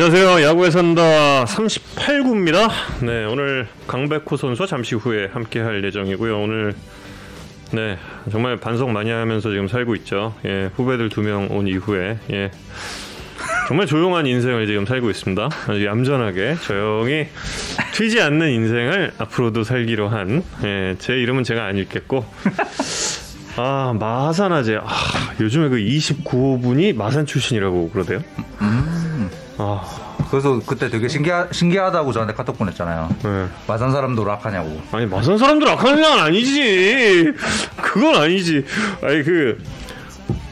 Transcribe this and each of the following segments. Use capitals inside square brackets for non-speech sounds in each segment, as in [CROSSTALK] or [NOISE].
안녕하세요. 야구에 산다 38구입니다. 네, 오늘 강백호 선수와 잠시 후에 함께 할 예정이고요. 오늘 네, 정말 반성 많이 하면서 지금 살고 있죠. 예, 후배들 두 명 온 이후에 예. 정말 조용한 인생을 지금 살고 있습니다. 아주 얌전하게 조용히 튀지 않는 인생을 앞으로도 살기로 한, 예, 제 이름은 제가 안 읽겠고, [LAUGHS] 아, 마산아재. 아, 요즘에 그 29호분이 마산 출신이라고 그러대요. 아, 그래서 그때 되게 신기하, 신기하다고 저한테 카톡 보냈잖아요. 네. 마산 사람도 락하냐고. 아니 마산 사람들 악하는 건 아니지. 그건 아니지. 아니 그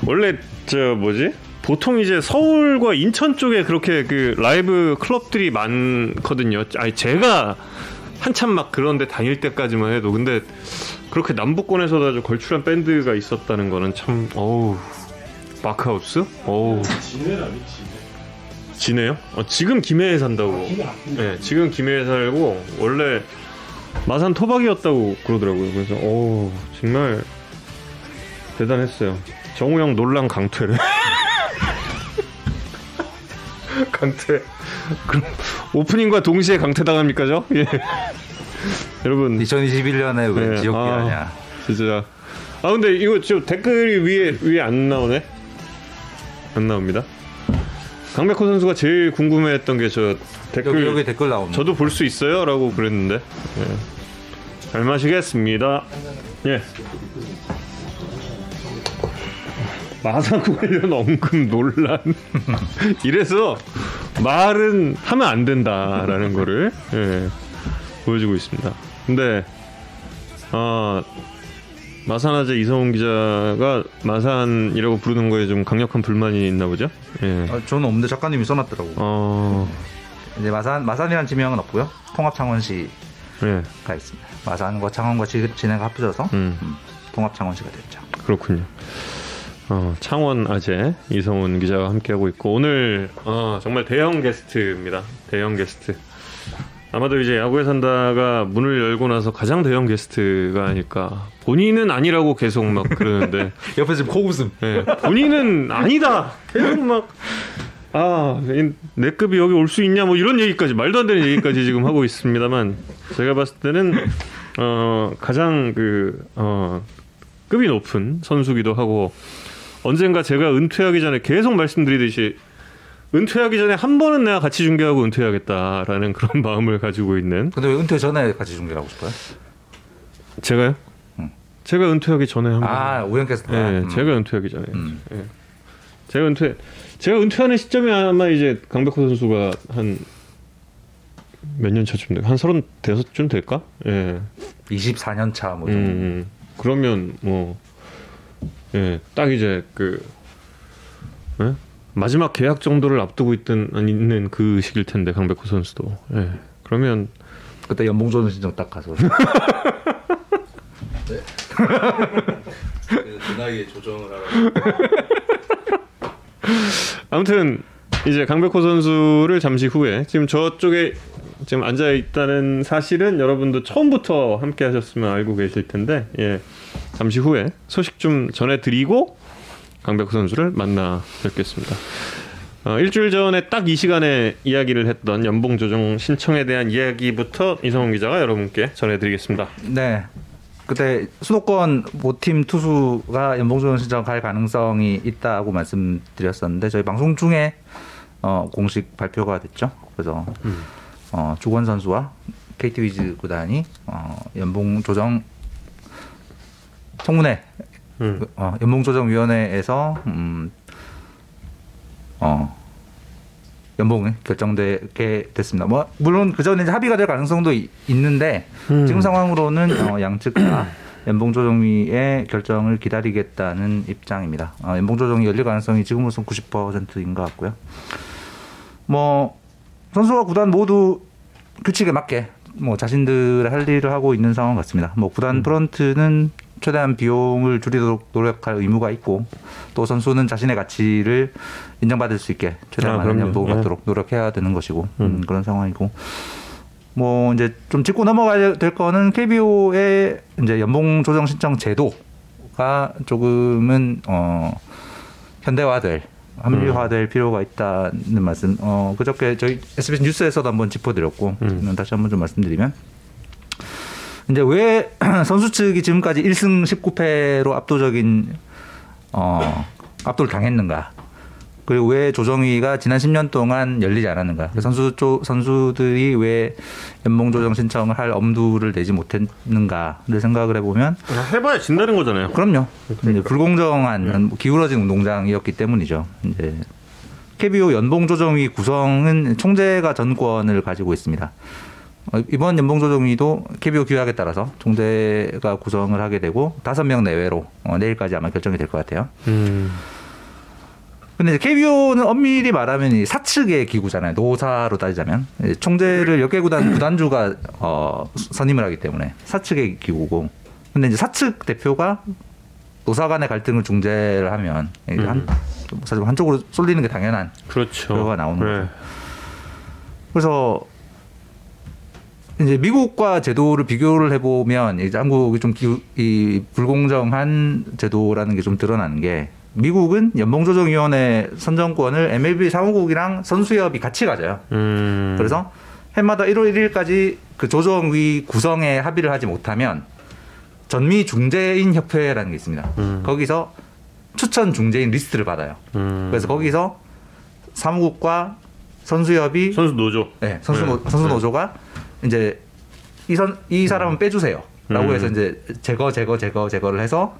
원래 저 뭐지? 보통 이제 서울과 인천 쪽에 그렇게 그 라이브 클럽들이 많거든요. 아니 제가 한참 막 그런데 다닐 때까지만 해도 근데 그렇게 남부권에서도 아주 걸출한 밴드가 있었다는 거는 참 어우 마크하우스? 어우 지네요? 어, 지금 김해에 산다고. 네, 지금 김해에 살고 원래 마산 토박이었다고 그러더라고요. 그래서 오 정말 대단했어요. 정우 형 논란 강퇴를. [LAUGHS] 강퇴. 그럼 오프닝과 동시에 강퇴 당합니까, 저? 예. [LAUGHS] 여러분 2021년에 왜 네, 지옥이 아. 아니야. 진짜. 아 근데 이거 좀 댓글이 위에 위에 안 나오네. 안 나옵니다. 강백호 선수가 제일 궁금해했던 게 저 댓글 여기, 여기 댓글 나옵니다. 저도 볼 수 있어요?라고 그랬는데. 예. 잘 마시겠습니다. 예. 마산 관련 언급 논란. [LAUGHS] 이래서 말은 하면 안 된다라는 거를 예, 보여주고 있습니다. 근데 아 마산아재 이성훈 기자가 마산이라고 부르는 거에 좀 강력한 불만이 있나 보죠. 예. 아, 저는 없는데 작가님이 써놨더라고. 어, 이제 마산 마산이라는 지명은 없고요. 통합 창원시가 예, 있습니다. 마산과 창원과 지, 진해가 합쳐져서 음. 음, 통합 창원시가 됐죠. 그렇군요. 어, 창원 아재 이성훈 기자가 함께하고 있고 오늘 어, 정말 대형 게스트입니다. 대형 게스트. 아마도 이제 야구에 산다가 문을 열고 나서 가장 대형 게스트가 아닐까. 본인은 아니라고 계속 막 그러는데 [LAUGHS] 옆에 지금 코웃음. 예, 본인은 아니다. 계속 막 아, 이- 내 급이 여기 올 수 있냐 뭐 이런 얘기까지 말도 안 되는 얘기까지 지금 하고 있습니다만 제가 봤을 때는 어, 가장 그 어, 급이 높은 선수기도 하고 언젠가 제가 은퇴하기 전에 계속 말씀드리듯이 은퇴하기 전에 한 번은 내가 같이 중계하고 은퇴하겠다라는 [LAUGHS] 그런 마음을 가지고 있는 근데 왜 은퇴 전에 같이 중계하고 싶어요? 제가요? 음. 제가 은퇴하기 전에 한 번. 아 우연캐스터. 예, 음. 제가 은퇴하기 전에. 음. 예. 제가 은퇴, 제가 은퇴하는 시점이 아마 이제 강백호 선수가 한 몇 년 차쯤 돼? 한 서른 대여섯쯤 될까? 예. 24년 차뭐 음, 음. 그러면 뭐, 예, 딱 이제 그 예? 마지막 계약 정도를 앞두고 있던 있는 그 시기일 텐데 강백호 선수도. 예. 그러면 그때 연봉조는 신청 딱 가서 [LAUGHS] 그 나이에 조정을 하라고. 아무튼 이제 강백호 선수를 잠시 후에 지금 저쪽에 지금 앉아 있다는 사실은 여러분도 처음부터 함께 하셨으면 알고 계실 텐데 예. 잠시 후에 소식 좀 전해드리고 강백호 선수를 만나 뵙겠습니다. 어, 일주일 전에 딱 이 시간에 이야기를 했던 연봉 조정 신청에 대한 이야기부터 이성훈 기자가 여러분께 전해드리겠습니다. 네. 그때 수도권 모팀 투수가 연봉 조정 신청 갈 가능성이 있다고 말씀드렸었는데 저희 방송 중에 어, 공식 발표가 됐죠. 그래서 어, 주권 선수와 KT 위즈 구단이 어, 연봉 조정 청문회 음. 어, 연봉조정위원회에서 음, 어, 연봉이 결정되게 됐습니다. 뭐 물론 그 전에 합의가 될 가능성도 이- 있는데 음. 지금 상황으로는 어, 양측 다 연봉조정위의 결정을 기다리겠다는 입장입니다. 어, 연봉조정이 열릴 가능성이 지금으로선 90%인 것 같고요. 뭐 선수와 구단 모두 규칙에 맞게 뭐 자신들의 할 일을 하고 있는 상황 같습니다. 뭐 구단 프런트는 최대한 비용을 줄이도록 노력할 의무가 있고 또 선수는 자신의 가치를 인정받을 수 있게 최대한 아, 많은. 연봉을 네. 받도록 노력해야 되는 것이고 음, 음. 그런 상황이고 뭐 이제 좀 짚고 넘어가야 될 거는 KBO의 이제 연봉 조정 신청 제도가 조금은 어 현대화될 합리화될 필요가 있다는 말씀. 어 그저께 저희 SBS 뉴스에서도 한번 짚어드렸고 음. 다시 한번 좀 말씀드리면 이제 왜 [CLEARS THROAT] 선수 측이 지금까지 1승 19패로 압도적인 어 압도를 당했는가? 그리고 왜 조정위가 지난 10년 동안 열리지 않았는가? 그 선수 쪽 선수들이 왜 연봉 조정 신청을 할 엄두를 내지 못했는가를 생각을 해보면 해봐야 진다는 거잖아요. 그럼요. 이제 불공정한 기울어진 운동장이었기 때문이죠. 이제 KBO 연봉 조정위 구성은 총재가 전권을 가지고 있습니다. 어, 이번 연봉 조정위도 KBO 규약에 따라서 총재가 구성을 하게 되고 다섯 명 내외로 어, 내일까지 아마 결정이 될 것 같아요. 음. 근데 KBO는 엄밀히 말하면 이 사측의 기구잖아요. 노사로 따지자면 예, 총재를 몇개 구단 구단주가 어, 선임을 하기 때문에 사측의 기구고. 근데 이제 사측 대표가 노사 간의 갈등을 중재를 하면 이제 한 사실 한쪽으로 쏠리는 게 당연한. 그렇죠. 결과가 나오는 네. 그래서 이제 미국과 제도를 비교를 해보면 이제 한국이 좀 기, 이 불공정한 제도라는 게 좀 드러나는 게 미국은 연봉조정위원회 선정권을 MLB 사무국이랑 선수협이 같이 가져요. 음. 그래서 해마다 1월 1일까지 그 조정위 구성에 합의를 하지 못하면 전미 중재인 협회라는 게 있습니다. 음. 거기서 추천 중재인 리스트를 받아요. 음. 그래서 거기서 사무국과 선수협이 선수 노조. 네, 선수 노, 네. 선수 네. 노조가 이제 이 선 이 사람은 빼주세요 라고 음. 해서 이제 제거 제거 제거 제거를 해서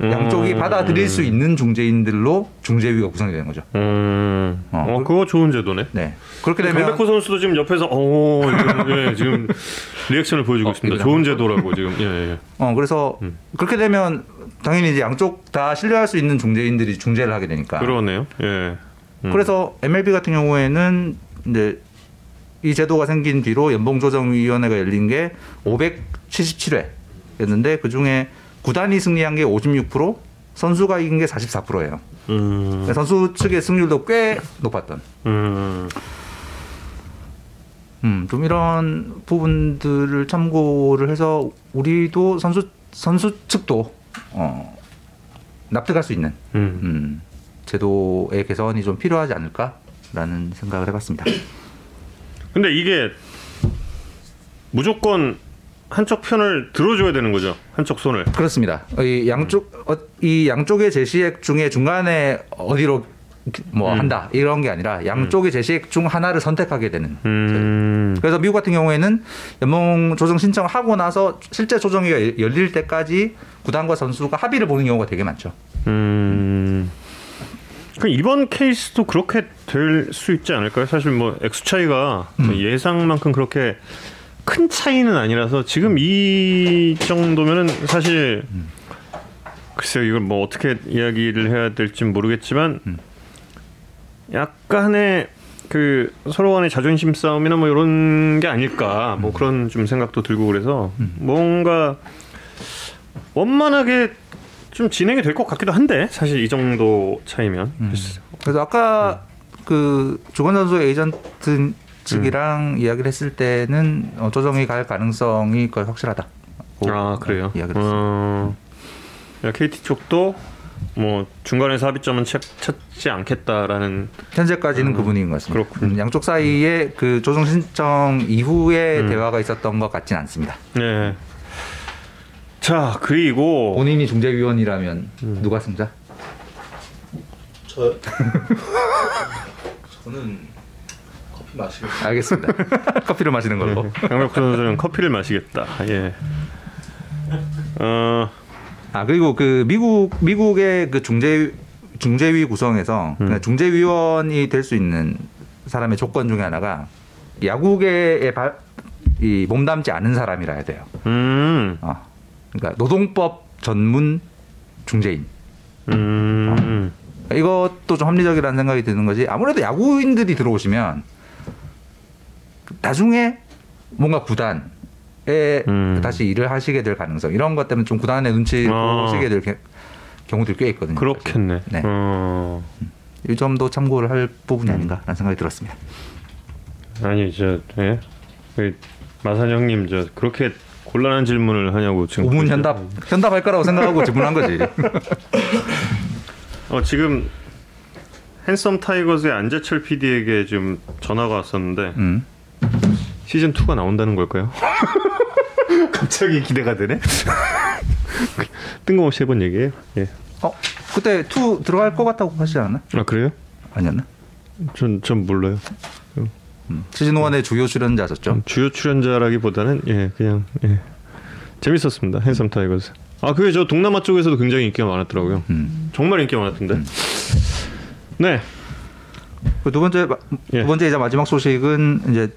음. 양쪽이 받아들일 수 있는 중재인들로 중재위가 구성이 되는 거죠. 음. 어. 어, 그거 좋은 제도네. 네, 그렇게 되면 강백호 선수도 지금 옆에서 어 지금, 예, 지금 리액션을 보여주고 어, 있습니다. 좋은 제도라고 지금. 예, 예. 어 그래서 음. 그렇게 되면 당연히 이제 양쪽 다 신뢰할 수 있는 중재인들이 중재를 하게 되니까. 그러네요. 예. 음. 그래서 MLB 같은 경우에는 이제 이 제도가 생긴 뒤로 연봉조정위원회가 열린 게 577회였는데 그 중에 구단이 승리한 게 56%, 선수가 이긴 게 44%예요. 음. 선수 측의 승률도 꽤 높았던. 음. 음, 좀 이런 부분들을 참고를 해서 우리도 선수 선수 측도 어, 납득할 수 있는 음. 음, 제도의 개선이 좀 필요하지 않을까라는 생각을 해봤습니다. 근데 이게 무조건 한쪽 편을 들어줘야 되는 거죠. 한쪽 손을. 그렇습니다. 이 양쪽 어, 이 양쪽의 제시액 중에 중간에 어디로 뭐 음. 한다 이런 게 아니라 양쪽의 제시액 중 하나를 선택하게 되는. 음. 그래서 미국 같은 경우에는 연봉 조정 신청을 하고 나서 실제 조정위가 열릴 때까지 구단과 선수가 합의를 보는 경우가 되게 많죠. 음. 그 이번 케이스도 그렇게 될 수 있지 않을까요? 사실 뭐 액수 차이가 음. 예상만큼 그렇게 큰 차이는 아니라서 지금 이 정도면은 사실 음. 글쎄요 이걸 뭐 어떻게 이야기를 해야 될지 모르겠지만 음. 약간의 그 서로 간의 자존심 싸움이나 뭐 이런 게 아닐까 음. 뭐 그런 좀 생각도 들고 그래서 뭔가 원만하게 좀 진행이 될 것 같기도 한데 사실 이 정도 차이면 음. 그래서 아까 그 조건 선수 에이전트 측이랑 이야기를 했을 때는 어, 조정이 갈 가능성이 거의 확실하다. 아 그래요. 이야기를 했습니다. 어, KT 쪽도 뭐 중간에서 합의점은 찾, 찾지 않겠다라는 현재까지는 그 분위기인 것 같습니다. 음. 그렇군요. 음, 양쪽 사이에 그 조정 신청 이후에 음. 대화가 있었던 것 같지는 않습니다. 네. 자 그리고 본인이 중재위원이라면 음. 누가 승자? 저 [LAUGHS] 저는 커피 마시고 알겠습니다. [LAUGHS] 커피를 마시는 걸로. 네. 강백호 선수는 커피를 마시겠다. 예. 어, 아 그리고 그 미국 미국의 그 중재 중재위 구성에서 음. 그냥 중재위원이 될 수 있는 사람의 조건 중에 하나가 야구계에 바, 이 몸담지 않은 사람이라야 돼요. 음, 어. 그러니까 노동법 전문 중재인. 음, 이것도 좀 합리적이라는 생각이 드는 거지. 아무래도 야구인들이 들어오시면 나중에 뭔가 구단 에 음. 다시 일을 하시게 될 가능성 이런 것 때문에 좀 구단의 눈치 아. 보시게 될 게- 경우들이 꽤 있거든요. 그렇겠네. 네. 어, 이 점도 참고를 할 부분이 아닌가라는 생각이 들었습니다. 아니 저 예? 그 마산 형님 저 그렇게 곤란한 질문을 하냐고 지금 우문 현답 현답할 거라고 생각하고 질문한 거지. [LAUGHS] 어 지금 핸섬 타이거즈의 안재철 PD에게 지금 전화가 왔었는데 음. 시즌 2가 나온다는 걸까요? [LAUGHS] 갑자기 기대가 되네. [LAUGHS] 뜬금없이 해본 얘기예요. 예. 어 그때 two 들어갈 것 같다고 하시지 않았나? 아 그래요? 아니었나? 전, 전 몰라요. 음. 시즌 1의 주요 출연자셨죠. 주요 출연자라기보다는 예 그냥 예 재밌었습니다. 핸섬 타이거즈. 아 그게 저 동남아 쪽에서도 굉장히 인기가 많았더라고요. 음. 정말 인기가 많았던데. 네. 그 두 번째 마- 예. 두 번째 이제 마지막 소식은 이제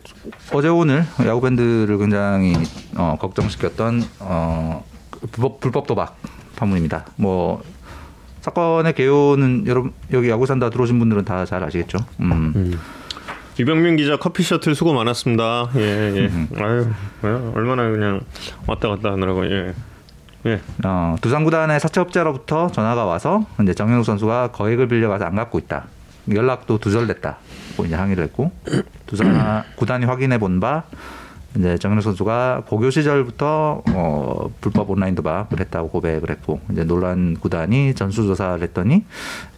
어제 오늘 야구 팬들을 굉장히 어, 걱정시켰던 어, 불법, 불법 도박 파문입니다. 뭐 사건의 개요는 여러분 여기 야구 산다 들어오신 분들은 다 잘 아시겠죠. 음. 유병민 기자 커피 셔틀 수고 많았습니다. 예 예. 아유 뭐야, 얼마나 그냥 왔다 갔다 하느라고 예. 예. 어, 두산 구단의 사채업자로부터 전화가 와서 이제 정현욱 선수가 거액을 빌려가서 안 갚고 있다. 연락도 두절됐다고 이제 항의를 했고 [CLEARS THROAT] 두산 구단이 확인해 본 바 이제 정현욱 선수가 고교 시절부터 어, 불법 온라인 도박을 했다고 고백을 했고 이제 논란 구단이 전수조사를 했더니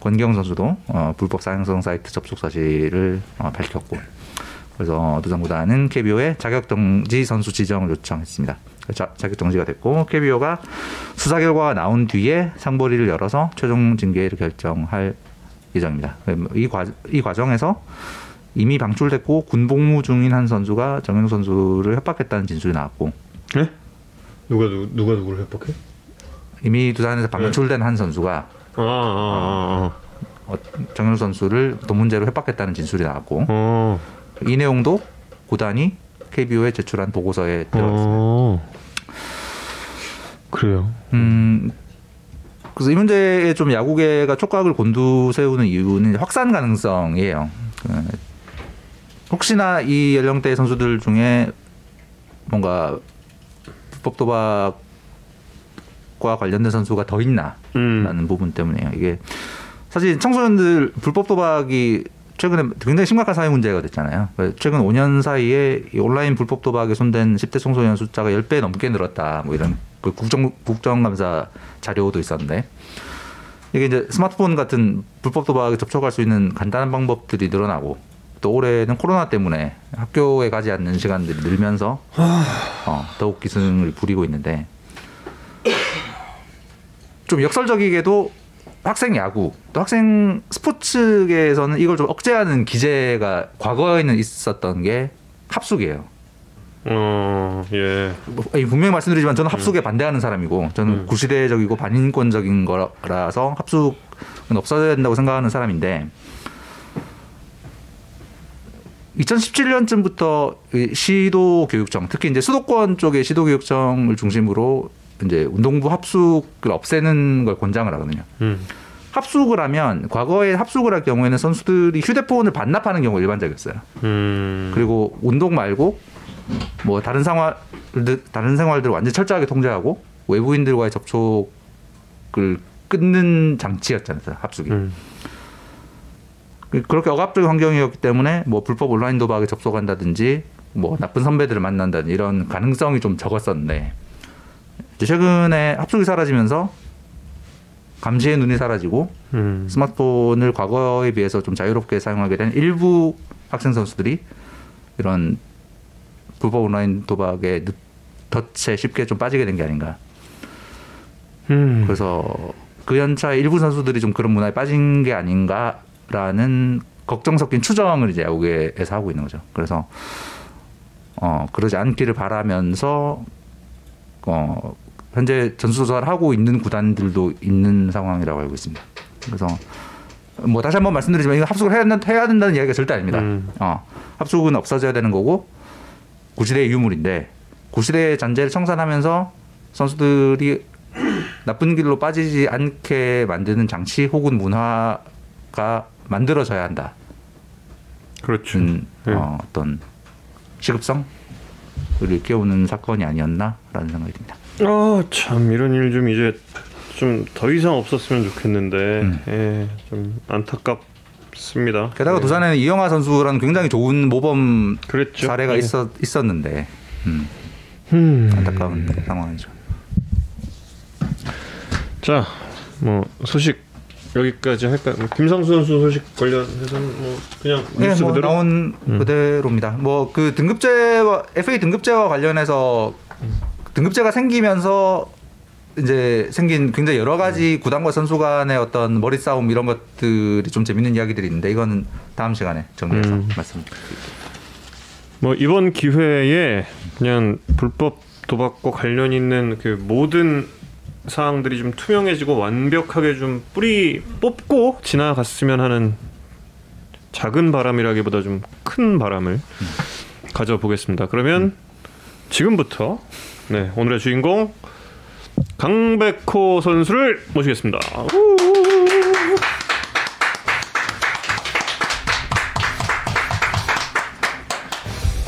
권경 선수도 어, 불법 사행성 사이트 접속 사실을 어, 밝혔고 그래서 두산 구단은 KBO에 자격 정지 선수 지정을 요청했습니다. 자, 자격 정지가 됐고 KBO가 수사 결과가 나온 뒤에 상벌위를 열어서 최종 징계를 결정할 예정입니다. 이, 과, 이 과정에서 이미 방출됐고 군복무 중인 한 선수가 정현우 선수를 협박했다는 진술이 나왔고 예? 누가 누 누가 누구를 협박해? 이미 두산에서 방출된 한 선수가 아, 아, 아, 어, 정현우 선수를 돈 문제로 협박했다는 진술이 나왔고 아. 어. 이 내용도 구단이 KBO에 제출한 보고서에 들어있습니다. 어. 그래요. 음, 그래서 이 문제에 좀 야구계가 촉각을 곤두세우는 이유는 확산 가능성이에요. 그, 혹시나 이 연령대 선수들 중에 뭔가 불법 도박과 관련된 선수가 더 있나라는 음. 부분 때문에요. 이게 사실 청소년들 불법 도박이 최근에 굉장히 심각한 사회 문제가 됐잖아요. 최근 5년 사이에 이 온라인 불법 도박에 손댄 10대 청소년 숫자가 10배 넘게 늘었다. 뭐 이런 그 국정 국정감사 자료도 있었는데 이게 이제 스마트폰 같은 불법 도박에 접촉할 수 있는 간단한 방법들이 늘어나고 또 올해는 코로나 때문에 학교에 가지 않는 시간들이 늘면서 어, 더욱 기승을 부리고 있는데 좀 역설적이게도 학생 야구 또 학생 스포츠계에서는 이걸 좀 억제하는 기제가 과거에는 있었던 게 합숙이에요. 어, 예. 뭐, 분명히 말씀드리지만 저는 합숙에 반대하는 사람이고 저는 음. 구시대적이고 반인권적인 거라서 합숙은 없어야 된다고 생각하는 사람인데 2017년쯤부터 시도 교육청 특히 이제 수도권 쪽의 시도 교육청을 중심으로 이제 운동부 합숙을 없애는 걸 권장을 하거든요. 음. 합숙을 하면 과거에 합숙을 할 경우에는 선수들이 휴대폰을 반납하는 경우가 일반적이었어요. 음. 그리고 운동 말고 뭐 다른 생활 다른 생활들을 완전 철저하게 통제하고 외부인들과의 접촉을 끊는 장치였잖아요. 합숙이. 음. 그- 그렇게 억압적인 환경이었기 때문에 뭐 불법 온라인 도박에 접속한다든지 뭐 나쁜 선배들을 만난다든지 이런 가능성이 좀 적었었는데 최근에 합숙이 사라지면서 감시의 눈이 사라지고 음. 스마트폰을 과거에 비해서 좀 자유롭게 사용하게 된 일부 학생 선수들이 이런 불법 온라인 도박에 늦- 덫에 쉽게 좀 빠지게 된 게 아닌가. 음. 그래서 그 연차에 일부 선수들이 좀 그런 문화에 빠진 게 아닌가라는 걱정 섞인 추정을 이제 야구계에서 하고 있는 거죠. 그래서 어 그러지 않기를 바라면서 어 현재 전수조사를 하고 있는 구단들도 있는 상황이라고 알고 있습니다. 그래서 뭐 다시 한번 말씀드리지만 이거 합숙을 해야, 된다, 해야 된다는 이야기가 절대 아닙니다. 음. 어, 합숙은 없어져야 되는 거고 구시대의 유물인데 구시대의 잔재를 청산하면서 선수들이 나쁜 길로 빠지지 않게 만드는 장치 혹은 문화가 만들어져야 한다. 그렇죠. 음, 네. 어, 어떤 시급성을 일깨우는 사건이 아니었나라는 생각이 듭니다. 아, 참 이런 일 좀 이제 좀 더 이상 없었으면 좋겠는데 음. 예, 좀 안타깝습니다. 게다가 예. 두산에는 이영하 선수라는 굉장히 좋은 모범 그랬죠. 사례가 예. 있었, 있었는데 음, 음. 안타까운 상황이죠. 자, 뭐 소식 여기까지 할까요? 뭐 김상수 선수 소식 관련해서는 뭐 그냥 네, 뉴스 뭐 그대로 나온 그대로입니다. 뭐 그 등급제와 FA 등급제와 관련해서 등급제가 생기면서 이제 생긴 굉장히 여러 가지 구단과 선수 간의 어떤 머리 싸움 이런 것들이 좀 재밌는 이야기들이 있는데 이거는 다음 시간에 정리해서 음. 말씀드릴게요. 뭐 이번 기회에 그냥 불법 도박과 관련 있는 그 모든 사항들이 좀 투명해지고 완벽하게 좀 뿌리 뽑고 지나갔으면 하는 작은 바람이라기보다 좀 큰 바람을 가져보겠습니다. 그러면 지금부터 네, 오늘의 주인공 강백호 선수를 모시겠습니다. 우!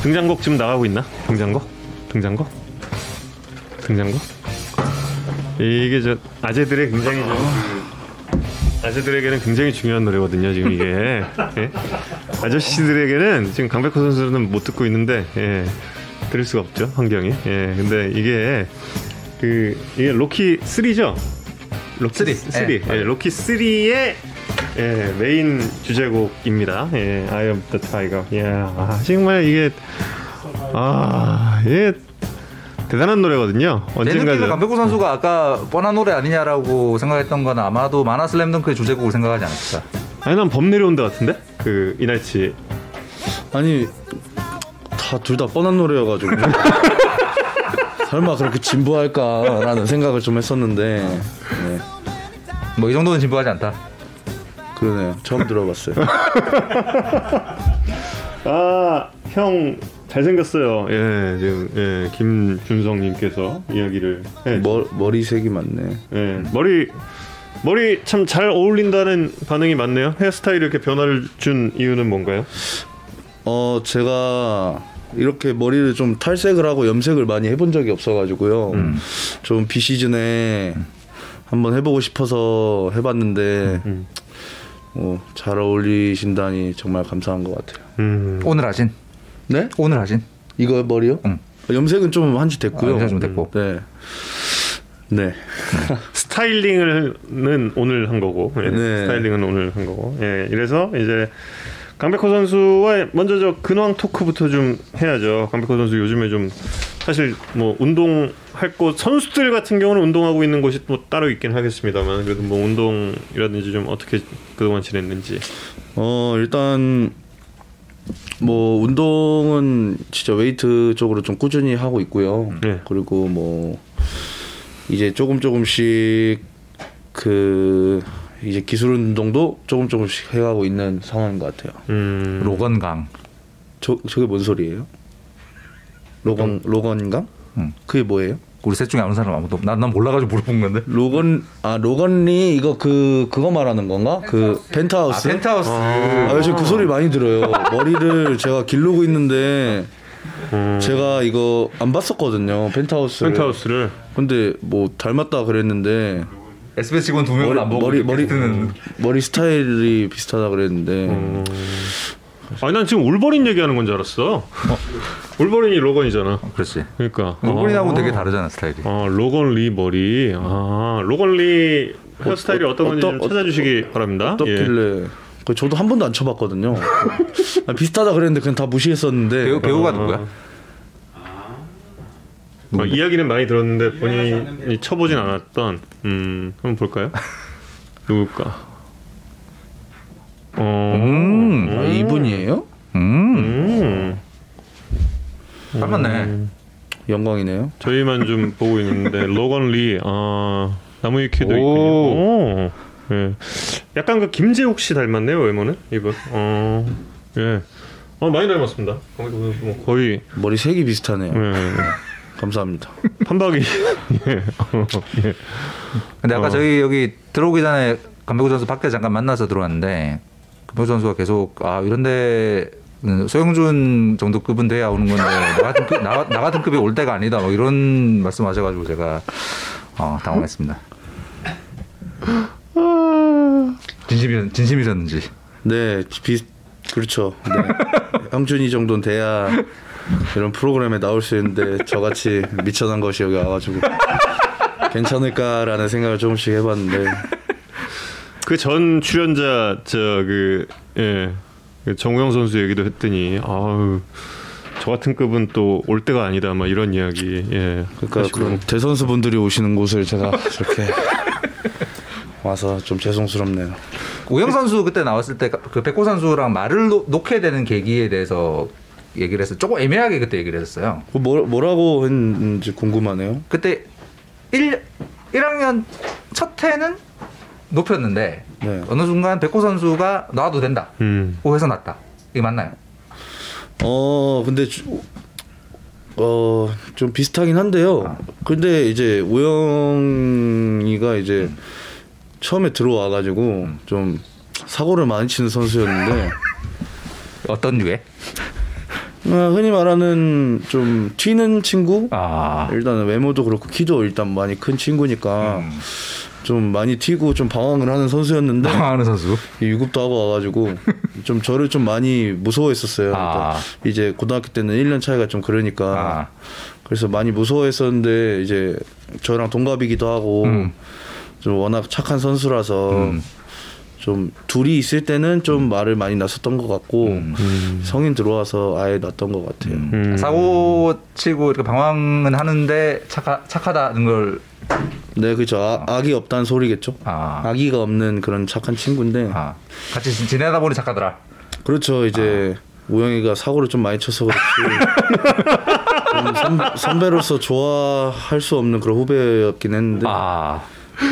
등장곡 지금 나가고 있나? 등장곡? 등장곡? 등장곡? 이게 저 아재들의 굉장히 좀 아재들에게는 굉장히 중요한 노래거든요. 지금 이게 예? 아저씨들에게는 지금 강백호 선수는 못 듣고 있는데 예, 들을 수가 없죠 환경이. 예, 근데 이게 그 이게 로키 3죠? 로키 three. 3. 예, 예, 로키 3의 예, 메인 주제곡입니다. 예, Eye of the Tiger. 예, 아, 정말 이게 아, 예, 대단한 노래거든요. 언젠가 강백호 선수가 아까 뻔한 노래 아니냐라고 생각했던 건 아마도 만화 슬램덩크의 주제곡을 생각하지 않았을까. 아니 난 범 내려온다 같은데 그 이날치 아니 다 둘 다 뻔한 노래여가지고 [LAUGHS] 설마 그렇게 진부할까라는 생각을 좀 했었는데 네, 뭐이 정도는 진부하지 않다. 그러네요 처음 들어봤어요 [LAUGHS] 아 형 잘생겼어요. 예 지금 예 김준성 님께서 이야기를 해. 머, 머리색이 맞네 예 머리 머리 참 잘 어울린다는 반응이 많네요. 헤어스타일 이렇게 변화를 준 이유는 뭔가요? 어 제가 이렇게 머리를 좀 탈색을 하고 염색을 많이 해본 적이 없어가지고요 좀 비시즌에 한번 해보고 싶어서 해봤는데 음. 어, 잘 어울리신다니 정말 감사한 것 같아요 음. 오늘 하신? 네? 오늘 하신? 이거 머리요? 응. 염색은 좀 한 지 됐고요. 아, 염색 좀 됐고. 네. 네. [LAUGHS] 스타일링을는 오늘 한 거고 예, 네. 스타일링은 오늘 한 거고 예 이래서 이제 강백호 선수와 먼저 저 근황 토크부터 좀 해야죠 강백호 선수 요즘에 좀 사실 뭐 운동할 곳 선수들 같은 경우는 운동하고 있는 곳이 뭐 따로 있긴 하겠습니다만 그래도 뭐 운동이라든지 좀 어떻게 그동안 지냈는지 어, 일단 뭐 운동은 진짜 웨이트 쪽으로 좀 꾸준히 하고 있고요. 네. 그리고 뭐 이제 조금 조금씩 그 이제 기술 운동도 조금 조금씩 해가고 있는 상황인 것 같아요. 음 로건강. 저 저게 뭔 소리예요? 로건 로건강? 응. 그게 뭐예요? 우리 셋 중에 아는 사람 아무도 없. 난, 난 몰라가지고 물어본 건데. 로건 아 로건리 이거 그 그거 말하는 건가? 그 펜트하우스. 아, 펜트하우스. 아, 요즘 그 소리 많이 들어요. 머리를 제가 기르고 있는데 음, 제가 이거 안 봤었거든요. 펜트하우스. 펜트하우스를 근데 뭐 닮았다 그랬는데 SBS 직원 두 명을 머리 안 보고 머리 머리 게스트는 머리 스타일이 비슷하다 그랬는데 음. 아니 난 지금 울버린 얘기하는 건 줄 알았어 울버린이 로건이잖아 그렇지. 그러니까 로건이하고는 아. 되게 다르잖아 스타일이. 아 로건 리 머리 아 로건 리 헤어스타일이 어, 어떤 건지 어떠- 좀 찾아주시기 바랍니다 예. 어떻길래 그 저도 한 번도 안 쳐봤거든요. 아, [LAUGHS] 비슷하다 그랬는데 그냥 다 무시했었는데 배우, 배우가 어, 누구야? 어, 이야기는 많이 들었는데 본인이 쳐보진 않았던 음 한번 볼까요 [LAUGHS] 누굴까 어 음. 아, 이분이에요? 음. 음. 닮았네. 영광이네요. 저희만 좀 [LAUGHS] 보고 있는데 로건 리, 아 나무 위키도 오. 있군요. 오, 예, 약간 그 김재욱 씨 닮았네요 외모는 이분. 어, 예, 어 많이 닮았습니다. 거의 뭐 거의 머리 색이 비슷하네요. 예, 감사합니다. [LAUGHS] 판박이. 예, 어, 예. 근데 아까 어. 저희 여기 들어오기 전에 강백호 선수 밖에 잠깐 만나서 들어왔는데 강백호 선수가 계속 아 이런데 음, 소영준 정도 급은 돼야 오는 건데 나 같은 급, 나, 나 같은 급이 올 때가 아니다 뭐 이런 말씀하셔가지고 제가 어, 당황했습니다. 진심이 진심이셨는지. 네, 비 그렇죠. 네. [LAUGHS] 형준이 정도는 돼야 이런 프로그램에 나올 수 있는데 저같이 미천한 것이 여기 와가지고 괜찮을까라는 생각을 조금씩 해봤는데 그 전 출연자 저그 예. 정우영 선수 얘기도 했더니 아우 저 같은 급은 또 올 때가 아니다 막 이런 이야기 예. 그러니까 하시고. 그 대선수분들이 오시는 곳을 제가 이렇게 와서 좀 죄송스럽네요. 우영 선수 그때 나왔을 때 그 백호 선수랑 말을 놓, 놓게 되는 계기에 대해서 얘기를 해서 조금 애매하게 그때 얘기를 했어요. 그 뭐, 뭐라고 했는지 궁금하네요. 그때 1 1학년 첫 해는 높였는데 네. 어느 순간 백호 선수가 나와도 된다. 음. 고 해서 났다. 이게 맞나요? 어 근데 어 좀 비슷하긴 한데요. 근데 이제 우영이가 이제 처음에 들어와 가지고 좀 사고를 많이 치는 선수였는데 [LAUGHS] 어떤 류에? 어, 흔히 말하는 좀 튀는 친구. 아. 일단은 외모도 그렇고 키도 일단 많이 큰 친구니까 좀 많이 튀고 좀 방황을 하는 선수였는데 하는 선수. 이 유급도 하고 와가지고 좀 저를 좀 많이 무서워했었어요. 그러니까 아. 이제 고등학교 때는 1년 차이가 좀 그러니까 아. 그래서 많이 무서워했었는데 이제 저랑 동갑이기도 하고 음. 좀 워낙 착한 선수라서 음. 좀 둘이 있을 때는 좀 말을 많이 났었던 것 같고 음. 성인 들어와서 아예 났던 것 같아요. 음. 사고 치고 이렇게 방황은 하는데 착하, 착하다는 걸 네, 그죠. 아, 악이 없다는 소리겠죠. 아. 악의가 없는 그런 착한 친구인데 아, 같이 지- 지내다 보니 착하더라. 그렇죠. 이제 우영이가 사고를 좀 많이 쳐서 그렇지. [LAUGHS] 좀 선, 선배로서 좋아할 수 없는 그런 후배였긴 했는데 아,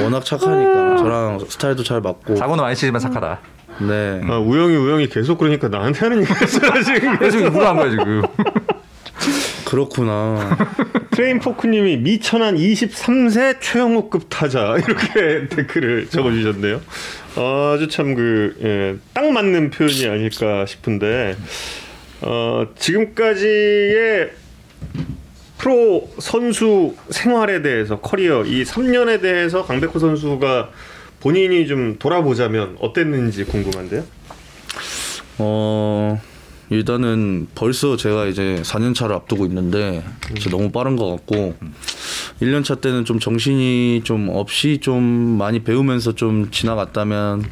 워낙 착하니까 저랑 스타일도 잘 맞고. 사고는 많이 치지만 착하다. 네. 아, 우영이 우영이 계속 그러니까 나한테 하는 얘기였어요 지금. [LAUGHS] 그래서 일부러 한 거야 지금. 그렇구나. [LAUGHS] 트레인 포크님이 미천한 23세 최영호급 타자 이렇게 [LAUGHS] 댓글을 적어주셨네요. 아주 참 그딱 맞는 표현이 아닐까 싶은데 어, 지금까지의 프로 선수 생활에 대해서 커리어 이 3년에 대해서 강백호 선수가 본인이 좀 돌아보자면 어땠는지 궁금한데요. 어 일단은 벌써 제가 이제 4년 차를 앞두고 있는데 진짜 너무 빠른 것 같고 1년 차 때는 좀 정신이 좀 없이 좀 많이 배우면서 좀 지나갔다면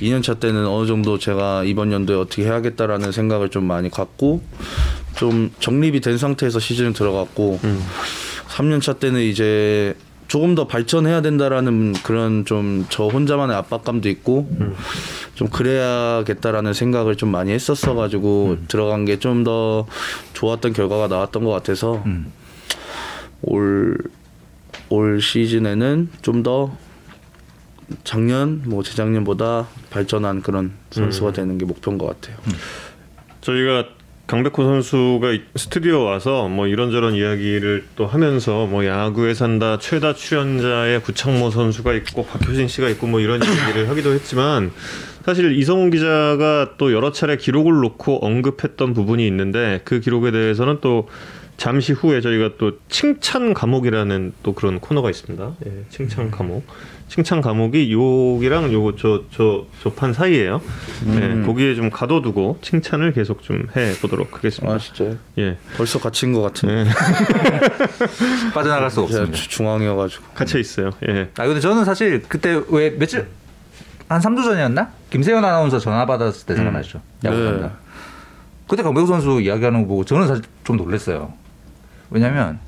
2년 차 때는 어느 정도 제가 이번 연도에 어떻게 해야겠다라는 생각을 좀 많이 갖고 좀 정립이 된 상태에서 시즌을 들어갔고 3년 차 때는 이제 조금 더 발전해야 된다라는 그런 좀 저 혼자만의 압박감도 있고 좀 그래야겠다라는 생각을 좀 많이 했었어 가지고 들어간 게 좀 더 좋았던 결과가 나왔던 것 같아서 올 올 시즌에는 좀더 작년 뭐 재작년보다 발전한 그런 선수가 되는 게 목표인 것 같아요. 저희가 강백호 선수가 이- 스튜디오 와서 뭐 이런저런 이야기를 또 하면서 뭐 야구에 산다 최다 출연자의 구창모 선수가 있고 박효신 씨가 있고 뭐 이런 [LAUGHS] 얘기를 하기도 했지만 사실 이성훈 기자가 또 여러 차례 기록을 놓고 언급했던 부분이 있는데 그 기록에 대해서는 또 잠시 후에 저희가 또 칭찬 감옥이라는 또 그런 코너가 있습니다. 예, 칭찬 감옥. 칭찬 감옥이 요기랑 요거 저 저 저 판 사이에요. 예, 거기에 좀 가둬두고 칭찬을 계속 좀 해 보도록 하겠습니다. 아 진짜요? 예, 벌써 갇힌 것 같은데 예, [LAUGHS] 빠져나갈 수. 주- 중앙이어가지고 갇혀 있어요. 예. 아 근데 저는 사실 그때 왜 며칠 한 3주 전이었나? 김세현 아나운서 전화 받았을 때 생각나시죠? 야구 네. 네. 그때 강백호 선수 이야기하는 거 보고 저는 사실 좀 놀랐어요. 왜냐면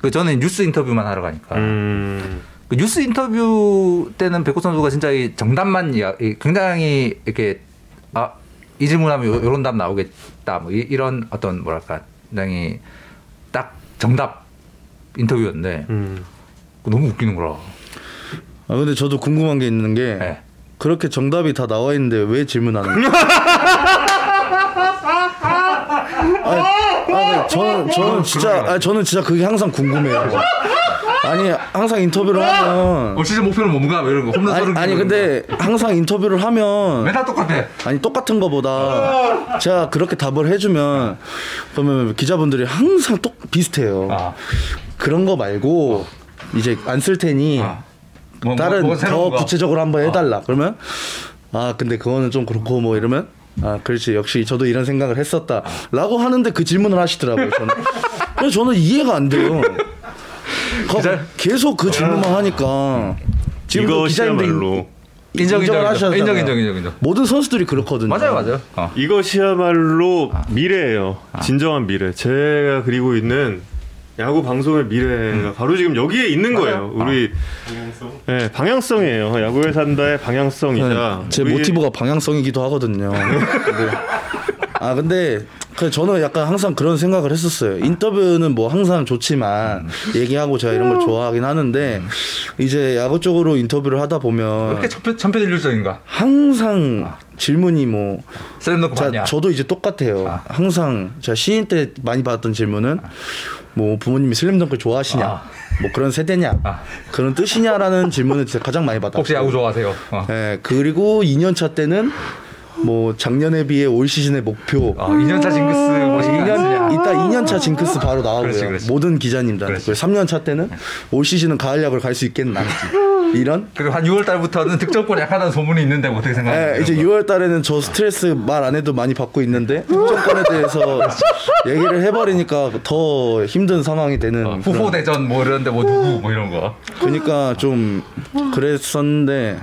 그 저는 뉴스 인터뷰만 하러 가니까 음, 그 뉴스 인터뷰 때는 백호 선수가 진짜 이 정답만 이야, 이 굉장히 이렇게 아 이 질문하면 요- 요런 답 나오겠다 뭐 이, 런 어떤 뭐랄까 굉장히 딱 정답 인터뷰였는데 음. 너무 웃기는 거라. 아 근데 저도 궁금한 게 있는 게 네. 그렇게 정답이 다 나와 있는데 왜 질문하는 거예요? [LAUGHS] 아니, 아니, 저는 저는 진짜 아니, 저는 진짜 그게 항상 궁금해요. 아니 항상 인터뷰를 하면 어 시즌 목표는 뭔가 뭐 이런 거 홈런 아니, 서른 아니 근데 항상 인터뷰를 하면 맨날 똑같아. 아니 똑같은 거보다 제가 그렇게 답을 해주면 그러면 기자분들이 항상 똑 비슷해요. 아, 그런 거 말고 이제 안 쓸 테니 아. 뭐, 다른 뭐, 뭐 새로운 더 거. 구체적으로 한번 해달라. 그러면 아 근데 그거는 좀 그렇고 뭐 이러면 아 그렇지 역시 저도 이런 생각을 했었다라고 하는데 그 질문을 하시더라고요. 저는 [LAUGHS] 그래서 저는 이해가 안 돼요. 계속 그 질문만 하니까 지금 기자님들 이것이야말로 인정 인정 인정. 인정 인정 인정 인정. 모든 선수들이 그렇거든요. 맞아요 맞아요. 어. 이것이야말로 미래예요. 진정한 미래. 제가 그리고 있는 야구 방송의 미래가 바로 지금 여기에 있는 거예요. 우리 네, 방향성이에요. 야구에 산다의 방향성이자 네, 제 우리- 모티브가 방향성이기도 하거든요. [LAUGHS] 근데, 아 근데 그 저는 약간 항상 그런 생각을 했었어요. 인터뷰는 뭐 항상 좋지만 얘기하고 제가 이런 걸 좋아하긴 하는데 이제 야구 쪽으로 인터뷰를 하다 보면 그렇게 천편 천편일률적인가? 항상 질문이 뭐 셀럽 자? 저도 이제 똑같아요. 항상 제가 신인 때 많이 받았던 질문은 뭐 부모님이 슬램덩크 좋아하시냐, 아. 뭐 그런 세대냐, 아. 그런 뜻이냐라는 질문을 제가 가장 많이 받았어요. 혹시 야구 좋아하세요? 어. 예, 그리고 2년 차 때는 뭐 작년에 비해 올 시즌의 목표. 어, 2년차 징크스 뭐시기 2년 이따 2년 차 징크스 바로 나오고요. 그렇지, 그렇지. 모든 기자님들한테. 그렇지. 3년 차 때는 올 시즌은 가을 야구를 갈 수 있겠나. [LAUGHS] 이런 그리고 한 6월 달부터는 득점권이 약하다는 소문이 있는데 뭐 어떻게 생각하세요? 예, 이제 6월 달에는 저 스트레스 말 안 해도 많이 받고 있는데 득점권에 대해서 [LAUGHS] 얘기를 해버리니까 더 힘든 상황이 되는 어, 후보 대전 뭐 이런데 뭐 누구 뭐 이런 거. 그러니까 좀 그랬었는데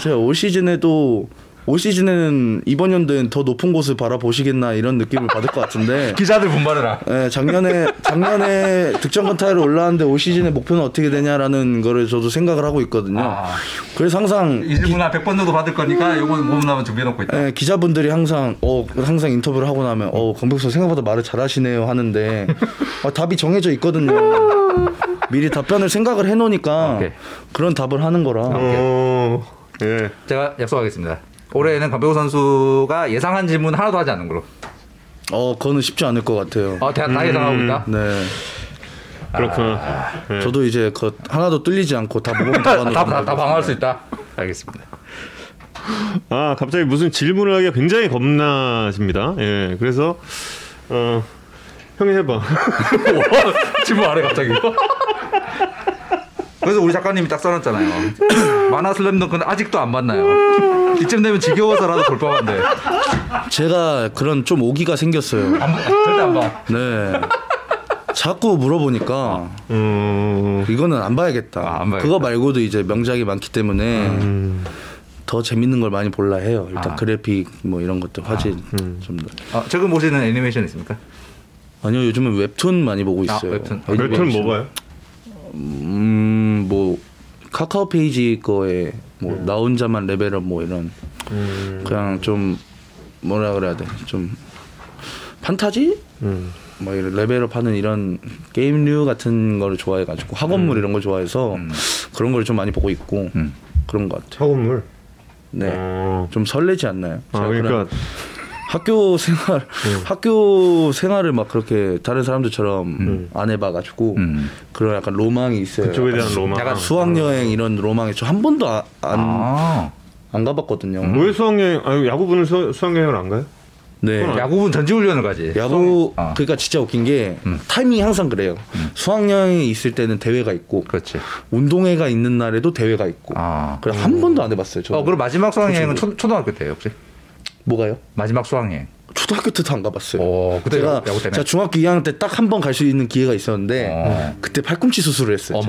제가 올 시즌에도 올 시즌에는 이번 연도엔 더 높은 곳을 바라보시겠나 이런 느낌을 받을 것 같은데 [LAUGHS] 기자들 분발해라. 예, 작년에 작년에 득점권 타율 올라왔는데 올 시즌의 목표는 어떻게 되냐라는 거를 저도 생각을 하고 있거든요. 아. 그래서 항상 이 질문 한 100번 정도 받을 거니까 요거 몸 나면 준비해 놓고 있다. 예, 기자분들이 항상 어 항상 인터뷰를 하고 나면 어 강백수 생각보다 말을 잘하시네요 하는데 아, 답이 정해져 있거든요. 미리 답변을 생각을 해 놓으니까 오케이. 그런 답을 하는 거라. 어, 예. 제가 약속하겠습니다. 올해는 강백호 선수가 예상한 질문 하나도 하지 않는 걸로. 어 그거는 쉽지 않을 것 같아요. 어, 다, 다 예상하고 있다. 네, 그렇구나. 예. 저도 이제 그 하나도 뚫리지 않고 다 모범 답안으로. [LAUGHS] 다, 다, 다 방어할 수 있다. 알겠습니다. 아 갑자기 무슨 질문을 하기가 굉장히 겁나십니다. 예, 그래서 어 형이 해봐. [LAUGHS] 질문 안 해 갑자기. 그래서 우리 작가님이 딱 써놨잖아요. [CLEARS THROAT] 만화 슬램덩크는 아직도 안 봤나요? 이쯤 되면 지겨워서라도 볼 법한데. 제가 그런 좀 오기가 생겼어요. 안, 봐. 절대 안 봐. 네. 자꾸 물어보니까 음, 이거는 안 봐야겠다. 아, 안 봐야겠다. 그거 말고도 이제 명작이 많기 때문에 더 재밌는 걸 많이 볼라 해요. 일단 아. 그래픽 뭐 이런 것들 화질 좀 더. 어, 최근 보시는 애니메이션 있습니까? 아니요 요즘은 웹툰 많이 보고 아, 있어요. 웹툰. 웹툰 뭐 봐요? 음 뭐 카카오 페이지 거에 뭐 나 혼자만 레벨업 뭐 이런 음, 그냥 좀 뭐라 그래야 돼 좀 판타지 음. 뭐 이런 레벨업 하는 이런 게임류 같은 거를 좋아해가지고 학원물 이런 걸 좋아해서 그런 걸 좀 많이 보고 있고 음. 그런 것 같아요. 학원물. 네. 어. 좀 설레지 않나요? 아 그러니까 그런 학교 생활 학교 생활을 막 그렇게 다른 사람들처럼 안 해봐가지고 음. 그런 약간 로망이 있어요. 그쪽에 약간 대한 로망. 약간 수학 여행 이런 로망이 저 한 번도 아- 안, 아. 안 가봤거든요. 왜 수학여행? 아 야구부는 수, 수학여행을 안 가요? 네. 야구분 전지훈련을 가지. 야구 어. 그러니까 진짜 웃긴 게 음. 타이밍이 항상 그래요. 수학 여행이 있을 때는 대회가 있고 그렇지. 운동회가 있는 날에도 대회가 있고. 아. 그래 한 번도 안 해봤어요. 저 어, 그럼 마지막 수학여행은 초, 초등학교 때예요, 혹시? 뭐가요? 마지막 수학여행. 초등학교 때도 안 가봤어요. 오, 그때 제가, 야구 때문에? 제가 중학교 2학년 때 딱 한 번 갈 수 있는 기회가 있었는데 어. 그때 팔꿈치 수술을 했어요.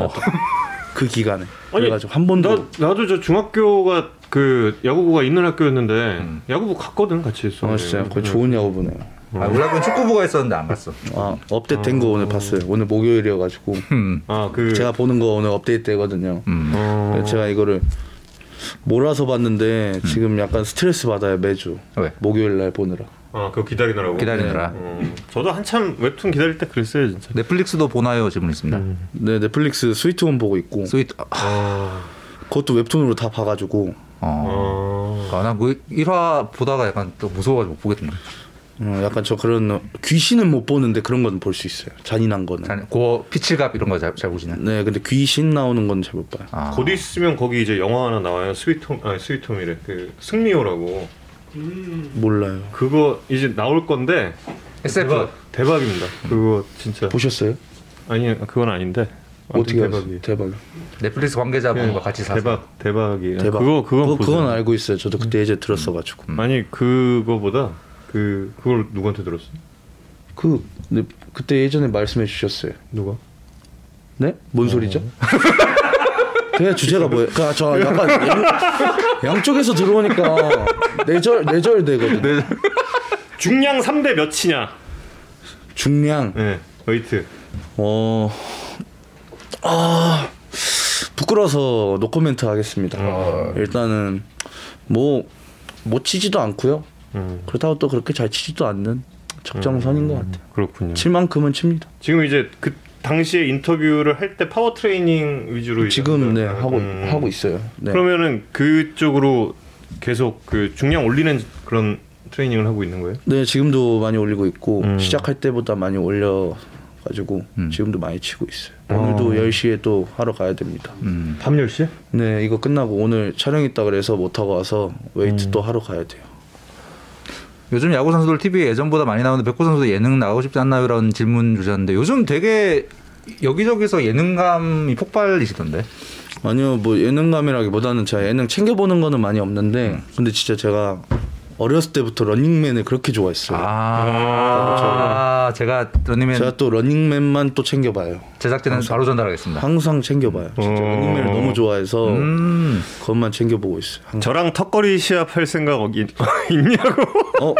그 기간에. 아니, 그래가지고 한 번도 나 나도 저 중학교가 그 야구부가 있는 학교였는데 야구부 갔거든 같이 있어. 아 진짜 거의 좋은 야구부네요. 아, 우리 학교는 축구부가 있었는데 안 갔어. 아 업데이트된 거 오늘 봤어요. 오늘 목요일이어가지고 음. 아 그 제가 보는 거 오늘 업데이트되거든요. 음. 어, 제가 이거를 몰아서 봤는데 지금 약간 스트레스 받아요 매주 왜? 목요일 날 보느라. 아 그거 기다리느라고. 기다리느라. 어, 저도 한참 웹툰 기다릴 때 그랬어요 진짜. 넷플릭스도 보나요? 질문 있습니다. 네 넷플릭스 스위트홈 보고 있고 스위트. 아, 아, 그것도 웹툰으로 다 봐가지고 어. 아, 아, 나그 1화 보다가 약간 또 무서워가지고 못 보겠던데. 어, 약간 저 그런 귀신은 못 보는데 그런 건 볼 수 있어요. 잔인한 거는. 잘, 고 피칠갑 이런 거잘잘 보시나요? 네 근데 귀신 나오는 건 잘 못 봐요. 아. 곧 있으면 거기 이제 영화 하나 나와요. 스위트홈 아니 스위트홈이래. 그 승리호라고. 몰라요. 그거 이제 나올 건데 SF. 대박 대박입니다. 그거 진짜 보셨어요? 아니 그건 아닌데 어떻게 대박이. 대박이? 대박. 넷플릭스 관계자분과 같이 사서. 대박 대박이. 대박. 그거 그건 그거, 보세요. 그건 알고 있어요. 저도 그때 예제 들었어가지고. 아니 그거보다 그 그걸 누구한테 들었어? 그 네, 그때 예전에 말씀해 주셨어요. 누가? 네? 뭔 소리죠? [LAUGHS] 그게 주제가 뭐예요? 그러니까 저 약간 양, 양쪽에서 들어오니까 내절 내절 되거든. 중량 3대 몇이냐? 중량. 네. 웨이트. 어. 아 부끄러서 노코멘트 하겠습니다. 일단은 뭐 못 치지도 않고요. 음. 그렇다고 또 그렇게 잘 치지도 않는 적정선인 것 같아요. 그렇군요. 칠 만큼은 칩니다. 지금 이제 그 당시에 인터뷰를 할 때 파워 트레이닝 위주로 지금 네 하고 음. 하고 있어요. 네. 그러면은 그쪽으로 계속 그 중량 올리는 그런 트레이닝을 하고 있는 거예요? 네 지금도 많이 올리고 있고 음. 시작할 때보다 많이 올려 가지고 음. 지금도 많이 치고 있어요. 어. 오늘도 10시에 또 하러 가야 됩니다. 음. 밤 10시? 네 이거 끝나고 오늘 촬영 있다 그래서 못 하고 와서 웨이트 음. 또 하러 가야 돼요. 요즘 야구 선수들 TV에 예전보다 많이 나오는데 백호 선수 예능 나가고 싶지 않나요? 이런 질문 주셨는데 요즘 되게 여기저기서 예능감이 폭발이시던데. 아니요 뭐 예능감이라기보다는 제가 예능 챙겨보는 거는 많이 없는데 음. 근데 진짜 제가 어렸을 때부터 런닝맨을 그렇게 좋아했어요. 아, 제가 런닝맨 제가 또 런닝맨만 또 챙겨봐요. 제작진은 바로 전달하겠습니다. 항상 챙겨봐요. 진짜 어. 런닝맨을 너무 좋아해서 음. 그것만 챙겨보고 있어요. 항상. 저랑 턱걸이 시합 할 생각 어- 있- [LAUGHS] 있냐고? 어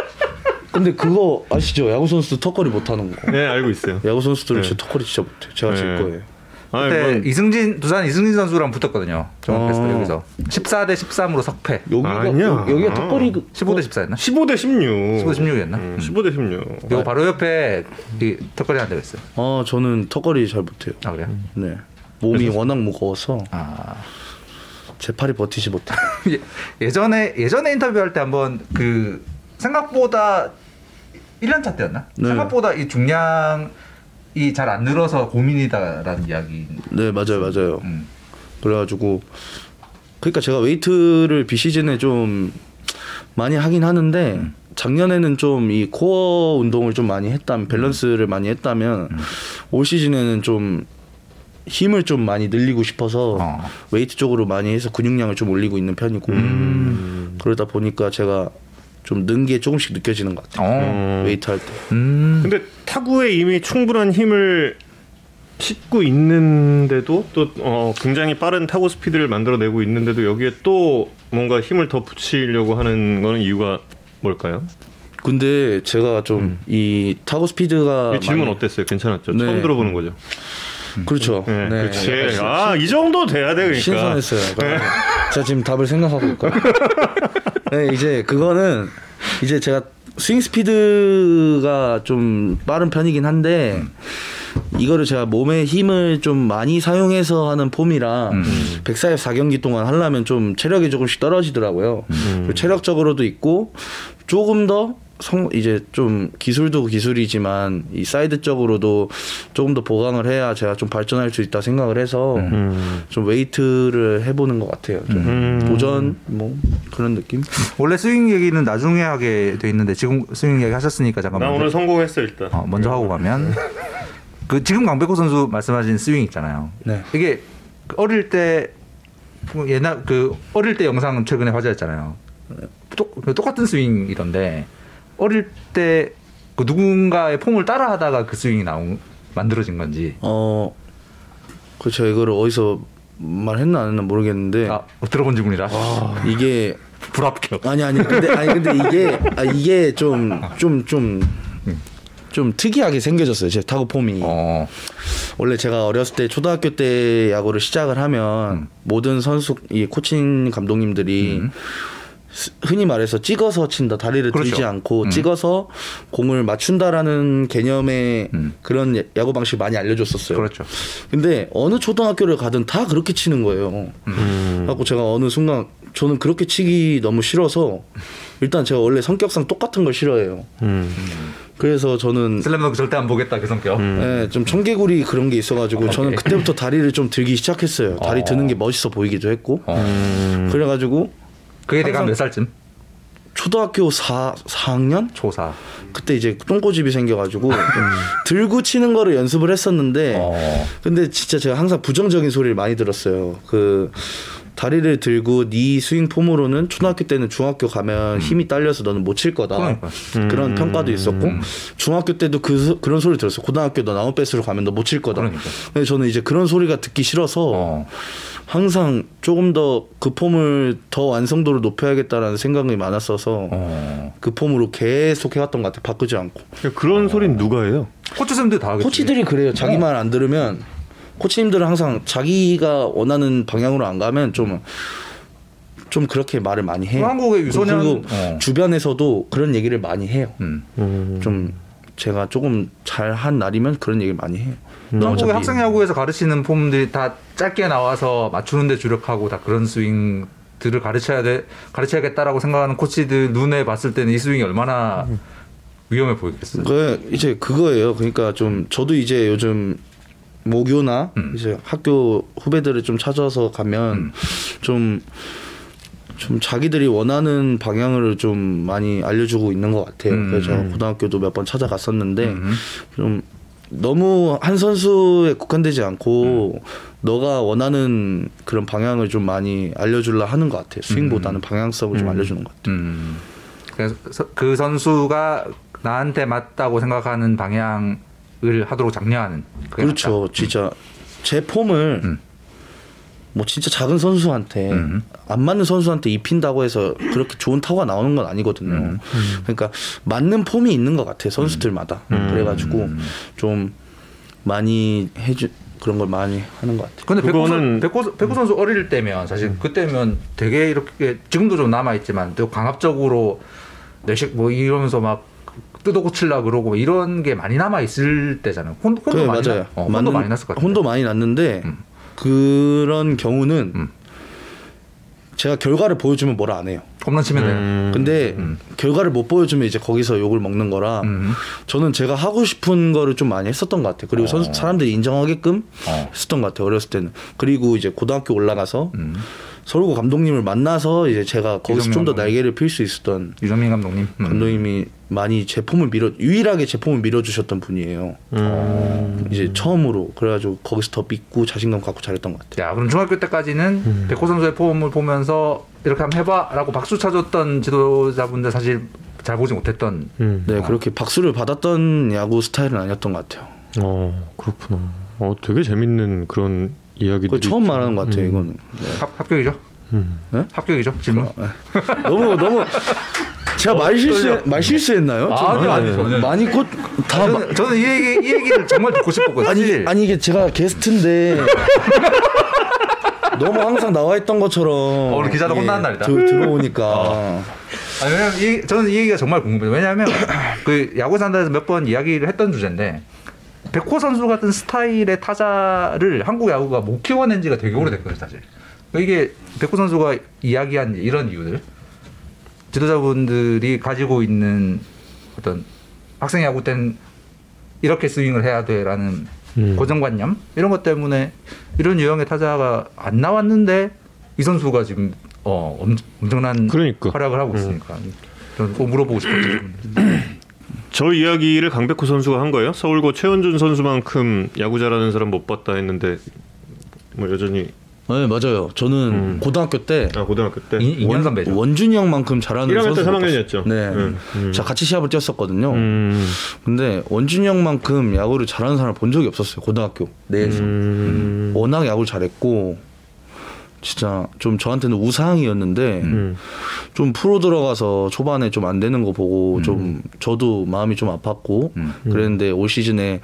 근데 그거 아시죠? 야구 선수 턱걸이 못하는 거. 네 알고 있어요. 야구 선수들은 네. 진짜 턱걸이 진짜 못해. 제가 질 네. 거예요. 아니, 그때 뭐, 이승진 두산 이승진 선수랑 붙었거든요. 종합테스트 어. 여기서 14대 13으로 석패. 여기가 아니야. 여- 여기가 턱걸이 그- 15대 14였나? 15대 16. 15대 16이었나? 음, 15대 16. 그리고 바로 옆에 이 턱걸이 한 대가 있어요. 어 저는 턱걸이 잘 못해요. 아 그래요? 네. 몸이 워낙 무거워서 아 제 팔이 버티지 못해. [LAUGHS] 예- 예전에 예전에 인터뷰할 때 한번 그 생각보다 1년차 때였나? 네. 생각보다 이 중량 이 잘 안 늘어서 고민이다라는 이야기. 네 맞아요 맞아요. 음. 그래가지고 그러니까 제가 웨이트를 비시즌에 좀 많이 하긴 하는데 음. 작년에는 좀 이 코어 운동을 좀 많이 했다면 밸런스를 많이 했다면 음. 올 시즌에는 좀 힘을 좀 많이 늘리고 싶어서 어. 웨이트 쪽으로 많이 해서 근육량을 좀 올리고 있는 편이고 음. 그러다 보니까 제가 좀 는 게 조금씩 느껴지는 것 같아요. 어. 음. 웨이트 할 때. 음. 근데 타구에 이미 충분한 힘을 싣고 있는데도 또 어, 굉장히 빠른 타구 스피드를 만들어내고 있는데도 여기에 또 뭔가 힘을 더 붙이려고 하는 거는 이유가 뭘까요? 근데 제가 좀 이 타구 스피드가 이 질문 많이- 어땠어요? 괜찮았죠? 네. 처음 들어보는 거죠. 그렇죠. 네, 네. 그렇지. 아, 이 정도 돼야 돼, 그러니까. 신선했어요. 그러니까 제가 지금 답을 생각하고 있거든요. [LAUGHS] 네, 이제 그거는 이제 제가 스윙 스피드가 좀 빠른 편이긴 한데 이거를 제가 몸의 힘을 좀 많이 사용해서 하는 폼이라 음. 144경기 동안 하려면 좀 체력이 조금씩 떨어지더라고요. 그리고 체력적으로도 있고 조금 더 성, 이제 좀 기술도 기술이지만 이 사이즈 쪽으로도 조금 더 보강을 해야 제가 좀 발전할 수 있다 생각을 해서 음. 좀 웨이트를 해보는 것 같아요. 좀 음. 도전 뭐 그런 느낌. 원래 스윙 얘기는 나중에 하게 돼 있는데 지금 스윙 얘기 하셨으니까 잠깐 나 먼저, 오늘 성공했어, 일단. 어, 먼저 하고 가면 [LAUGHS] 그 지금 강백호 선수 말씀하신 스윙 있잖아요. 네. 이게 그 어릴 때 옛날 그 어릴 때 영상 최근에 화제였잖아요. 똑, 그 똑같은 스윙이던데 어릴 때 그 누군가의 폼을 따라하다가 그 스윙이 나온 만들어진 건지 어 그렇죠. 이거를 어디서 말했나 안 했나 모르겠는데 아 들어본 질문이라 이게 불합격. 아니 아니 근데 아니 근데 이게 [LAUGHS] 아 이게 좀 좀 좀 좀 특이하게 생겨졌어요. 제 타구 폼이. 어. 원래 제가 어렸을 때 초등학교 때 야구를 시작을 하면 모든 선수 이 코칭 감독님들이 음. 스- 흔히 말해서 찍어서 친다 다리를 그렇죠. 들지 않고 음. 찍어서 공을 맞춘다라는 개념의 음. 그런 야- 야구 방식 많이 알려줬었어요. 그렇죠. 근데 어느 초등학교를 가든 다 그렇게 치는 거예요. 음. 그래갖고 제가 어느 순간 저는 그렇게 치기 너무 싫어서 일단 제가 원래 성격상 똑같은 걸 싫어해요. 음. 그래서 저는 슬램덩크 절대 안 보겠다 그 성격. 음. 예, 좀 청개구리 그런 게 있어가지고 저는 그때부터 다리를 좀 들기 시작했어요. 다리 어. 드는 게 멋있어 보이기도 했고. 어. 음. 그래가지고 그게 내가 몇 살쯤? 초등학교 4, 4학년? 초사. 그때 이제 똥꼬집이 생겨가지고 들고 치는 거를 연습을 했었는데 어. 근데 진짜 제가 항상 부정적인 소리를 많이 들었어요. 그 다리를 들고 네 스윙 폼으로는 초등학교 때는 중학교 가면 힘이 딸려서 너는 못 칠 거다. 그러니까. 그런 음. 평가도 있었고 중학교 때도 그 소- 그런 소리 들었어. 요 고등학교 너 나무 배스로 가면 너 못 칠 거다. 그러니까. 근데 저는 이제 그런 소리가 듣기 싫어서 어. 항상 조금 더 그 폼을 더 완성도를 높여야겠다라는 생각이 많았어서 어. 그 폼으로 계속 해왔던 것 같아. 요 바꾸지 않고. 그런 소리는 누가 해요? 코치 쌤들 다 하겠지. 코치들이 그래요. 자기 말 안 들으면 코치님들은 항상 자기가 원하는 방향으로 안 가면 좀좀 그렇게 말을 많이 해요. 한국의 유소년- 그리고 어. 주변에서도 그런 얘기를 많이 해요. 음. 음. 좀 제가 조금 잘한 날이면 그런 얘기를 많이 해요. 너 한국의 학생 야구에서 가르치는 폼들이 다 짧게 나와서 맞추는데 주력하고 다 그런 스윙 들을 가르쳐야 돼 가르쳐야겠다라고 생각하는 코치들 눈에 봤을 때는 이 스윙이 얼마나 위험해 보이겠어요. 그 이제 그거예요. 그러니까 좀 저도 이제 요즘 모교나 음. 이제 학교 후배들을 좀 찾아서 가면 좀좀 자기들이 원하는 방향을 좀 많이 알려주고 있는 것 같아요. 음. 그래서 고등학교도 몇 번 찾아갔었는데 음. 좀 너무 한 선수에 국한되지 않고 너가 원하는 그런 방향을 좀 많이 알려주려 하는 것 같아요. 스윙보다는 방향성을 좀 알려주는 것 같아요. 음. 그래서 그 선수가 나한테 맞다고 생각하는 방향을 하도록 장려하는 그렇죠. 진짜 제 폼을 음. 뭐 진짜 작은 선수한테 음. 안 맞는 선수한테 입힌다고 해서 그렇게 좋은 타구가 나오는 건 아니거든요. 음. 그러니까 맞는 폼이 있는 것 같아요. 선수들마다. 음. 그래가지고 좀 많이 해주 그런 걸 많이 하는 것 같아요. 근데 백호, 그거는- 선, 백호, 백호 선수 어릴 때면 사실 그때면 되게 이렇게 지금도 좀 남아 있지만 또 강압적으로 내식 뭐 이러면서 막 뜯어 고칠라 그러고 이런 게 많이 남아 있을 때잖아요. 혼, 혼도 그래, 많이 맞아요. 나, 어, 혼도 많이 났을 것 같아요. 혼도 많이 났는데 음. 그런 경우는 음. 제가 결과를 보여주면 뭐라 안 해요. 홈런 치면 돼요. 음. 근데 음. 결과를 못 보여주면 이제 거기서 욕을 먹는 거라 음. 저는 제가 하고 싶은 거를 좀 많이 했었던 것 같아요. 그리고 선수 사람들이 인정하게끔 어. 했었던 것 같아요. 어렸을 때는. 그리고 이제 고등학교 올라가서 음. 서울고 감독님을 만나서 이제 제가 거기서 좀 더. 날개를 필 수 있었던 유정민 감독님. 음. 감독님이 많이 제 폼을 밀어 유일하게 제 폼을 밀어주셨던 분이에요. 음. 이제 처음으로 그래가지고 거기서 더 믿고 자신감 갖고 잘했던 것 같아요. 야, 그럼 중학교 때까지는 백호 선수의 폼을 보면서 이렇게 한번 해봐라고 박수 쳐줬던 지도자분들 사실 잘 보지 못했던. 음. 네 그렇게 박수를 받았던 야구 스타일은 아니었던 것 같아요. 어 그렇구나. 어 되게 재밌는 그런 그거 처음 말하는 것 같아요. 음. 이거는 네. 합, 합격이죠? 음. 합격이죠? 질문? 너무 너무 제가 말 실수 말 실수했나요? 좀 아니요, 아니요, 전혀. 많이 곧다 저는, 저는 이 얘기 이 얘기를 정말 듣고 싶었거든요. 아니. 아니 이게 제가 게스트인데 [LAUGHS] 너무 항상 나와 있던 것처럼 오늘 기자들 이게 혼나는 날이다. 들- 들어오니까 아니, 왜냐면 이, 저는 이 얘기가 정말 궁금해요. 왜냐하면 그 야구 산다에서 몇 번 이야기를 했던 주제인데 백호 선수 같은 스타일의 타자를 한국 야구가 못 키워낸 지가 되게 오래됐거든요, 사실. 그러니까 이게 백호 선수가 이야기한 이런 이유들 지도자분들이 가지고 있는 어떤 학생 야구 때는 이렇게 스윙을 해야 돼라는 음. 고정관념 이런 것 때문에 이런 유형의 타자가 안 나왔는데 이 선수가 지금 어 엄, 엄청난 그러니까. 활약을 하고 있으니까 저는 꼭 물어보고 싶었죠. [CLEARS THROAT] 저 이야기를 강백호 선수가 한 거예요. 서울고 최원준 선수만큼 야구 잘하는 사람 못 봤다 했는데 뭐 여전히 네 맞아요. 저는 음. 고등학교 때 아 고등학교 때. 이- 이년 선배죠. 원준이 형만큼 잘하는 1학년 때 선수 3학년이었죠. 네, 음, 음. 제가 같이 시합을 뛰었었거든요. 음. 근데 원준이 형만큼 야구를 잘하는 사람을 본 적이 없었어요. 고등학교 내에서 음. 워낙 야구를 잘했고 진짜 좀 저한테는 우상이었는데 음. 좀 프로 들어가서 초반에 좀 안 되는 거 보고 좀 저도 마음이 좀 아팠고 음. 그랬는데 올 시즌에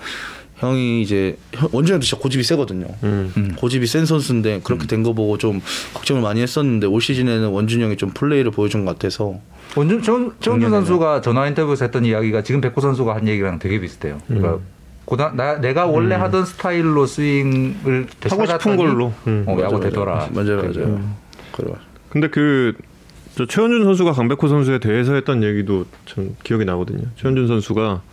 형이 이제 형- 원준이 형도 진짜 고집이 세거든요. 음. 고집이 센 선수인데 그렇게 된 거 보고 좀 걱정을 많이 했었는데 올 시즌에는 원준이 형이 좀 플레이를 보여준 것 같아서 원준 작년에는. 선수가 전화 인터뷰에서 했던 이야기가 지금 백호 선수가 한 얘기랑 되게 비슷해요. 그러니까 음. 고등 나, 내가 원래 하던 스타일로 스윙을 하고 싶은 걸로. 음. 어, 야구 되더라. 맞아요, 맞아요. 그래. 근데 그, 저 최원준 선수가 강백호 선수에 대해서 했던 얘기도 참 기억이 나거든요. 최원준 선수가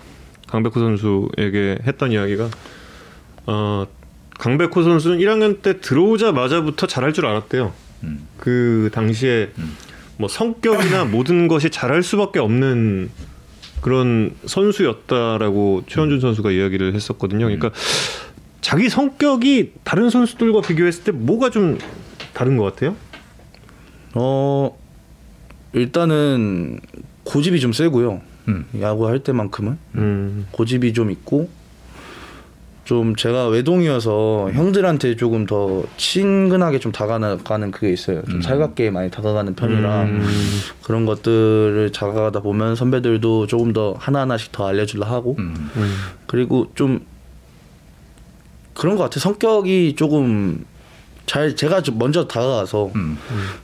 강백호 선수에게 했던 이야기가, 어, 강백호 선수는 1학년 때 들어오자마자부터 잘할 줄 알았대요. 음. 그 당시에 뭐 성격이나 모든 것이 잘할 수밖에 없는 그런 선수였다라고 최원준 선수가 이야기를 했었거든요. 그러니까 자기 성격이 다른 선수들과 비교했을 때 뭐가 좀 다른 것 같아요? 어 일단은 고집이 좀 세고요. 음. 야구 할 때만큼은 음. 고집이 좀 있고 좀 제가 외동이어서 형들한테 조금 더 친근하게 좀 다가가는 그게 있어요. 좀 살갑게 많이 다가가는 편이라 음. 그런 것들을 다가가다 보면 선배들도 조금 더 하나하나씩 더 알려주려 하고 음. 음. 그리고 좀 그런 것 같아요. 성격이 조금 잘 제가 좀 먼저 다가가서 음.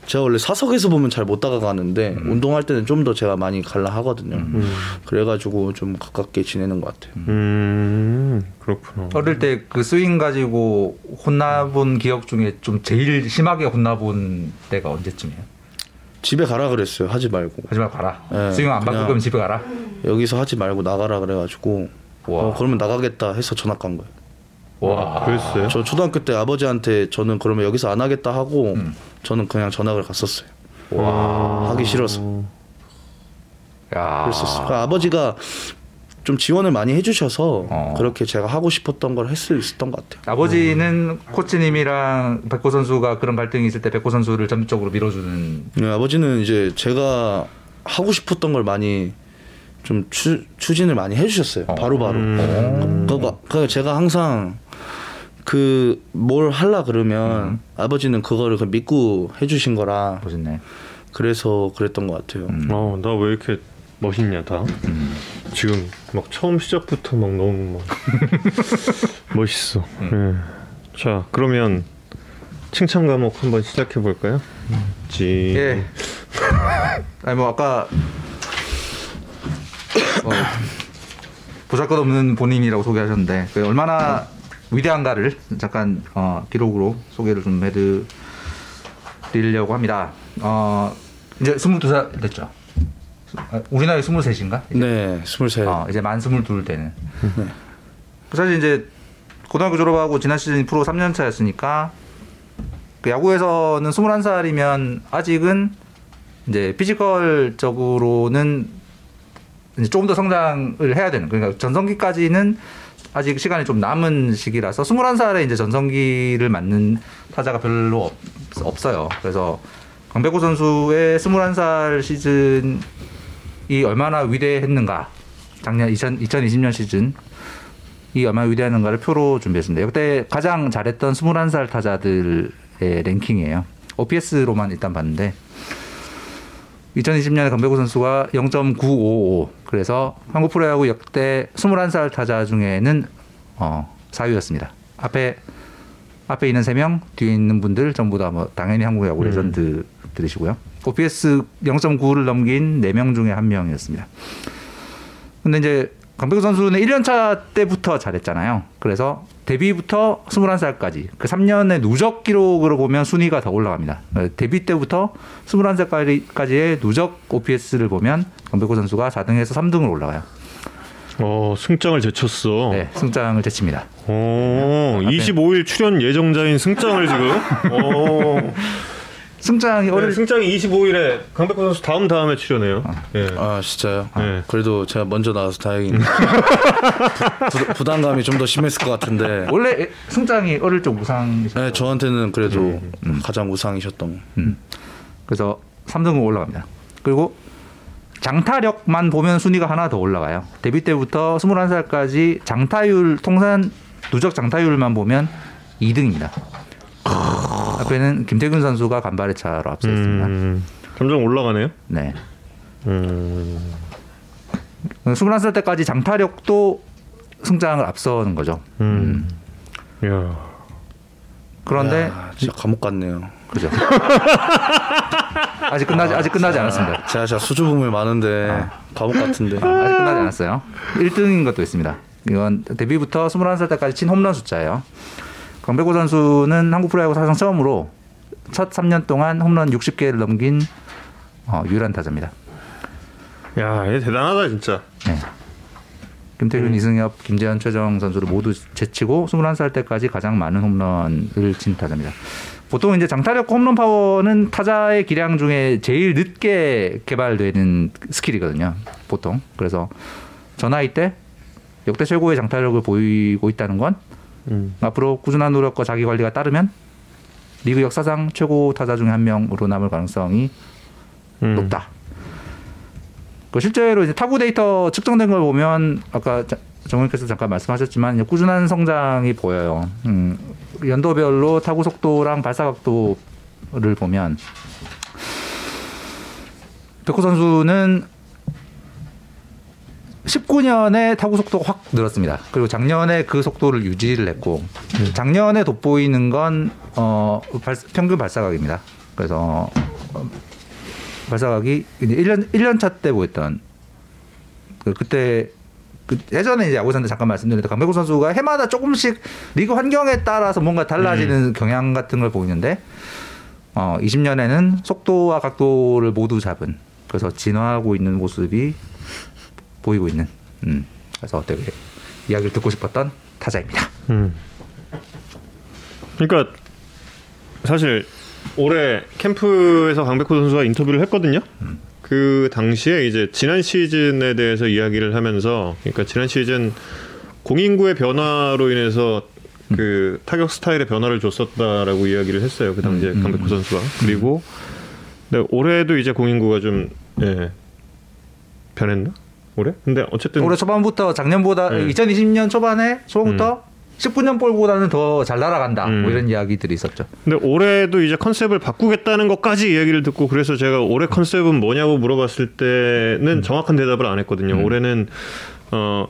제가 원래 사석에서 보면 잘 못 다가가는데 운동할 때는 좀 더 제가 많이 갈라 하거든요. 음. 그래가지고 좀 가깝게 지내는 것 같아요. 음. 그렇구나. 어릴 때 그 스윙 가지고 혼나본 기억 중에 좀 제일 심하게 혼나본 때가 언제쯤이에요? 집에 가라 그랬어요. 하지 말고 하지 말고 가라. 네, 스윙 안 바꿀 그냥- 거면 집에 가라. 여기서 하지 말고 나가라 그래가지고 와. 어, 그러면 나가겠다 해서 전학 간 거예요. 와. 그랬어요? 저 초등학교 때 아버지한테 저는 그러면 여기서 안 하겠다 하고 음. 저는 그냥 전학을 갔었어요. 와. 하기 싫어서 야. 그랬었어요. 그러니까 아버지가 좀 지원을 많이 해주셔서 어. 그렇게 제가 하고 싶었던 걸 할 수 있었던 것 같아요. 아버지는 코치님이랑 백호 선수가 그런 갈등이 있을 때 백호 선수를 전적으로 밀어주는 네, 아버지는 이제 제가 하고 싶었던 걸 많이 좀 추, 추진을 많이 해주셨어요. 어. 바로바로. 음. 그거 그 제가 항상 그뭘 하려 그러면 음. 아버지는 그거를 그 믿고 해주신 거라 보셨네. 그래서 그랬던 것 같아요. 음. 어, 나 왜 이렇게 멋있냐 다. 지금 막 처음 시작부터 막 너무 막 [LAUGHS] 멋있어. 예. 자, 그러면 칭찬 과목 한번 시작해 볼까요? 지. 예. 아니 뭐 아까 어, 보잘것없는 본인이라고 소개하셨는데 그 얼마나 위대한가를 잠깐 어, 기록으로 소개를 좀 해드리려고 합니다. 어, 이제 22살 됐죠. 아, 우리 나이 23인가? 네, 스물세. 어, 이제 만 22 되는. 사실 이제 고등학교 졸업하고 지난 시즌 프로 3년 차였으니까 그 야구에서는 21살이면 아직은 이제 피지컬적으로는 이제 조금 더 성장을 해야 되는 그러니까 전성기까지는 아직 시간이 좀 남은 시기라서 21살에 이제 전성기를 맞는 타자가 별로 없, 없어요. 그래서 강백호 선수의 21살 시즌이 얼마나 위대했는가 작년 2000, 2020년 시즌 이 얼마나 위대했는가를 표로 준비했습니다. 역대 가장 잘했던 21살 타자들의 랭킹이에요. OPS로만 일단 봤는데 2020년에 강백호 선수가 0.955 그래서 한국 프로야구 역대 21살 타자 중에는 어, 4위였습니다. 앞에 앞에 있는 3명, 뒤에 있는 분들 전부 다 뭐 당연히 한국 야구 레전드 들이시고요. OPS 0.9를 넘긴 4명 중에 한 명이었습니다. 근데 이제 강백호 선수는 1년차 때부터 잘했잖아요. 그래서 데뷔부터 21살까지 그 3년의 누적 기록으로 보면 순위가 더 올라갑니다. 어, 데뷔 때부터 21살까지의 누적 OPS를 보면 강백호 선수가 4등에서 3등으로 올라가요. 어, 승장을 제쳤어. 네, 승장을 제칩니다. 오, 25일 출연 예정자인 승장을 지금. 오. [LAUGHS] 승장이 네, 어릴 승장이 25일에 강백호 선수 다음 다음에 출연해요. 예. 아 진짜요? 네. 그래도 제가 먼저 나와서 다행이네요. [LAUGHS] 부, 부담감이 좀 더 심했을 것 같은데. 원래 승장이 어릴 적 우상이셨죠. 네, 저한테는 그래도 가장 우상이셨던. 음. 그래서 3등으로 올라갑니다. 그리고 장타력만 보면 순위가 하나 더 올라가요. 데뷔 때부터 21살까지 장타율 통산 누적 장타율만 보면 2등입니다. 앞에는 김태균 선수가 간발의 차로 앞서 있습니다. 음, 점점 올라가네요. 네. 음, 21살 때까지 장타력도 승장을 앞서는 거죠. 음. 야. 그런데 야, 진짜 감옥 같네요. 그죠. 아직 끝나지 아 직 끝나지 않았습니다. 제가 진짜 수줍음이 많은데 감옥 같은데. 아 직 끝나지 않았어요. 1등인 것도 있습니다. 이건 데뷔부터 21살 때까지 친 홈런 숫자예요. 강백호 선수는 한국 프로야구 사상 처음으로 첫 3년 동안 홈런 60개를 넘긴 어, 유일한 타자입니다. 야, 얘 대단하다 진짜. 네. 김태균, 이승엽, 김재현, 최정 선수를 모두 제치고 21살 때까지 가장 많은 홈런을 친 타자입니다. 보통 이제 장타력 홈런 파워는 타자의 기량 중에 제일 늦게 개발되는 스킬이거든요. 보통. 그래서 저 나이 때 역대 최고의 장타력을 보이고 있다는 건 음. 앞으로 꾸준한 노력과 자기 관리가 따르면 리그 역사상 최고 타자 중에 한 명으로 남을 가능성이 음. 높다. 그 실제로 이제 타구 데이터 측정된 걸 보면 아까 자- 정원께서 잠깐 말씀하셨지만 꾸준한 성장이 보여요. 음, 연도별로 타구 속도랑 발사 각도를 보면 백호 선수는 19년에 타구 속도가 확 늘었습니다. 그리고 작년에 그 속도를 유지를 했고 작년에 돋보이는 건 어, 발- 평균 발사각입니다. 그래서 어, 발사각이 이제 1년 1년 차 때 보였던 그 그때 그 예전에 이제 야구선때 잠깐 말씀드렸는데 강백호 선수가 해마다 조금씩 리그 환경에 따라서 뭔가 달라지는 경향 같은 걸 보이는데 어 20년에는 속도와 각도를 모두 잡은 그래서 진화하고 있는 모습이 보이고 있는 음 그래서 되게 이야기를 듣고 싶었던 타자입니다. 음. 그러니까 사실 올해 캠프에서 강백호 선수가 인터뷰를 했거든요. 그 당시에 이제 지난 시즌에 대해서 이야기를 하면서 그러니까 지난 시즌 공인구의 변화로 인해서 그 타격 스타일의 변화를 줬었다라고 이야기를 했어요. 그 당시에 음, 음, 강백호 음. 선수가 그리고 네, 올해도 이제 공인구가 좀 예, 변했나? 올해? 근데 어쨌든 올해 초반부터 작년보다 네. 2020년 초반에 초반부터 19년 볼보다는 더 잘 날아간다 음. 뭐 이런 이야기들이 있었죠. 근데 올해도 이제 컨셉을 바꾸겠다는 것까지 이야기를 듣고 그래서 제가 올해 컨셉은 뭐냐고 물어봤을 때는 정확한 대답을 안 했거든요. 올해는 어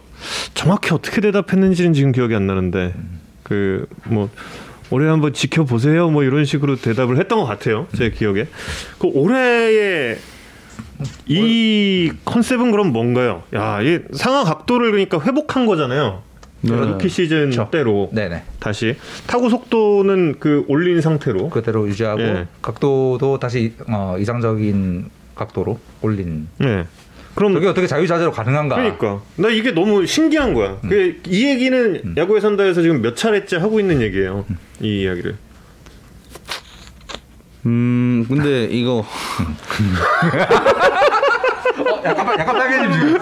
정확히 어떻게 대답했는지는 지금 기억이 안 나는데 그 뭐 올해 한번 지켜보세요 뭐 이런 식으로 대답을 했던 것 같아요. 제 기억에. 그 올해의 이 컨셉은 그럼 뭔가요? 야, 이 상하 각도를 그러니까 회복한 거잖아요. 네. 루키 시즌 그렇죠. 때로 네네. 다시 타구 속도는 그 올린 상태로 그대로 유지하고 예. 각도도 다시 어, 이상적인 각도로 올린. 네. 그럼 저게 어떻게 자유자재로 가능한가? 그러니까 나 이게 너무 신기한 거야. 음. 그, 이 얘기는 야구에 산다에서 지금 몇 차례째 하고 있는 얘기예요. 이 이야기를. 음 근데 이거 어, 약간 약간 빨개짐 지금.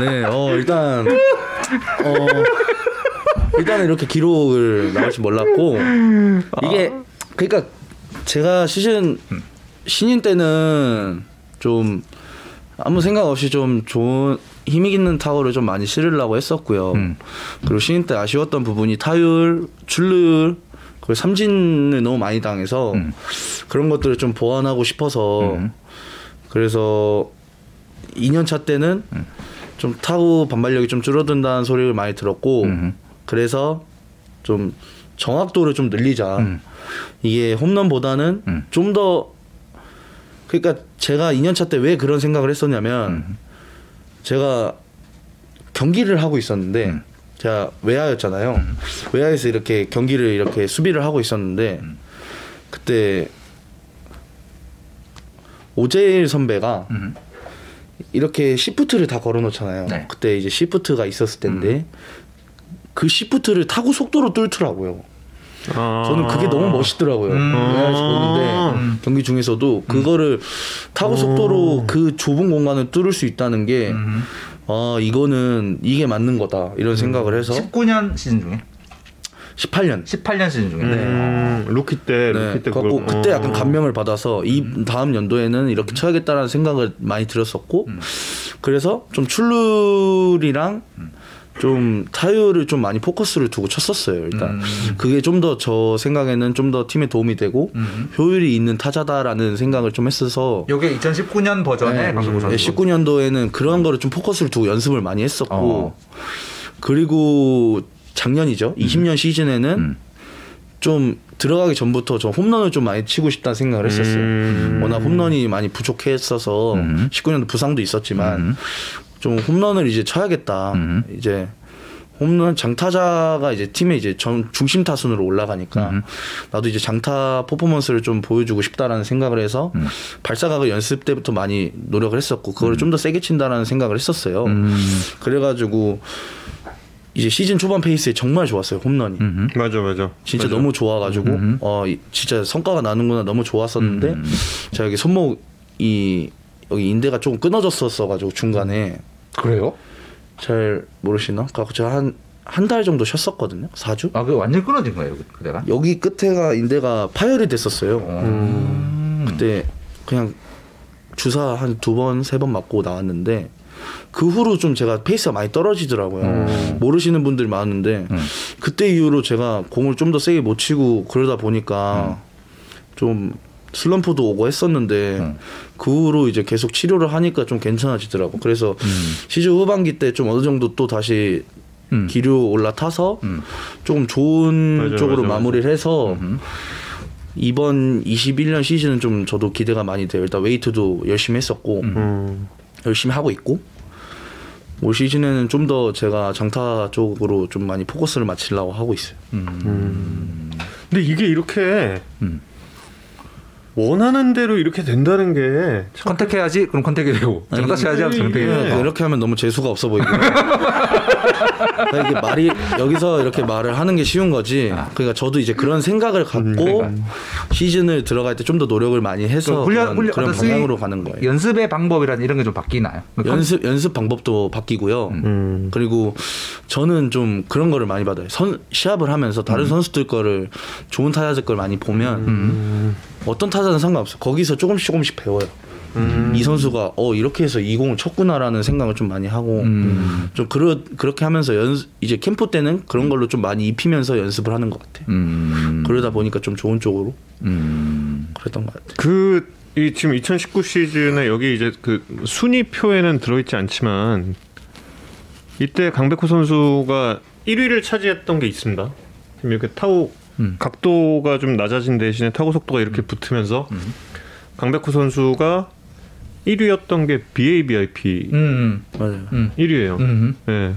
네, 어 일단 어 일단은 이렇게 기록을 나올 줄 몰랐고 이게 그러니까 제가 시즌 신인 때는 좀 아무 생각 없이 좀 좋은 힘이 있는 타구를 좀 많이 실으려고 했었고요. 음. 그리고 신인 때 아쉬웠던 부분이 타율, 출루율, 그리고 삼진을 너무 많이 당해서 음. 그런 것들을 좀 보완하고 싶어서 음. 그래서 2년 차 때는 좀 타구 반발력이 좀 줄어든다는 소리를 많이 들었고 음. 그래서 좀 정확도를 좀 늘리자. 음. 이게 홈런보다는 음. 좀더 그러니까 제가 2년 차 때 왜 그런 생각을 했었냐면 음. 제가 경기를 하고 있었는데 음. 제가 외야였잖아요. 외야에서 이렇게 경기를 이렇게 수비를 하고 있었는데 음. 그때 오재일 선배가 음. 이렇게 시프트를 다 걸어놓잖아요. 네. 그때 이제 시프트가 있었을 때인데 그 시프트를 타고 속도로 뚫더라고요. 아. 저는 그게 너무 멋있더라고요. 음. 외야에서 보는데 음. 경기 중에서도 그거를 타고 속도로 그 좁은 공간을 뚫을 수 있다는 게 음. 아 이거는 이게 맞는 거다 이런 생각을 해서 19년 시즌 중에 18년 18년 시즌 중에. 네. 음, 루키 때, 네, 루키 때 그래갖고 그걸- 그때 약간 어. 감명을 받아서 이 다음 연도에는 이렇게 쳐야겠다라는 생각을 많이 들었었고 그래서 좀 출루율이랑 좀 타율을 좀 많이 포커스를 두고 쳤었어요 일단 음. 그게 좀 더 저 생각에는 좀 더 팀에 도움이 되고 음. 효율이 있는 타자다라는 생각을 좀 했어서 요게 2019년 버전의 강수구 선수. 19년도에는 그런 거를 좀 포커스를 두고 연습을 많이 했었고 어. 그리고 작년이죠 20년 시즌에는 음. 좀 들어가기 전부터 좀 홈런을 좀 많이 치고 싶다는 생각을 했었어요. 음. 워낙 홈런이 많이 부족했어서 음. 19년도 부상도 있었지만 음. 좀 홈런을 이제 쳐야겠다. 음. 이제 홈런 장타자가 이제 팀의 이제 전 중심 타순으로 올라가니까 음. 나도 이제 장타 퍼포먼스를 좀 보여주고 싶다라는 생각을 해서 음. 발사각을 연습 때부터 많이 노력을 했었고 그거를 좀더 세게 친다라는 생각을 했었어요. 음. 그래가지고 이제 시즌 초반 페이스에 정말 좋았어요 홈런이. 음. 맞아, 맞아. 진짜 맞아. 너무 좋아가지고 음. 어 이- 진짜 성과가 나는구나 너무 좋았었는데 음. 제가 여기 손목 이 여기 인대가 조금 끊어졌었어가지고 중간에 그래요? 잘 모르시나? 그래서 제가 한 한 달 정도 쉬었었거든요. 4주. 아, 그 완전 끊어진 거예요, 그때가? 여기 끝에가 인대가 파열이 됐었어요. 음. 그때 그냥 주사 한 두 번, 세 번 맞고 나왔는데 그 후로 좀 제가 페이스가 많이 떨어지더라고요. 모르시는 분들이 많은데 음. 그때 이후로 제가 공을 좀 더 세게 못 치고 그러다 보니까 좀 슬럼프도 오고 했었는데 음. 그 후로 이제 계속 치료를 하니까 좀 괜찮아지더라고. 그래서 음. 시즌 후반기 때 좀 어느 정도 또 다시 음. 기류 올라타서 음. 조금 좋은 맞아, 쪽으로 맞아. 마무리를 해서 음. 이번 21년 시즌은 좀 저도 기대가 많이 돼요. 일단 웨이트도 열심히 했었고 음. 열심히 하고 있고 올 시즌에는 좀 더 제가 장타 쪽으로 좀 많이 포커스를 맞추려고 하고 있어요. 근데 이게 이렇게 음. 원하는 대로 이렇게 된다는 게 참. 컨택해야지 그럼 컨택이 되고 장타쳐야지 하면 장택이 되고 이렇게 하면 너무 재수가 없어 보이고. [LAUGHS] 그러니까 이게 말이 여기서 이렇게 말을 하는 게 쉬운 거지. 그러니까 저도 이제 그런 생각을 갖고 시즌을 들어갈 때 좀 더 노력을 많이 해서 그 훈련- 그런, 훈련- 그런 방향으로 가는 거예요. 연습의 방법이란 이런 게 좀 바뀌나요? 연습 연습 방법도 바뀌고요. 음. 그리고 저는 좀 그런 거를 많이 받아요. 선 시합을 하면서 다른 선수들 거를 좋은 타자들 걸 많이 보면 어떤 타자는 상관없어. 요 거기서 조금씩 조금씩 배워요. 이 선수가 어 이렇게 해서 이 공을 쳤구나라는 생각을 좀 많이 하고 음. 좀 그러 그렇게 하면서 연 이제 캠프 때는 그런 걸로 좀 많이 입히면서 연습을 하는 것 같아요. 음. 그러다 보니까 좀 좋은 쪽으로 음. 그랬던 것 같아요. 그 이 지금 2019 시즌에 여기 이제 그 순위표에는 들어있지 않지만 이때 강백호 선수가 1위를 차지했던 게 있습니다. 지금 이렇게 타구 음. 각도가 좀 낮아진 대신에 타구 속도가 이렇게 붙으면서 강백호 선수가 1위였던 게 BABIP 음. 맞아요. 음. 1위예요. 음. 예.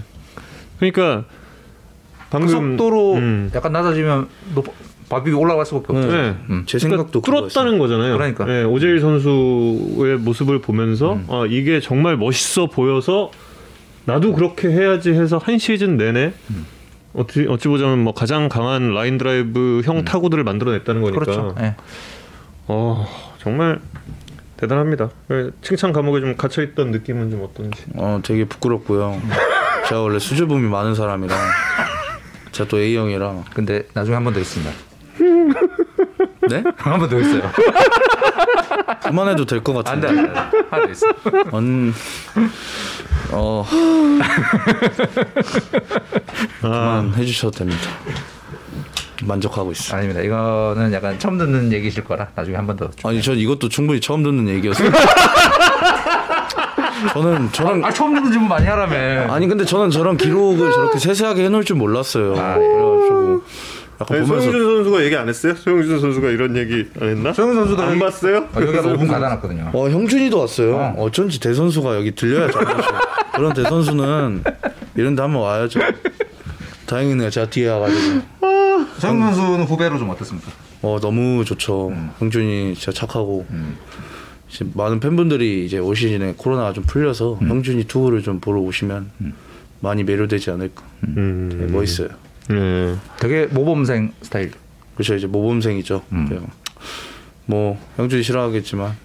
그러니까 그 방금 속도로 음. 약간 낮아지면 높 밥이 올라갈 수밖에 없죠. 네. 음. 제 생각도 그러니까 뚫었다는 거잖아요. 그러니까. 예, 오재일 선수의 모습을 보면서 음. 아, 이게 정말 멋있어 보여서 나도 그렇게 해야지 해서 한 시즌 내내 음. 어찌 어찌 보자면 뭐 가장 강한 라인 드라이브 형 타구들을 만들어냈다는 거니까. 음. 그렇죠. 예. 어, 정말 대단합니다. 예, 칭찬 감옥에 좀 갇혀 있던 느낌은 좀 어떤지. 어 되게 부끄럽고요. 제가 원래 수줍음이 많은 사람이라 제가 또 A형이라 근데 나중에 한 번 더 있습니다. 네? [LAUGHS] 한 번 더 있어요. 그만해도 될 것 같은데. 안 돼. 하나 더 있어. 언... 어 아, 그만 해주셔도 됩니다. 만족하고 있어. 요 아닙니다. 이거는 약간 처음 듣는 얘기실 거라 나중에 한 번 더. 아니 전 이것도 충분히 처음 듣는 얘기였어요. [LAUGHS] 저는 저는 아 처음 듣는 질문 많이 하라며. 아니 근데 저는 저런 기록을 저렇게 세세하게 해놓을 줄 몰랐어요. 아, 그래가지고 약간 아니, 보면서 소영준 선수가 얘기 안 했어요? 소영준 선수가 이런 얘기 안 했나? 소영 선수도 안 봤어요? 어, 여기가 5분 가다놨거든요. 어 형준이도 왔어요. 어. 어. 쩐지 대선수가 여기 들려야 잘하죠. [LAUGHS] 그런 대선수는 이런 데 한번 와야죠. 다행이네요. 제가 뒤에 와가지고. [LAUGHS] 소영 선수는 후배로 좀 어떻습니까? 어 너무 좋죠. 형준이 진짜 착하고 이제 많은 팬분들이 이제 올 시즌에 코로나가 좀 풀려서 형준이 투구를 좀 보러 오시면 많이 매료되지 않을까. 음. 되게 멋있어요. 네. 되게 모범생 스타일. 그렇죠 이제 모범생이죠. 음. 네. 뭐 형준이 싫어하겠지만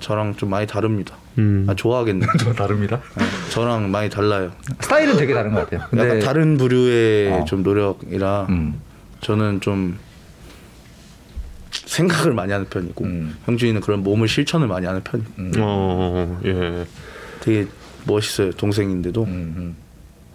저랑 좀 많이 다릅니다. 음. 아 좋아하겠네. 좀 [LAUGHS] 다릅니다. 네, 저랑 많이 달라요. 스타일은 되게 다른 것 같아요. 근데 약간 다른 부류의 어. 좀 노력이라 음. 저는 좀 생각을 많이 하는 편이고 음. 형준이는 그런 몸을 실천을 많이 하는 편이고 어, 예. 되게 멋있어요 동생인데도 음, 음.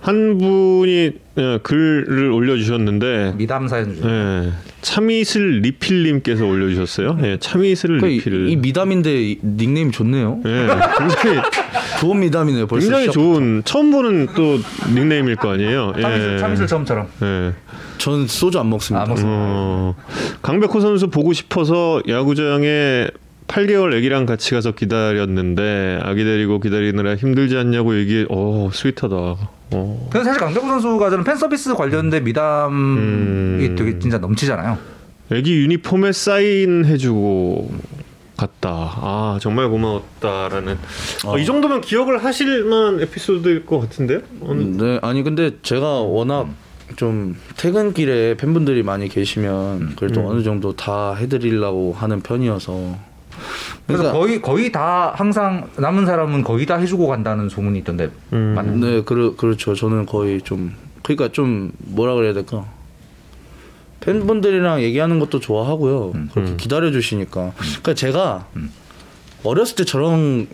한 분이 예, 글을 올려주셨는데 미담 사연 중. 예, 참이슬 리필님께서 올려주셨어요. 예, 참이슬 그러니까 리필. 이, 이 미담인데 이 닉네임 좋네요. 예, 굉장히 [LAUGHS] 좋은 미담이네요. 벌써 굉장히 시작. 좋은 처음 보는 또 닉네임일 거 아니에요. 예. 참이슬, 참이슬 처음처럼. 예. 전 소주 안 먹습니다. 안 먹습니다. 어, 강백호 선수 보고 싶어서 야구장에 8개월 아기랑 같이 가서 기다렸는데 아기 데리고 기다리느라 힘들지 않냐고 얘기해. 어, 스윗하다. 어. 근데 사실 강백호 선수가 저는 팬 서비스 관련된 미담이 음. 되게 진짜 넘치잖아요. 애기 유니폼에 사인 해주고 갔다. 아 정말 고마웠다라는. 어, 이 정도면 기억을 하실 만한 에피소드일 것 같은데요? 어느- 네, 아니 근데 제가 워낙 좀 퇴근길에 팬분들이 많이 계시면 그래도 어느 정도 다 해드리려고 하는 편이어서 그래서 그러니까 거의 거의 다 항상 남은 사람은 거의 다 해주고 간다는 소문이 있던데 음. 맞나요? 네, 그러, 그렇죠. 저는 거의 좀 그러니까 좀 뭐라 그래야 될까 팬분들이랑 얘기하는 것도 좋아하고요. 그렇게 기다려 주시니까. 그러니까 제가 어렸을 때 저런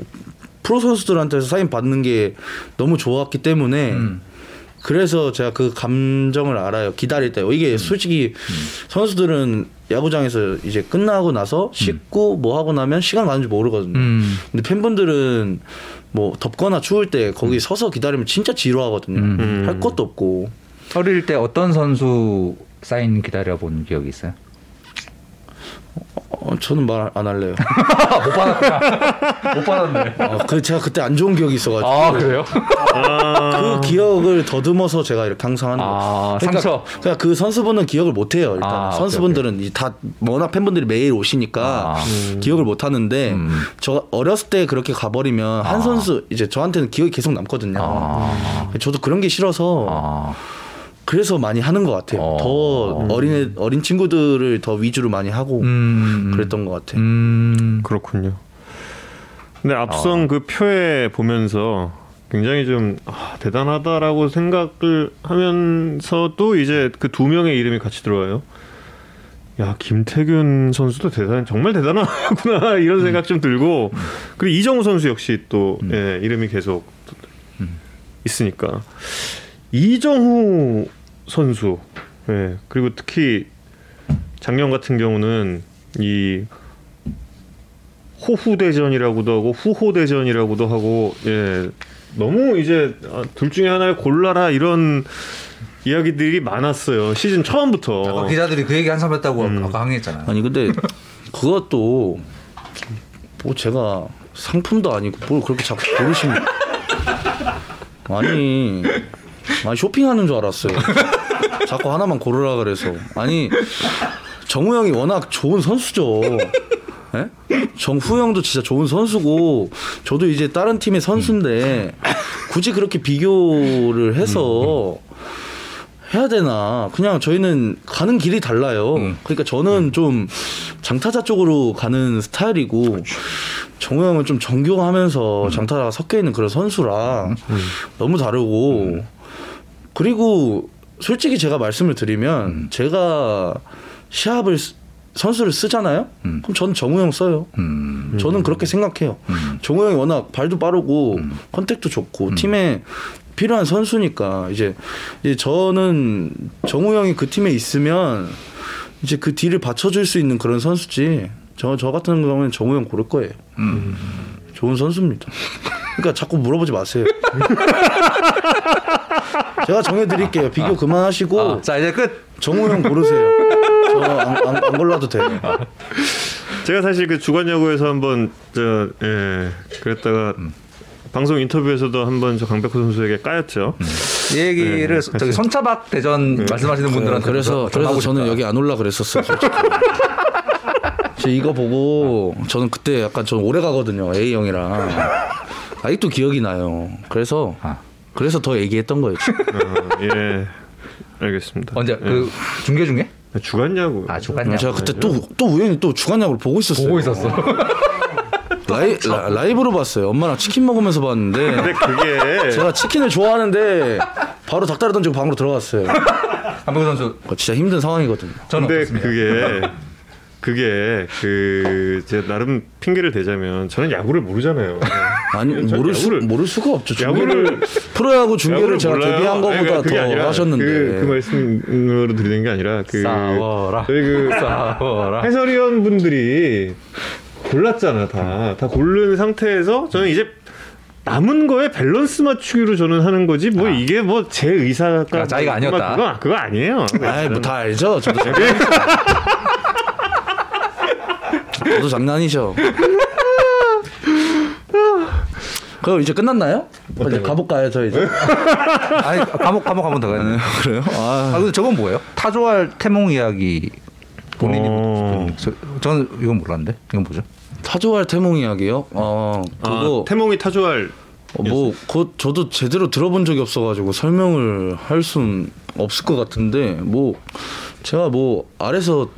프로 선수들한테서 사인 받는 게 너무 좋았기 때문에 그래서 제가 그 감정을 알아요. 기다릴 때. 이게 솔직히 선수들은 야구장에서 이제 끝나고 나서 씻고 뭐 하고 나면 시간 가는 줄 모르거든요. 음. 근데 팬분들은 뭐 덥거나 추울 때 거기 서서 기다리면 진짜 지루하거든요. 음. 할 것도 없고. 어릴 때 어떤 선수 사인 기다려 본 기억이 있어요? 어, 저는 말 안 할래요. [LAUGHS] 못 받았다. 못 받았네. 어, 그 제가 그때 안 좋은 기억이 있어가지고 아 그래요? 아, 그 기억을 더듬어서 제가 이렇게 항상 하는 거예요. 아 그러니까, 상처. 그러니까 그 선수분은 기억을 못 해요. 일단 아, 오케이, 선수분들은 이다 워낙 팬분들이 매일 오시니까 아. 기억을 못 하는데 음. 저 어렸을 때 그렇게 가버리면 한 아. 선수 이제 저한테는 기억이 계속 남거든요. 아. 저도 그런 게 싫어서 아. 그래서 많이 하는 것 같아요. 어. 더 어린애 어린 친구들을 더 위주로 많이 하고 음. 그랬던 것 같아요. 음. 그렇군요. 근데 앞선 그 표에 보면서 굉장히 좀 아, 대단하다라고 생각을 하면서도 이제 그 두 명의 이름이 같이 들어와요. 야 김태균 선수도 대단 정말 대단하구나 [LAUGHS] 이런 생각 좀 들고 그리고 이정우 선수 역시 또 예, 이름이 계속 있으니까 이정우 선수 예, 그리고 특히 작년 같은 경우는 이 호후 대전이라고도 하고 후호 대전이라고도 하고 예 너무 이제 아, 둘 중에 하나를 골라라 이런 이야기들이 많았어요 시즌 처음부터 아까 기자들이 그 얘기 한참 했다고 음. 아까 항의했잖아요. 아니 근데 그것도 뭐 제가 상품도 아니고 뭘 그렇게 자꾸 고르십니까? 아니 아니 쇼핑하는 줄 알았어요. 자꾸 하나만 고르라 그래서. 아니 정우 형이 워낙 좋은 선수죠. 예? 정후 형도 진짜 좋은 선수고 저도 이제 다른 팀의 선수인데 굳이 그렇게 비교를 해서 해야 되나. 그냥 저희는 가는 길이 달라요. 음. 그러니까 저는 좀 장타자 쪽으로 가는 스타일이고 정우 형은 좀 정교하면서 장타자가 섞여 있는 그런 선수라 너무 다르고 그리고 솔직히 제가 말씀을 드리면 제가 시합을 쓰- 선수를 쓰잖아요 음. 그럼 저는 정우 형 써요 음. 저는 그렇게 생각해요. 음. 정우 형이 워낙 발도 빠르고 컨택도 좋고 팀에 필요한 선수니까 이제, 이제 저는 정후 형이 그 팀에 있으면 이제 그 뒤를 받쳐줄 수 있는 그런 선수지. 저 저 같은 경우는 정후 형 고를 거예요. 음. 좋은 선수입니다. 그러니까 자꾸 물어보지 마세요. [LAUGHS] 제가 정해드릴게요. 비교 그만하시고 아, 자 이제 끝. 정후 형 고르세요. 저 안안 골라도 돼요. 제가 사실 그 주간 야구에서 한번 저 예, 그랬다가 방송 인터뷰에서도 한번 저 강백호 선수에게 까였죠. 이 얘기를 네, 저기 손차박 대전 말씀하시는 분들한테 그래서 그래서 저는 여기 안 올라 그랬었어요. 저 [LAUGHS] 이거 보고 저는 그때 약간 좀 오래 가거든요 A 형이랑 아직도 기억이 나요. 그래서 아. 그래서 더 얘기했던 거예요. 어, 예, 알겠습니다. 언제 예. 그 중계 중에? 주간 야구. 아 주간 야구. 제가 그때 또 또 우연히 또 주간 야구를 보고 있었어요. 보고 있었어. [LAUGHS] 라이, 라, 라이브로 봤어요. 엄마랑 치킨 먹으면서 봤는데 [LAUGHS] 근데 그게 제가 치킨을 좋아하는데 바로 닭다리 던지고 방으로 들어갔어요. 한국 선수 진짜 힘든 상황이거든요. 저는 근데? 그게 [LAUGHS] 그게 그 제가 나름 핑계를 대자면 저는 야구를 모르잖아요. 아니 전 모를 수 야구를- 모를 수가 없죠. 야구를- 중계를 프로야구 중계를 제가 몰라요. 데뷔한 거보다 그러니까 더 아니라 하셨는데 그, 그 말씀으로 드리는 게 아니라 그 싸워라. 저희 그 싸워라. 해설위원 분들이 골랐잖아 다. 다 고른 상태에서 저는 이제 남은 거에 밸런스 맞추기로 저는 하는 거지 뭐 이게 뭐 제 의사가 아, 자기가 아니었다. 그거 그거 아니에요. 아이 뭐다 알죠. 저도 [LAUGHS] 장... 저도 장난이죠. [LAUGHS] 그럼 이제 끝났나요? 이제 가볼까요, 저 이제? [LAUGHS] 아니 감옥 감옥 한번 더 가야 돼. 그래요? 아, 아 근데 저건 뭐예요? 타조알 태몽 이야기 본인이 어. 저, 저는 이건 몰랐는데 이건 뭐죠? 타조알 태몽 이야기요? 어, 그거 아, 태몽이 타조할 어, 뭐, 그 저도 제대로 들어본 적이 없어가지고 설명을 할 순 없을 것 같은데, 뭐, 제가 뭐, 아래서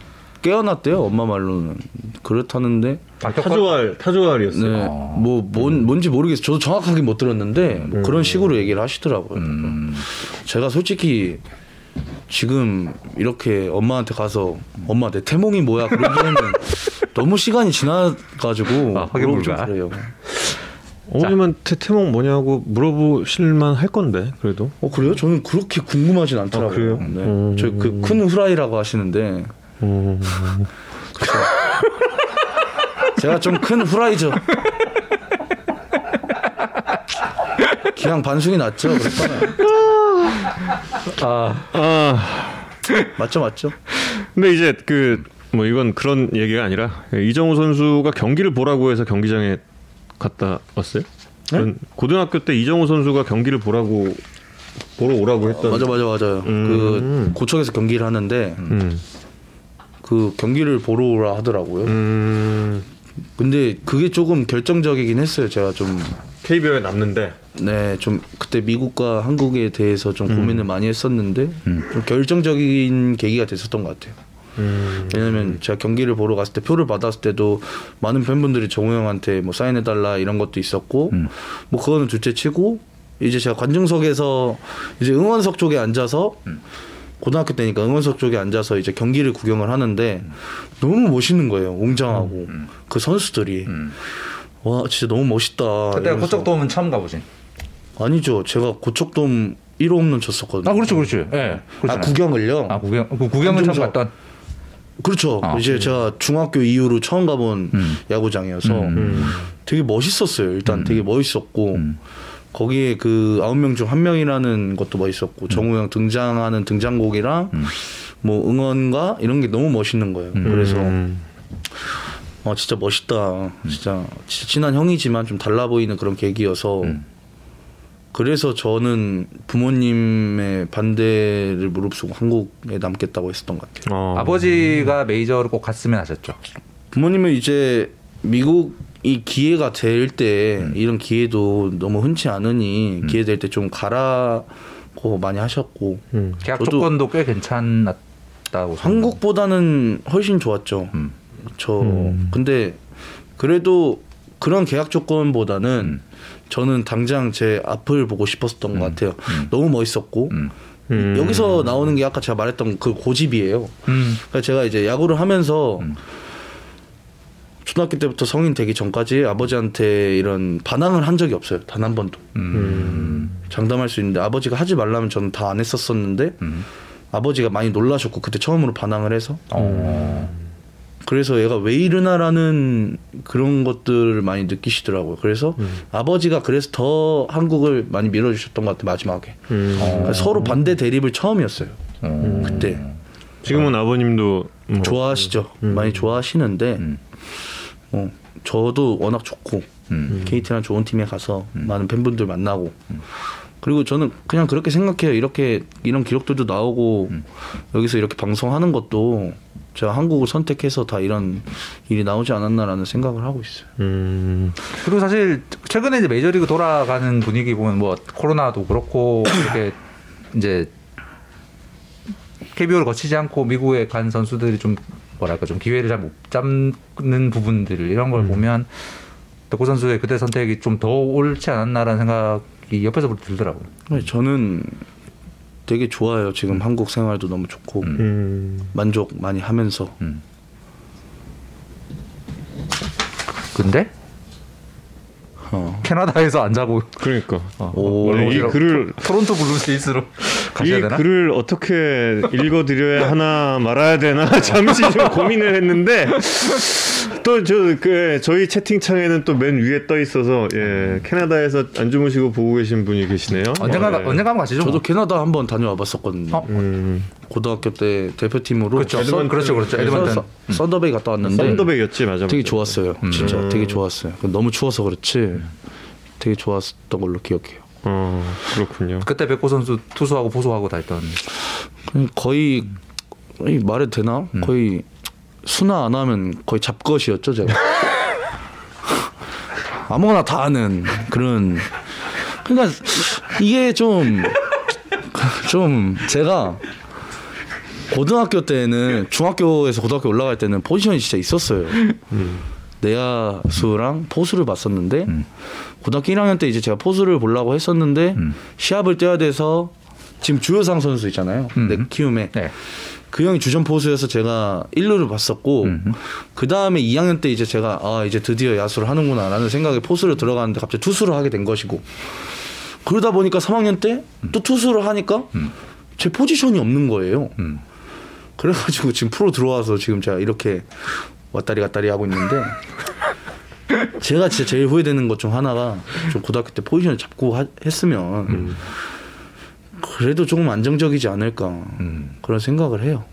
깨어났대요, 엄마 말로는. 그렇다는데, 타조알 타조알이었어요. 네, 뭐 뭔, 뭔지 모르겠어요. 저도 정확하게 못 들었는데 뭐 그런 식으로 얘기를 하시더라고요. 제가 솔직히 지금 이렇게 엄마한테 가서 엄마 내 태몽이 뭐야 그런 거는 [LAUGHS] 너무 시간이 지나가지고 아, 확인 불가. 그래요. 어머님한테 태몽 뭐냐고 물어보실만 할 건데 그래도. 어 그래요? 저는 그렇게 궁금하진 않더라고요. 아, 그래요? 네. 음. 저그 큰 후라이라고 하시는데 음. 제가 좀 큰 후라이죠. 기왕 반숙이 났죠. 그랬잖아요. 아, 아 맞죠, 맞죠. 근데 이제 그 뭐 이건 그런 얘기가 아니라 이정우 선수가 경기를 보라고 해서 경기장에 갔다 왔어요. 그런 고등학교 때 이정우 선수가 경기를 보라고 보러 오라고 했던. 맞아, 맞아, 맞아요. 음. 그 고척에서 경기를 하는데 음. 그 경기를 보러 오라 하더라고요. 음. 근데 그게 조금 결정적이긴 했어요. 제가 좀 KBO에 남는데. 네, 좀 그때 미국과 한국에 대해서 좀 음. 고민을 많이 했었는데 좀 결정적인 계기가 됐었던 것 같아요. 음. 왜냐면 제가 경기를 보러 갔을 때 표를 받았을 때도 많은 팬분들이 정우 형한테 뭐 사인해 달라 이런 것도 있었고 뭐 그거는 둘째 치고 이제 제가 관중석에서 이제 응원석 쪽에 앉아서 고등학교 때니까 응원석 쪽에 앉아서 이제 경기를 구경을 하는데 너무 멋있는 거예요 웅장하고 그 선수들이 와 진짜 너무 멋있다 그때. 고척돔은 처음 가보지. 아니죠 제가 고척돔 1호 홈런 쳤었거든요 아, 그렇죠, 그렇죠. 예. 네, 아 구경을요 아, 구경, 그 구경은 처음. 갔던. 그렇죠. 아, 이제 제가 중학교 이후로 처음 가본 야구장이어서 음. 되게 멋있었어요. 일단 되게 멋있었고 거기에 그 아홉 명 중 한 명이라는 것도 멋있었고 정우 형 등장하는 등장곡이랑 뭐 응원가 이런 게 너무 멋있는 거예요. 그래서 음. 어 진짜 멋있다. 진짜 진짜 친한 형이지만 좀 달라 보이는 그런 계기여서 그래서 저는 부모님의 반대를 무릅쓰고 한국에 남겠다고 했었던 것 같아요. 어. 아버지가 메이저를 꼭 갔으면 하셨죠. 부모님은 이제 미국이 기회가 될 때 이런 기회도 너무 흔치 않으니 기회 될 때 좀 가라고 많이 하셨고 음. 계약 조건도 꽤 괜찮았다고. 생각합니다. 한국보다는 훨씬 좋았죠. 음. 저 근데 그래도 그런 계약 조건보다는 음. 저는 당장 제 앞을 보고 싶었던 것 같아요. 너무 멋있었고 음. 음. 여기서 나오는 게 아까 제가 말했던 그 고집이에요. 음. 그러니까 제가 이제 야구를 하면서 초등학교 때부터 성인 되기 전까지 아버지한테 이런 반항을 한 적이 없어요. 단 한 번도. 음. 장담할 수 있는데 아버지가 하지 말라면 저는 다 안 했었었는데 음. 아버지가 많이 놀라셨고 그때 처음으로 반항을 해서 어. 그래서 얘가 왜 이러나라는 그런 것들을 많이 느끼시더라고요. 그래서 아버지가 그래서 더 한국을 많이 밀어주셨던 것 같아요. 마지막에 음. 그러니까 서로 반대 대립을 처음이었어요. 어. 그때 지금은 아버님도 뭐 좋아하시죠. 많이 좋아하시는데 음. 어, 저도 워낙 좋고 음. KT랑 좋은 팀에 가서 많은 팬분들 만나고 그리고 저는 그냥 그렇게 생각해요. 이렇게 이런 기록들도 나오고 여기서 이렇게 방송하는 것도 제가 한국을 선택해서 다 이런 일이 나오지 않았나라는 생각을 하고 있어요. 음. 그리고 사실 최근에 이제 메이저리그 돌아가는 분위기 보면 뭐 코로나도 그렇고 [COUGHS] 이렇게 이제 KBO를 거치지 않고 미국에 간 선수들이 좀 뭐랄까 좀 기회를 잘 못 잡는 부분들 이런 걸 보면 덕구 선수의 그때 선택이 좀 더 옳지 않았나라는 생각이 옆에서 들더라고요. 네, 저는 되게 좋아요. 지금 한국 생활도 너무 좋고 음. 만족 많이 하면서. 근데? 어. 캐나다에서 안 자고. 그러니까. 오, 네, 이 글을 토론토 블루제이스로 이 가셔야 되나? 글을 어떻게 읽어드려야 하나 말아야 되나 [LAUGHS] 잠시 좀 고민을 했는데 또 저 그 저희 채팅창에는 또 맨 위에 떠 있어서 예 캐나다에서 안 주무시고 보고 계신 분이 계시네요. 언젠가 네. 언젠가 한번 가시죠. 저도 뭐. 캐나다 한번 다녀와 봤었거든요. 어? 음, 고등학교 때 대표팀으로 그렇죠. 선- 그렇죠, 그렇죠. 선- 에드먼턴. 선- 썬더베이 갔다 왔는데 썬더백이었지 맞아. 되게 맞아. 좋았어요. 진짜 되게 좋았어요. 너무 추워서 그렇지 되게 좋았던 걸로 기억해요. 어 그렇군요. 그때 백호 선수 투수하고 보수하고 다 했던 거의 이 말해도 되나? 거의 순화 안 하면 거의 잡것이었죠 제가. [LAUGHS] 아무거나 다 하는 그런. 그러니까 이게 좀 좀 제가 고등학교 때는 중학교에서 고등학교 올라갈 때는 포지션이 진짜 있었어요. 내야수랑 포수를 봤었는데 음. 고등학교 1학년 때 이제 제가 포수를 보려고 했었는데 음. 시합을 뛰어야 돼서 지금 주효상 선수 있잖아요. 음. 내 키움에 네. 그 형이 주전 포수여서 제가 1루를 봤었고 음. 그 다음에 2학년 때 이제 제가 아 이제 드디어 야수를 하는구나라는 생각에 포수를 들어가는데 갑자기 투수를 하게 된 것이고 그러다 보니까 3학년 때 또 투수를 하니까 제 포지션이 없는 거예요. 음. 그래가지고 지금 프로 들어와서 지금 제가 이렇게 왔다리 갔다리 하고 있는데 [LAUGHS] 제가 진짜 제일 후회되는 것 중 하나가 좀 고등학교 때 포지션을 잡고 하- 했으면 그래도 조금 안정적이지 않을까 음. 그런 생각을 해요.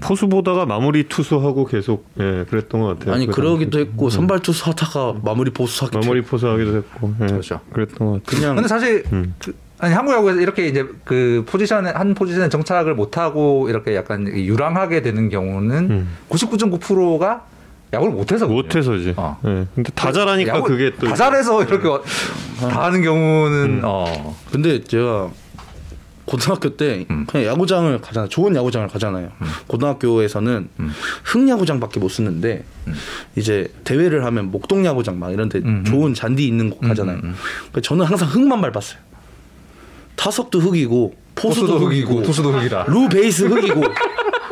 포수 보다가 마무리 투수하고 계속 예 그랬던 것 같아요. 아니 그 그러기도 당시. 했고 선발 투수 하다가 마무리 보수 하기 마무리 포수 하기도 했고 예, 그렇죠. 그랬던 것 같아요. 그냥 근데 사실 음. 그, 아니 한국 야구에서 이렇게 이제 그 포지션에 한 포지션에 정착을 못 하고 이렇게 약간 유랑하게 되는 경우는 음. 99.9%가 야구를 못해서 못해서지. 어. 예. 근데 다 잘하니까 그게 또 다 잘해서 이렇게 다 하는 경우는 음. 어 근데 제가 고등학교 때 음. 그냥 야구장을 가잖아. 좋은 야구장을 가잖아요. 고등학교에서는 흙야구장밖에 못 쓰는데 이제 대회를 하면 목동 야구장 막 이런 데 음, 좋은 잔디 있는 곳 가잖아요. 그러니까 저는 항상 흙만 밟았어요. 타석도 흙이고 포수도, 포수도 흙이고, 투수도 흑이라 루 베이스 흙이고 [LAUGHS]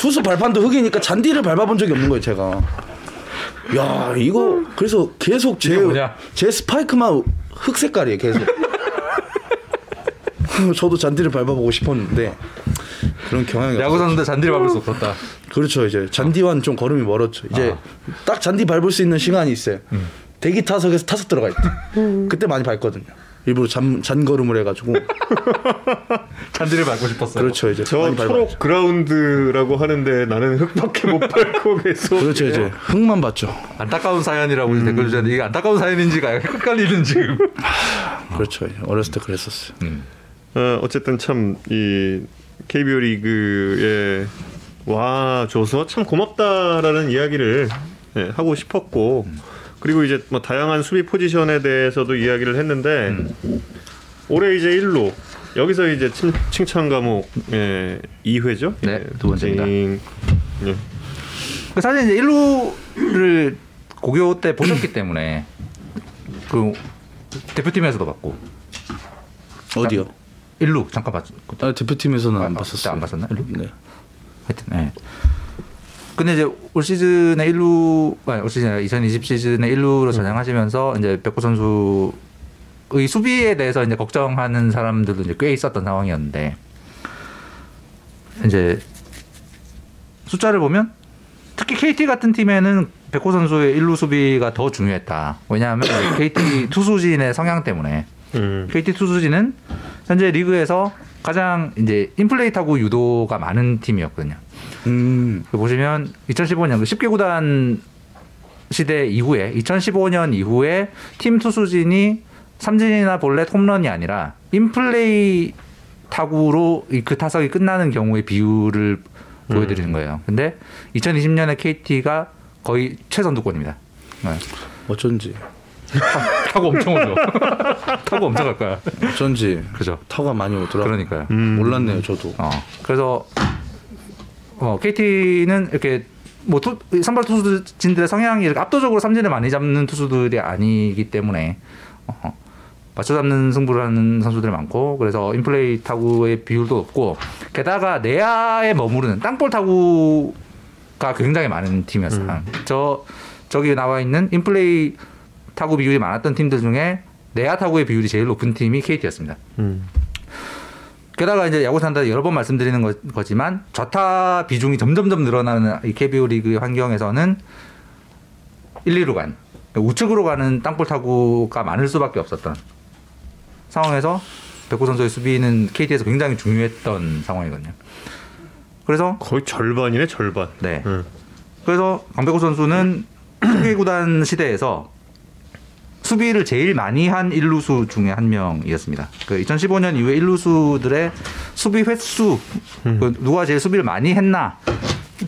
투수 발판도 흙이니까 잔디를 밟아본 적이 없는 거예요, 제가. 야, 이거 그래서 계속 제? 제 스파이크만 흑 색깔이에요, 계속. [LAUGHS] 저도 잔디를 밟아보고 싶었는데 그런 경향이 야구. 선수인데 잔디를 밟을 수 없었다. 그렇죠, 이제 잔디와는 좀 걸음이 멀었죠. 이제 아. 딱 잔디 밟을 수 있는 시간이 있어요. 음. 대기 타석에서 타석 들어가 있대. 그때 많이 밟거든요. 일부러 잔, 잔걸음을 해가지고 [LAUGHS] 잔디를 밟고 싶었어요. 그렇죠 이제 저. 초록 그라운드라고 하는데 나는 흙밖에 못 밟고 [LAUGHS] 계속 그렇죠 이제 흙만 봤죠. 안타까운 사연이라고 음. 댓글 주셨는데 이게 안타까운 사연인지가 헷갈리는 지금. [LAUGHS] 그렇죠. 어렸을 때 그랬었어요. 어, 어쨌든 참 이 KBO 리그에 와 줘서 참 고맙다라는 이야기를 예, 하고 싶었고 그리고 이제 뭐 다양한 수비 포지션에 대해서도 이야기를 했는데 올해 이제 1루 여기서 이제 칭, 칭찬 과목 예, 2회죠? 네, 두 번째입니다. 예. 그 사실 이제 1루를 고교 때 보셨기 [CLEARS THROAT] 때문에 그 대표팀에서도 봤고 어디요? 1루 잠깐 봤. 아, 대표팀에서는 아, 안 그때 봤었어요. 안 봤었나? 1루? 네. 하여튼 네. 근데 이제 올 시즌에 1루 아니 올 시즌 아니라 2020 시즌에 1루로 전향하시면서 이제 백호 선수 의 수비에 대해서 이제 걱정하는 사람들도 이제 꽤 있었던 상황이었는데 이제 숫자를 보면 특히 KT 같은 팀에는 백호 선수의 1루 수비가 더 중요했다. 왜냐하면 KT [COUGHS] 투수진의 성향 때문에 음. KT 투수진은 현재 리그에서 가장 이제 인플레이 타구 유도가 많은 팀이었거든요. 음. 그 보시면 2015년 그 10개 구단 시대 이후에 2015년 이후에 팀 투수진이 삼진이나 볼넷 홈런이 아니라 인플레이 타구로 이그 타석이 끝나는 경우의 비율을 보여드리는 거예요. 근데 2020년에 KT가 거의 최선두권입니다. 네. 어쩐지 타구 엄청 오죠. [LAUGHS] 타구 엄청 갈 거야. 어쩐지 그죠. 타가 많이 오더라. 그러니까요. 음. 몰랐네요, 저도. 어, 그래서 어, KT는 이렇게 뭐 투, 선발 투수진들의 성향이 압도적으로 삼진을 많이 잡는 투수들이 아니기 때문에 어, 맞춰 잡는 승부를 하는 선수들이 많고 그래서 인플레이 타구의 비율도 높고 게다가 내야에 머무르는 땅볼 타구가 굉장히 많은 팀이었어요. 저 저기 나와 있는 인플레이 타구 비율이 많았던 팀들 중에 내야 타구의 비율이 제일 높은 팀이 KT였습니다. 음. 게다가 이제 야구 산다 여러 번 말씀드리는 거, 거지만 좌타 비중이 점점점 늘어나는 이 KBO 리그 환경에서는 1, 2루 간 우측으로 가는 땅볼 타구가 많을 수밖에 없었던 상황에서 백호 선수의 수비는 KT에서 굉장히 중요했던 상황이거든요. 그래서 거의 절반이네 절반. 네. 음. 그래서 강백호 선수는 수비 구단 시대에서 수비를 제일 많이 한 일루수 중에 한 명이었습니다. 그 2015년 이후에 일루수들의 수비 횟수 그 누가 제일 수비를 많이 했나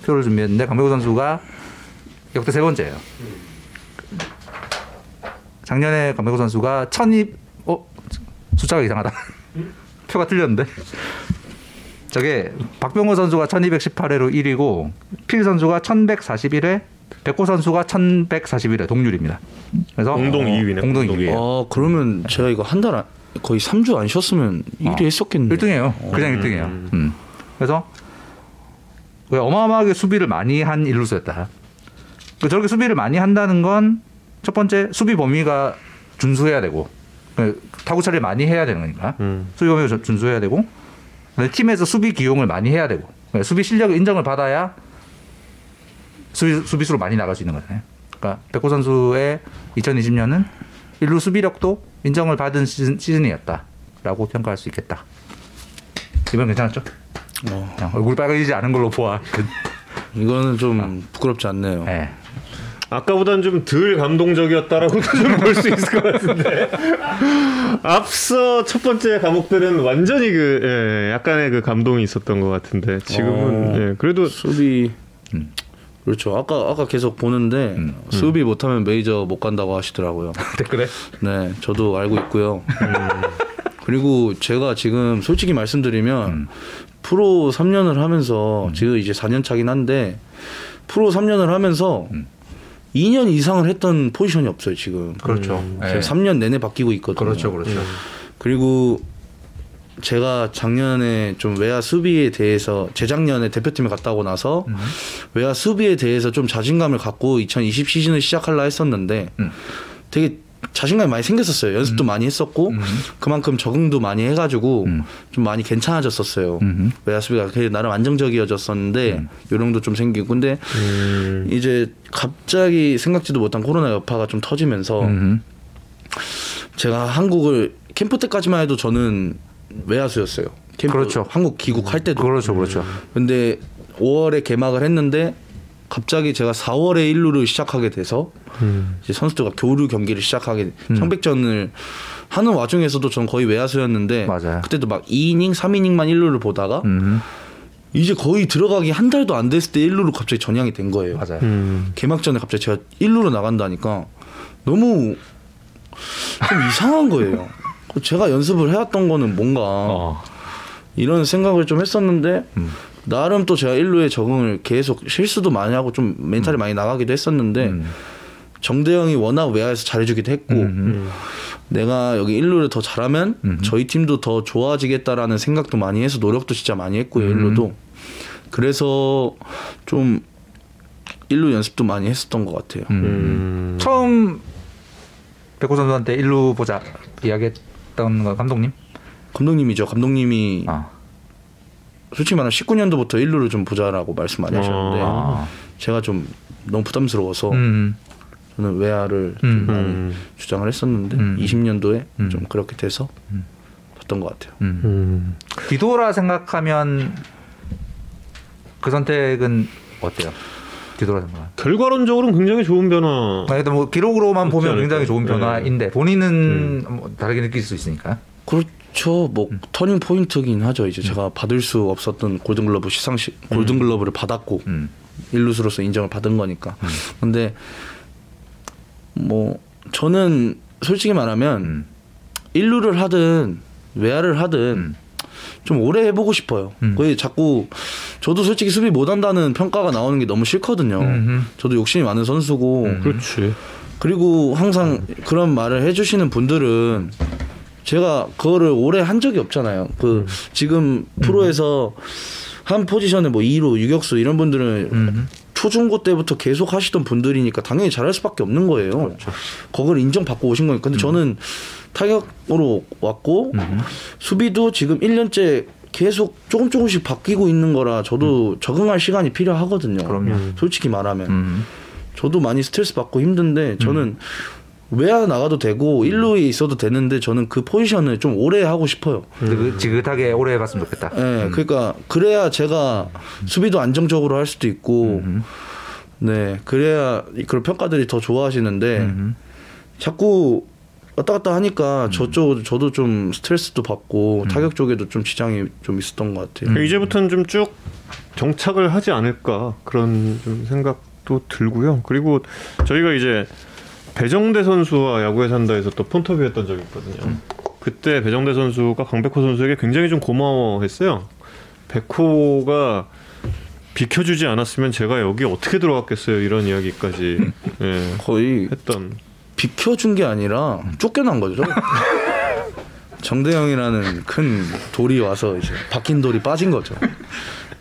표를 준비했는데 강백호 선수가 역대 세 번째예요. 작년에 강백호 선수가 1002어 숫자가 이상하다. [LAUGHS] 표가 틀렸는데. 저게 박병호 선수가 1218회로 1위고 필 선수가 1141회, 백호 선수가 1141회 동률입니다. 그래서 공동 어, 2위네, 공동 공동 2위예요. 아 그러면 제가 이거 한 달 거의 3주 안 쉬었으면 1위 했었겠네. 1등이에요. 그냥 1등이에요. 음. 그래서 그 어마어마하게 수비를 많이 한 일루수였다. 그 저렇게 수비를 많이 한다는 건 첫 번째 수비 범위가 준수해야 되고 그 타구 처리를 많이 해야 되는 거니까 음. 수비 범위가 저- 준수해야 되고 팀에서 수비 기용을 많이 해야 되고 그러니까 수비 실력 인정을 받아야 수비 수비 수로 많이 나갈 수 있는 거잖아요. 그러니까 백호 선수의 2020년은 일루 수비력도 인정을 받은 시즌, 시즌이었다라고 평가할 수 있겠다. 이번 괜찮았죠? 어, 그냥 얼굴 빨개지지 않은 걸로 보아. 이거는 좀 부끄럽지 않네요. 네. 아까보다는 좀덜 감동적이었다라고도 [LAUGHS] 좀볼 수 있을 것 같은데 앞서 첫 번째 과목들은 완전히 그 예, 약간의 그 감동이 있었던 것 같은데 지금은 어. 예, 그래도 수비 음. 그렇죠. 아까 아까 계속 보는데 수비 못하면 메이저 못 간다고 하시더라고요. [LAUGHS] 댓글에 네, 저도 알고 있고요. 그리고 제가 지금 솔직히 말씀드리면 프로 3년을 하면서 지금 이제 4년 차긴 한데 프로 3년을 하면서 2년 이상을 했던 포지션이 없어요 지금. 그렇죠. 제가 3년 내내 바뀌고 있거든요. 그렇죠, 그렇죠. 그리고 제가 작년에 좀 외야 수비에 대해서 재작년에 대표팀에 갔다 오고 나서 음. 외야 수비에 대해서 좀 자신감을 갖고 2020 시즌을 시작하려 했었는데 음. 되게 자신감이 많이 생겼었어요. 연습도 많이 했었고 그만큼 적응도 많이 해가지고 음. 좀 많이 괜찮아졌었어요. 음흠. 외야 수비가 나름 안정적이어졌었는데 음. 요령도 좀 생기고 근데 음, 이제 갑자기 생각지도 못한 코로나 여파가 좀 터지면서 음. 제가 한국을 캠프 때까지만 해도 저는 외야수였어요. 캠프 그렇죠. 한국 귀국할 때도. 그렇죠, 그렇죠. 근데 5월에 개막을 했는데 갑자기 제가 4월에 1루를 시작하게 돼서 음. 이제 선수들과 교류 경기를 시작하게 청백전을 하는 와중에서도 전 거의 외야수였는데 맞아요. 그때도 막 2이닝, 3이닝만 1루를 보다가 음. 이제 거의 들어가기 한 달도 안 됐을 때 1루로 갑자기 전향이 된 거예요. 맞아요. 음. 개막전에 갑자기 제가 1루로 나간다니까 너무 좀 이상한 거예요. 제가 연습을 해왔던 거는 뭔가 어. 이런 생각을 좀 했었는데 음. 나름 또 제가 1루에 적응을 계속 실수도 많이 하고 좀 멘탈이 많이 나가기도 했었는데 음. 정대영이 워낙 외야에서 잘해주기도 했고 음. 내가 여기 1루를 더 잘하면 음. 저희 팀도 더 좋아지겠다라는 생각도 많이 해서 노력도 진짜 많이 했고요 음. 1루도 그래서 좀 1루 연습도 많이 했었던 것 같아요. 음. 음. 처음 백호 선수한테 일루 보자 이야기 했던 거 감독님? 감독님이죠. 감독님이 아. 솔직히 말하면 19년도부터 1루를 좀 보자라고 말씀 많이 하셨는데 아. 제가 좀 너무 부담스러워서 음. 저는 외야를 음. 좀 많이 음. 주장을 했었는데 음. 20년도에 음. 좀 그렇게 돼서 봤던 것 같아요. 음. 음. 뒤돌아 생각하면 그 선택은 어때요? 뒤돌아 생각. 결과론적으로는 굉장히 좋은 변화. 만약에 뭐 기록으로만 보면 굉장히 않을까요? 좋은 네. 변화인데 본인은 뭐 다르게 느낄 수 있으니까. 그렇죠. 뭐 터닝 포인트긴 하죠. 이제 제가 받을 수 없었던 골든글러브 시상식 골든글러브를 받았고 음. 일루수로서 인정을 받은 거니까. 근데 뭐 저는 솔직히 말하면 음. 일루를 하든 외야를 하든 음. 좀 오래 해보고 싶어요. 음. 거의 자꾸 저도 솔직히 수비 못한다는 평가가 나오는 게 너무 싫거든요. 음흠. 저도 욕심이 많은 선수고 음. 그렇지. 그리고 항상 그런 말을 해주시는 분들은 제가 그거를 오래 한 적이 없잖아요. 그 지금 프로에서 한 포지션에 뭐 2루, 유격수 이런 분들은 음. 초중고 때부터 계속 하시던 분들이니까 당연히 잘할 수밖에 없는 거예요. 그걸 인정받고 오신 거니까. 근데 저는 타격으로 왔고 수비도 지금 1년째 계속 조금 조금씩 바뀌고 있는 거라 저도 적응할 시간이 필요하거든요. 그럼요. 솔직히 말하면 음. 저도 많이 스트레스 받고 힘든데 저는 외야 나가도 되고 1루에 있어도 되는데 저는 그 포지션을 좀 오래 하고 싶어요. 그 지긋하게 오래 해봤으면 좋겠다. 예, 그러니까 그래야 제가 수비도 안정적으로 할 수도 있고, 음. 네, 그래야 그런 평가들이 더 좋아하시는데 음. 자꾸 왔다 갔다 하니까 저쪽 저도 좀 스트레스도 받고 타격 쪽에도 좀 지장이 좀 있었던 것 같아요. 그러니까 이제부터는 좀 쭉 정착을 하지 않을까 그런 좀 생각도 들고요. 그리고 저희가 이제 배정대 선수와 야구에 산다에서 또 폰터뷰했던 적이 있거든요. 그때 배정대 선수가 강백호 선수에게 굉장히 좀 고마워했어요. 백호가 비켜주지 않았으면 제가 여기 어떻게 들어갔겠어요 이런 이야기까지 예, 거의 했던 비켜준 게 아니라 쫓겨난 거죠. [LAUGHS] 정대영이라는 큰 돌이 와서 이제 박힌 돌이 빠진 거죠.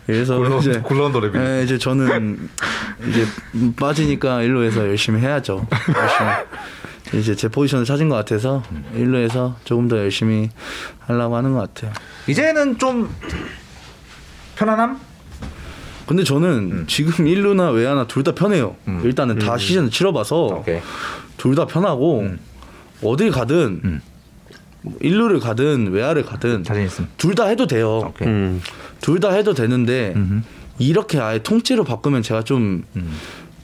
그래서 이제 [LAUGHS] 굴러온 노래 예, 이제 저는 이제 빠지니까 일루에서 열심히 해야죠. 열심히. 이제 제 포지션을 찾은 것 같아서 일루에서 조금 더 열심히 하려고 하는 것 같아요. 이제는 좀 편안함? 근데 저는 지금 일루나 외야나 둘 다 편해요. 일단은 다 시즌 치러봐서. 둘 다 편하고 어딜 가든 뭐 일루를 가든 외야를 가든. 둘 다 해도 돼요. 음, 둘다 해도 되는데 음흠. 이렇게 아예 통째로 바꾸면 제가 좀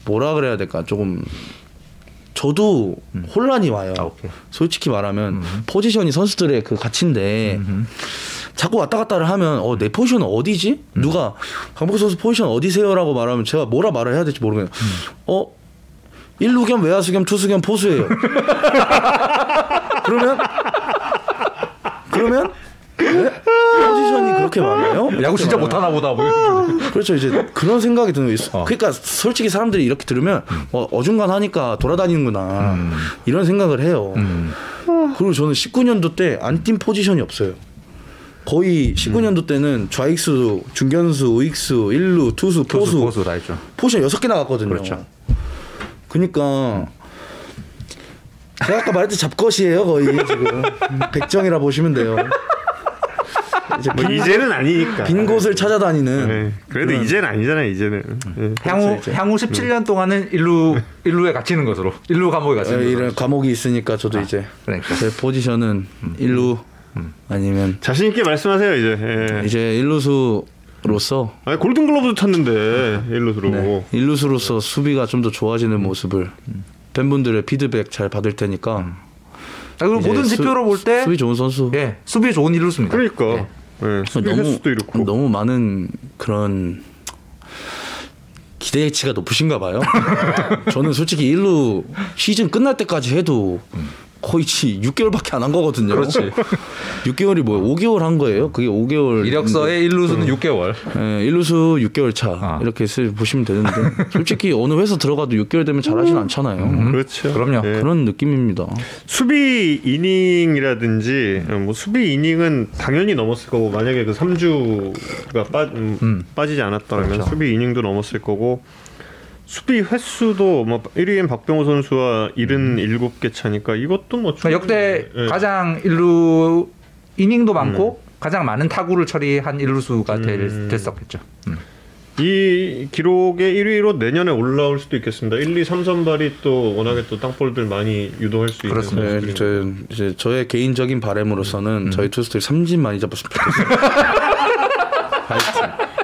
뭐라 그래야 될까 조금 저도 혼란이 와요. 아. 솔직히 말하면 포지션이 선수들의 그 가치인데 자꾸 왔다 갔다를 하면 어, 내 포지션은 어디지? 누가 강복호 선수 포지션 어디세요라고 말하면 제가 뭐라 말을 해야 될지 모르겠어요. 어 1루 겸 외야수 겸 투수 겸 포수예요. [LAUGHS] 그러면 그러면 네? 포지션이 그렇게 많아요? 야구 진짜 못하나 보다. 뭐 거. 그렇죠 이제 그런 생각이 드는 거 어. 그러니까 솔직히 사람들이 이렇게 들으면 어, 어중간하니까 돌아다니는구나 이런 생각을 해요. 그리고 저는 19년도 때 안 뛴 포지션이 없어요. 거의 19년도 때는 좌익수, 중견수, 우익수, 일루, 투수, 포수, 포수 포수. 포지션 6개 나갔거든요. 그렇죠. 그러니까 제가 아까 말했듯이 잡것이에요 거의 지금 백정이라 보시면 돼요. 이제 뭐 빈, 이제는 아니니까 빈 곳을 찾아다니는 예, 그래도 그런- 이제는 아니잖아요 이제는 예. 향후 이제. 향후 17년 동안은 일루 일루에 갇히는 것으로 일루 감옥에 갇히는 예, 것으로. 이런 과목이 있으니까 저도 이제 그러니까. 제 포지션은 일루 아니면 자신 있게 말씀하세요 이제 예. 이제 일루수 로서 아니 골든글러브도 탔는데 일루수로 네, 일루수로서 수비가 좀 더 좋아지는 모습을 팬분들의 피드백 잘 받을 테니까 아, 그리고 모든 수- 지표로 볼 때 수비 좋은 선수 예, 수비 좋은 일루수입니다. 그러니까 예. 예, 수비 너무 횟수도 이렇고 너무 많은 그런 기대치가 높으신가 봐요. [LAUGHS] 저는 솔직히 일루 시즌 끝날 때까지 해도 거의 6개월밖에 안 한 거거든요. 그렇지. 6개월이 뭐예요? 5개월 한 거예요? 그게 5개월 이력서의 일루수는 6개월. 예, 일루수 6개월 차 아. 이렇게 쓰- 보시면 되는데 [LAUGHS] 솔직히 어느 회사 들어가도 6개월 되면 잘하진 않잖아요. 그렇죠 그럼요. 예. 그런 느낌입니다. 수비 이닝이라든지 어, 뭐 수비 이닝은 당연히 넘었을 거고 만약에 그 3주가 빠, 음, 음. 빠지지 않았더라면 그렇죠. 수비 이닝도 넘었을 거고 수비 횟수도 뭐 1위인 박병호 선수와 77개 차니까 이것도 뭐 그러니까 역대 예. 가장 일루 이닝도 많고 가장 많은 타구를 처리한 일루수가 될, 음. 됐었겠죠. 음. 이 기록의 1위로 내년에 올라올 수도 있겠습니다. 1, 2, 3선발이 또 워낙에 또 땅볼들 많이 유도할 수 있는 그렇습니다. 네, 선수들이니까. 저, 이제 저의 개인적인 바람으로서는 저희 투수들이 삼진 많이 잡았으면. 화이팅. [LAUGHS]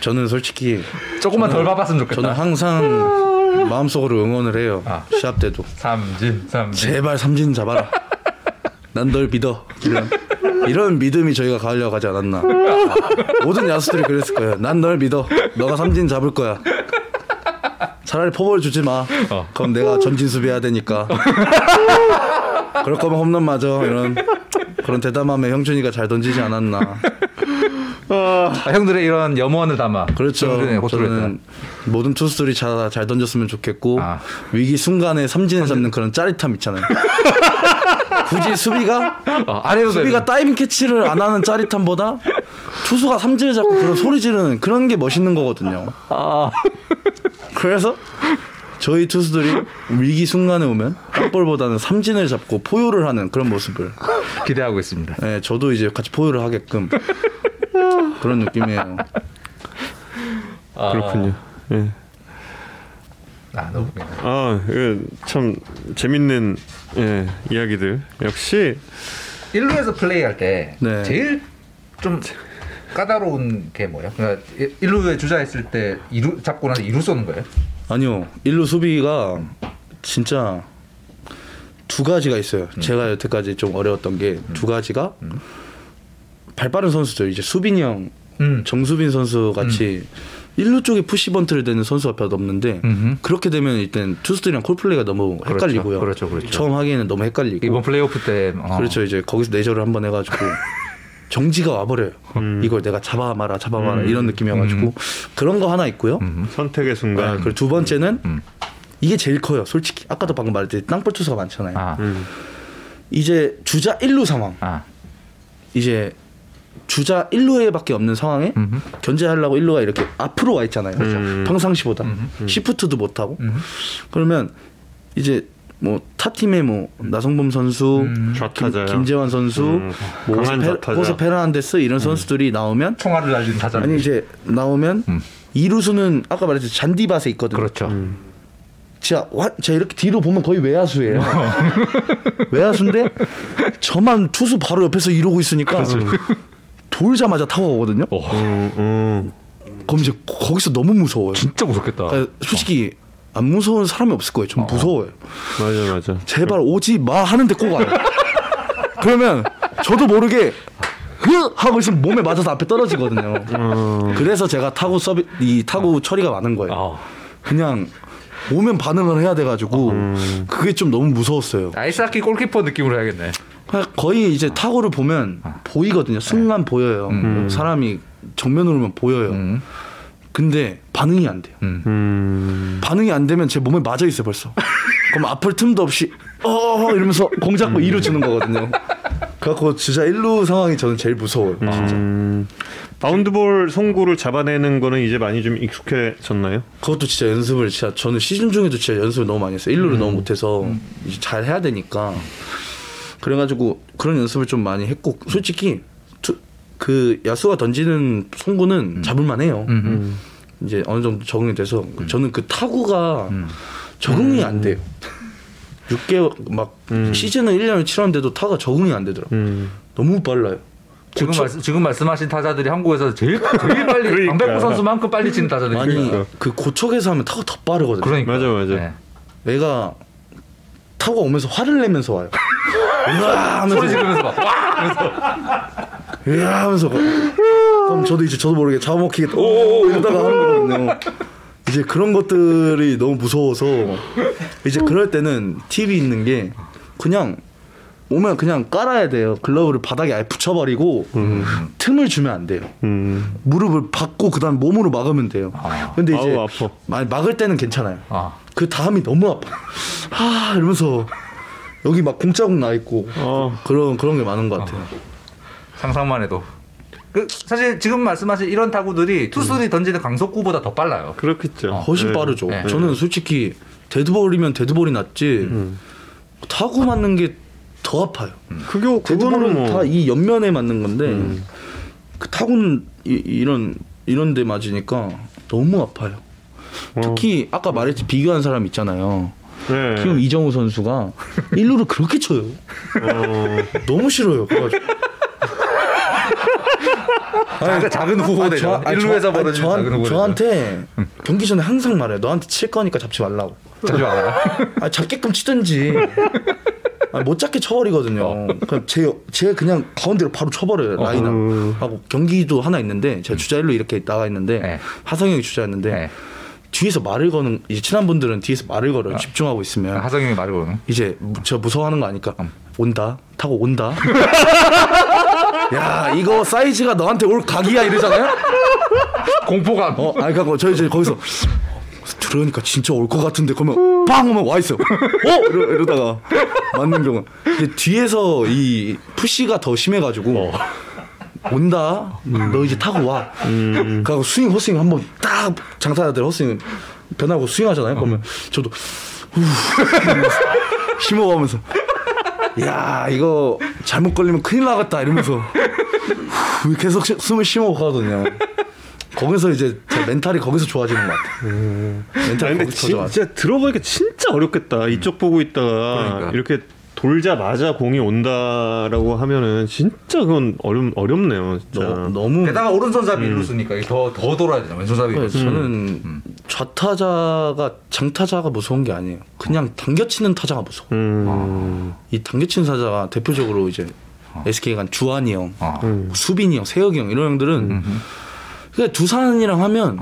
저는 솔직히 조금만 덜 봐봤으면 좋겠다. 저는 항상 마음속으로 응원을 해요. 아. 시합 때도 삼진, 삼진. 제발 삼진 잡아라. 난 널 믿어. 이런, 이런 믿음이 저희가 가려고 하지 않았나. 모든 야수들이 그랬을 거예요. 난 널 믿어. 너가 삼진 잡을 거야. 차라리 포볼 주지 마. 어. 그럼 내가 전진 수비해야 되니까. 그럴 거면 홈런 맞아. 이런 그런 대담함에 형준이가 잘 던지지 않았나. 아, 형들의 이런 염원을 담아. 그렇죠. 저는 모든 투수들이 잘, 잘 던졌으면 좋겠고 아. 위기 순간에 삼진을 잡는 그런 짜릿함 있잖아요. [LAUGHS] 굳이 수비가 어, 안 해도 수비가 되는. 다이빙 캐치를 안 하는 짜릿함보다 투수가 삼진을 잡고 그런 소리 지르는 그런 게 멋있는 거거든요. 아, 그래서 저희 투수들이 위기 순간에 오면 땅볼보다는 삼진을 잡고 포효를 하는 그런 모습을 기대하고 있습니다. 예, 저도 이제 같이 포효를 하게끔 그런 느낌이에요. 아, 그렇군요. 예. 아, 너무 웃기다. 아, 이거 참 재밌는 예, 이야기들. 역시 1루에서 플레이할 때 네. 제일 좀 까다로운 게 뭐예요? 그러니까 1루에 주자했을 때 2루 잡고 나서 2루 쏘는 거예요? 아니요. 일루 수비가 진짜 두 가지가 있어요. 음. 제가 여태까지 좀 어려웠던 게두 가지가 발 빠른 선수들 이제 수빈이 형, 음. 정수빈 선수 같이 일루 쪽에 푸시번트를 대는 선수가 별로 없는데 음흠. 그렇게 되면 일단 투수들이랑 콜플레이가 너무 그렇죠. 헷갈리고요. 그렇죠, 그렇죠. 처음 하기에는 너무 헷갈리고 이번 플레이오프 때 어. 그렇죠. 이제 거기서 내절을 한번 해가지고 [LAUGHS] 정지가 와버려요. 음. 이걸 내가 잡아 마라 잡아 마라 음. 이런 느낌이어가지고 그런 거 하나 있고요. 선택의 네, 순간. 그리고 두 번째는 음. 이게 제일 커요. 솔직히 아까도 방금 말했듯이 땅볼 투수가 많잖아요. 아, 음. 이제 주자 1루 상황. 아, 이제 주자 1루에밖에 없는 상황에 음흠. 견제하려고 1루가 이렇게 앞으로 와 있잖아요. 음. 평상시보다 시프트도 못 하고 음. 그러면 이제 뭐타 팀의 뭐 나성범 선수, 음. 좌타자요. 김, 재환 선수, 음. 뭐 호세, 페, 페르난데스 이런 선수들이 나오면 총알을 날린 타자. 아니 이제 나오면 음. 이루수는 아까 말했듯이 잔디밭에 있거든요. 그렇죠. 음. 진짜 와, 제가 이렇게 뒤로 보면 거의 외야수예요. [LAUGHS] 외야수인데 저만 투수 바로 옆에서 이러고 있으니까 돌자마자 타고 오거든요. 음, 음. 그럼 이제 거- 거기서 너무 무서워요. 진짜 무섭겠다. 아, 솔직히 안 무서운 사람이 없을 거예요. 좀 무서워요. 맞아 맞아. 제발 오지 마 하는데 꼭 와요. [LAUGHS] 그러면 저도 모르게 흐 하고 있으면 몸에 맞아서 앞에 떨어지거든요. 어. 그래서 제가 타구 서비 이 타구 처리가 많은 거예요. 아. 그냥 오면 반응을 해야 돼가지고 그게 좀 너무 무서웠어요. 아이스하키 골키퍼 느낌으로 해야겠네. 그냥 거의 이제 타구를 보면 보이거든요. 순간 보여요. 사람이 정면으로면 보여요. 음. 근데 반응이 안 돼요. 음. 음. 반응이 안 되면 제 몸에 맞아 있어요 벌써. [LAUGHS] 그럼 아플 틈도 없이 어 이러면서 공 잡고 이루 주는 거거든요. 그래갖고 진짜 1루 상황이 저는 제일 무서워요. 진짜. 음. 바운드볼 송구를 잡아내는 거는 이제 많이 좀 익숙해졌나요? 그것도 진짜 연습을 진짜 저는 시즌 중에도 진짜 연습을 너무 많이 했어요. 1루를 너무 못해서 이제 잘 해야 되니까 그래가지고 그런 연습을 좀 많이 했고 솔직히 투, 그 야수가 던지는 송구는 잡을만해요. 음. 이제 어느 정도 적응이 돼서 저는 그 타구가 적응이 안 돼요. 6개월 막 음. 시즌은 1년을 치렀는데도 타가 적응이 안 되더라고. 요 음. 너무 빨라요. 지금 고쳐- 말씀 지금 말씀하신 타자들이 한국에서 제일 제일 빨리 [LAUGHS] 그러니까. 강백호 선수만큼 빨리 치는 타자들이 아니 그러니까. 그 고척에서 하면 타가 더 빠르거든요. 그러니까. 맞아, 맞아. 네. 얘가 타고 오면서 화를 내면서 와요. 으아 하면서 소리 지르면서 막 와. 으아 하면서 그럼 저도 이제 저도 모르게 잡아먹히겠다 오 이러다가 하는 거거든요. 이제 그런 것들이 너무 무서워서 이제 그럴 때는 팁이 있는 게 그냥 오면 그냥 깔아야 돼요. 글러브를 바닥에 아예 붙여버리고 틈을 주면 안 돼요. 음. 무릎을 받고 그다음 몸으로 막으면 돼요. 아. 근데 이제 아우, 막을 때는 괜찮아요. 아. 그 다음이 너무 아파. 아 이러면서 여기 막 공자국 나 있고 어. 그런 그런 게 많은 것 같아요. 상상만 해도. 그 사실 지금 말씀하신 이런 타구들이 투수들이 던지는 강속구보다 더 빨라요. 그렇겠죠. 훨씬 네. 빠르죠. 네. 저는 솔직히 데드볼이면 데드볼이 낫지 음. 타구 맞는 게 더 아파요. 그게 그거는 데드볼은 뭐 다이 옆면에 맞는 건데 음. 그 타구는 이, 런 이런 데 맞으니까 너무 아파요. 어. 특히 아까 말했지 비교한 사람 있잖아요. 네. 키움 이정후 선수가 1루를 그렇게 쳐요. 어. 너무 싫어요. [LAUGHS] 작은, 작은 저- 아니, 1루에서 저- 작은 후보대죠. 저한테 경기 전에 항상 말해요. 너한테 칠 거니까 잡지 말라고. 잡지 마라. 아, 잡게끔 치든지. 아, 못 잡게 쳐버리거든요. 그럼 제, 제 그냥 가운데로 바로 쳐버려요. 라인을. 음. 하고 경기도 하나 있는데 제가 주자 1루 이렇게 나가 있는데 네. 하성형이 주자였는데 네. 뒤에서 말을 거는 이제 친한 분들은 뒤에서 말을 걸어요. 집중하고 있으면 하성형이 말을 거는. 이제 무- 저 무서워하는 거 아니까 온다 타고 온다. [LAUGHS] 야 이거 사이즈가 너한테 올 각이야 이러잖아요. 공포감. 어, 아니 그거 저희 이제 거기서 들으니까 진짜 올 것 같은데 그러면 빵 하면 와 있어. 어 이러, 이러다가 맞는 경우. 근데 뒤에서 이 푸시가 더 심해가지고 온다. 너 이제 타고 와. 그리고 스윙 헛스윙 한번 딱 장타자들 헛스윙 변하고 스윙하잖아요. 그러면 저도 후 이러면서 쉬어가면서 야 이거 잘못 걸리면 큰일 나겠다 이러면서 후, 계속 시- 숨을 쉬어가거든요. 거기서 이제 제 멘탈이 거기서 좋아지는 것 같아요. 멘탈이 아니, 근데 거기서 좋아져. 진짜 들어보니까 진짜 어렵겠다. 이쪽 보고 있다가 그러니까. 이렇게 돌자마자 공이 온다라고 하면은 진짜 그건 어렵 어렵네요. 진짜. 너, 너무 게다가 오른손잡이 이루수니까 더더 돌아야 되잖아. 왼손잡이. 네, 저는 좌타자가 장타자가 무서운 게 아니에요. 그냥 당겨치는 타자가 무서워. 음. 이 당겨치는 타자가 대표적으로 이제 SK 간 주한이 형, 어. 음. 수빈이 형, 세혁이 형 이런 형들은 그냥 두산이랑 하면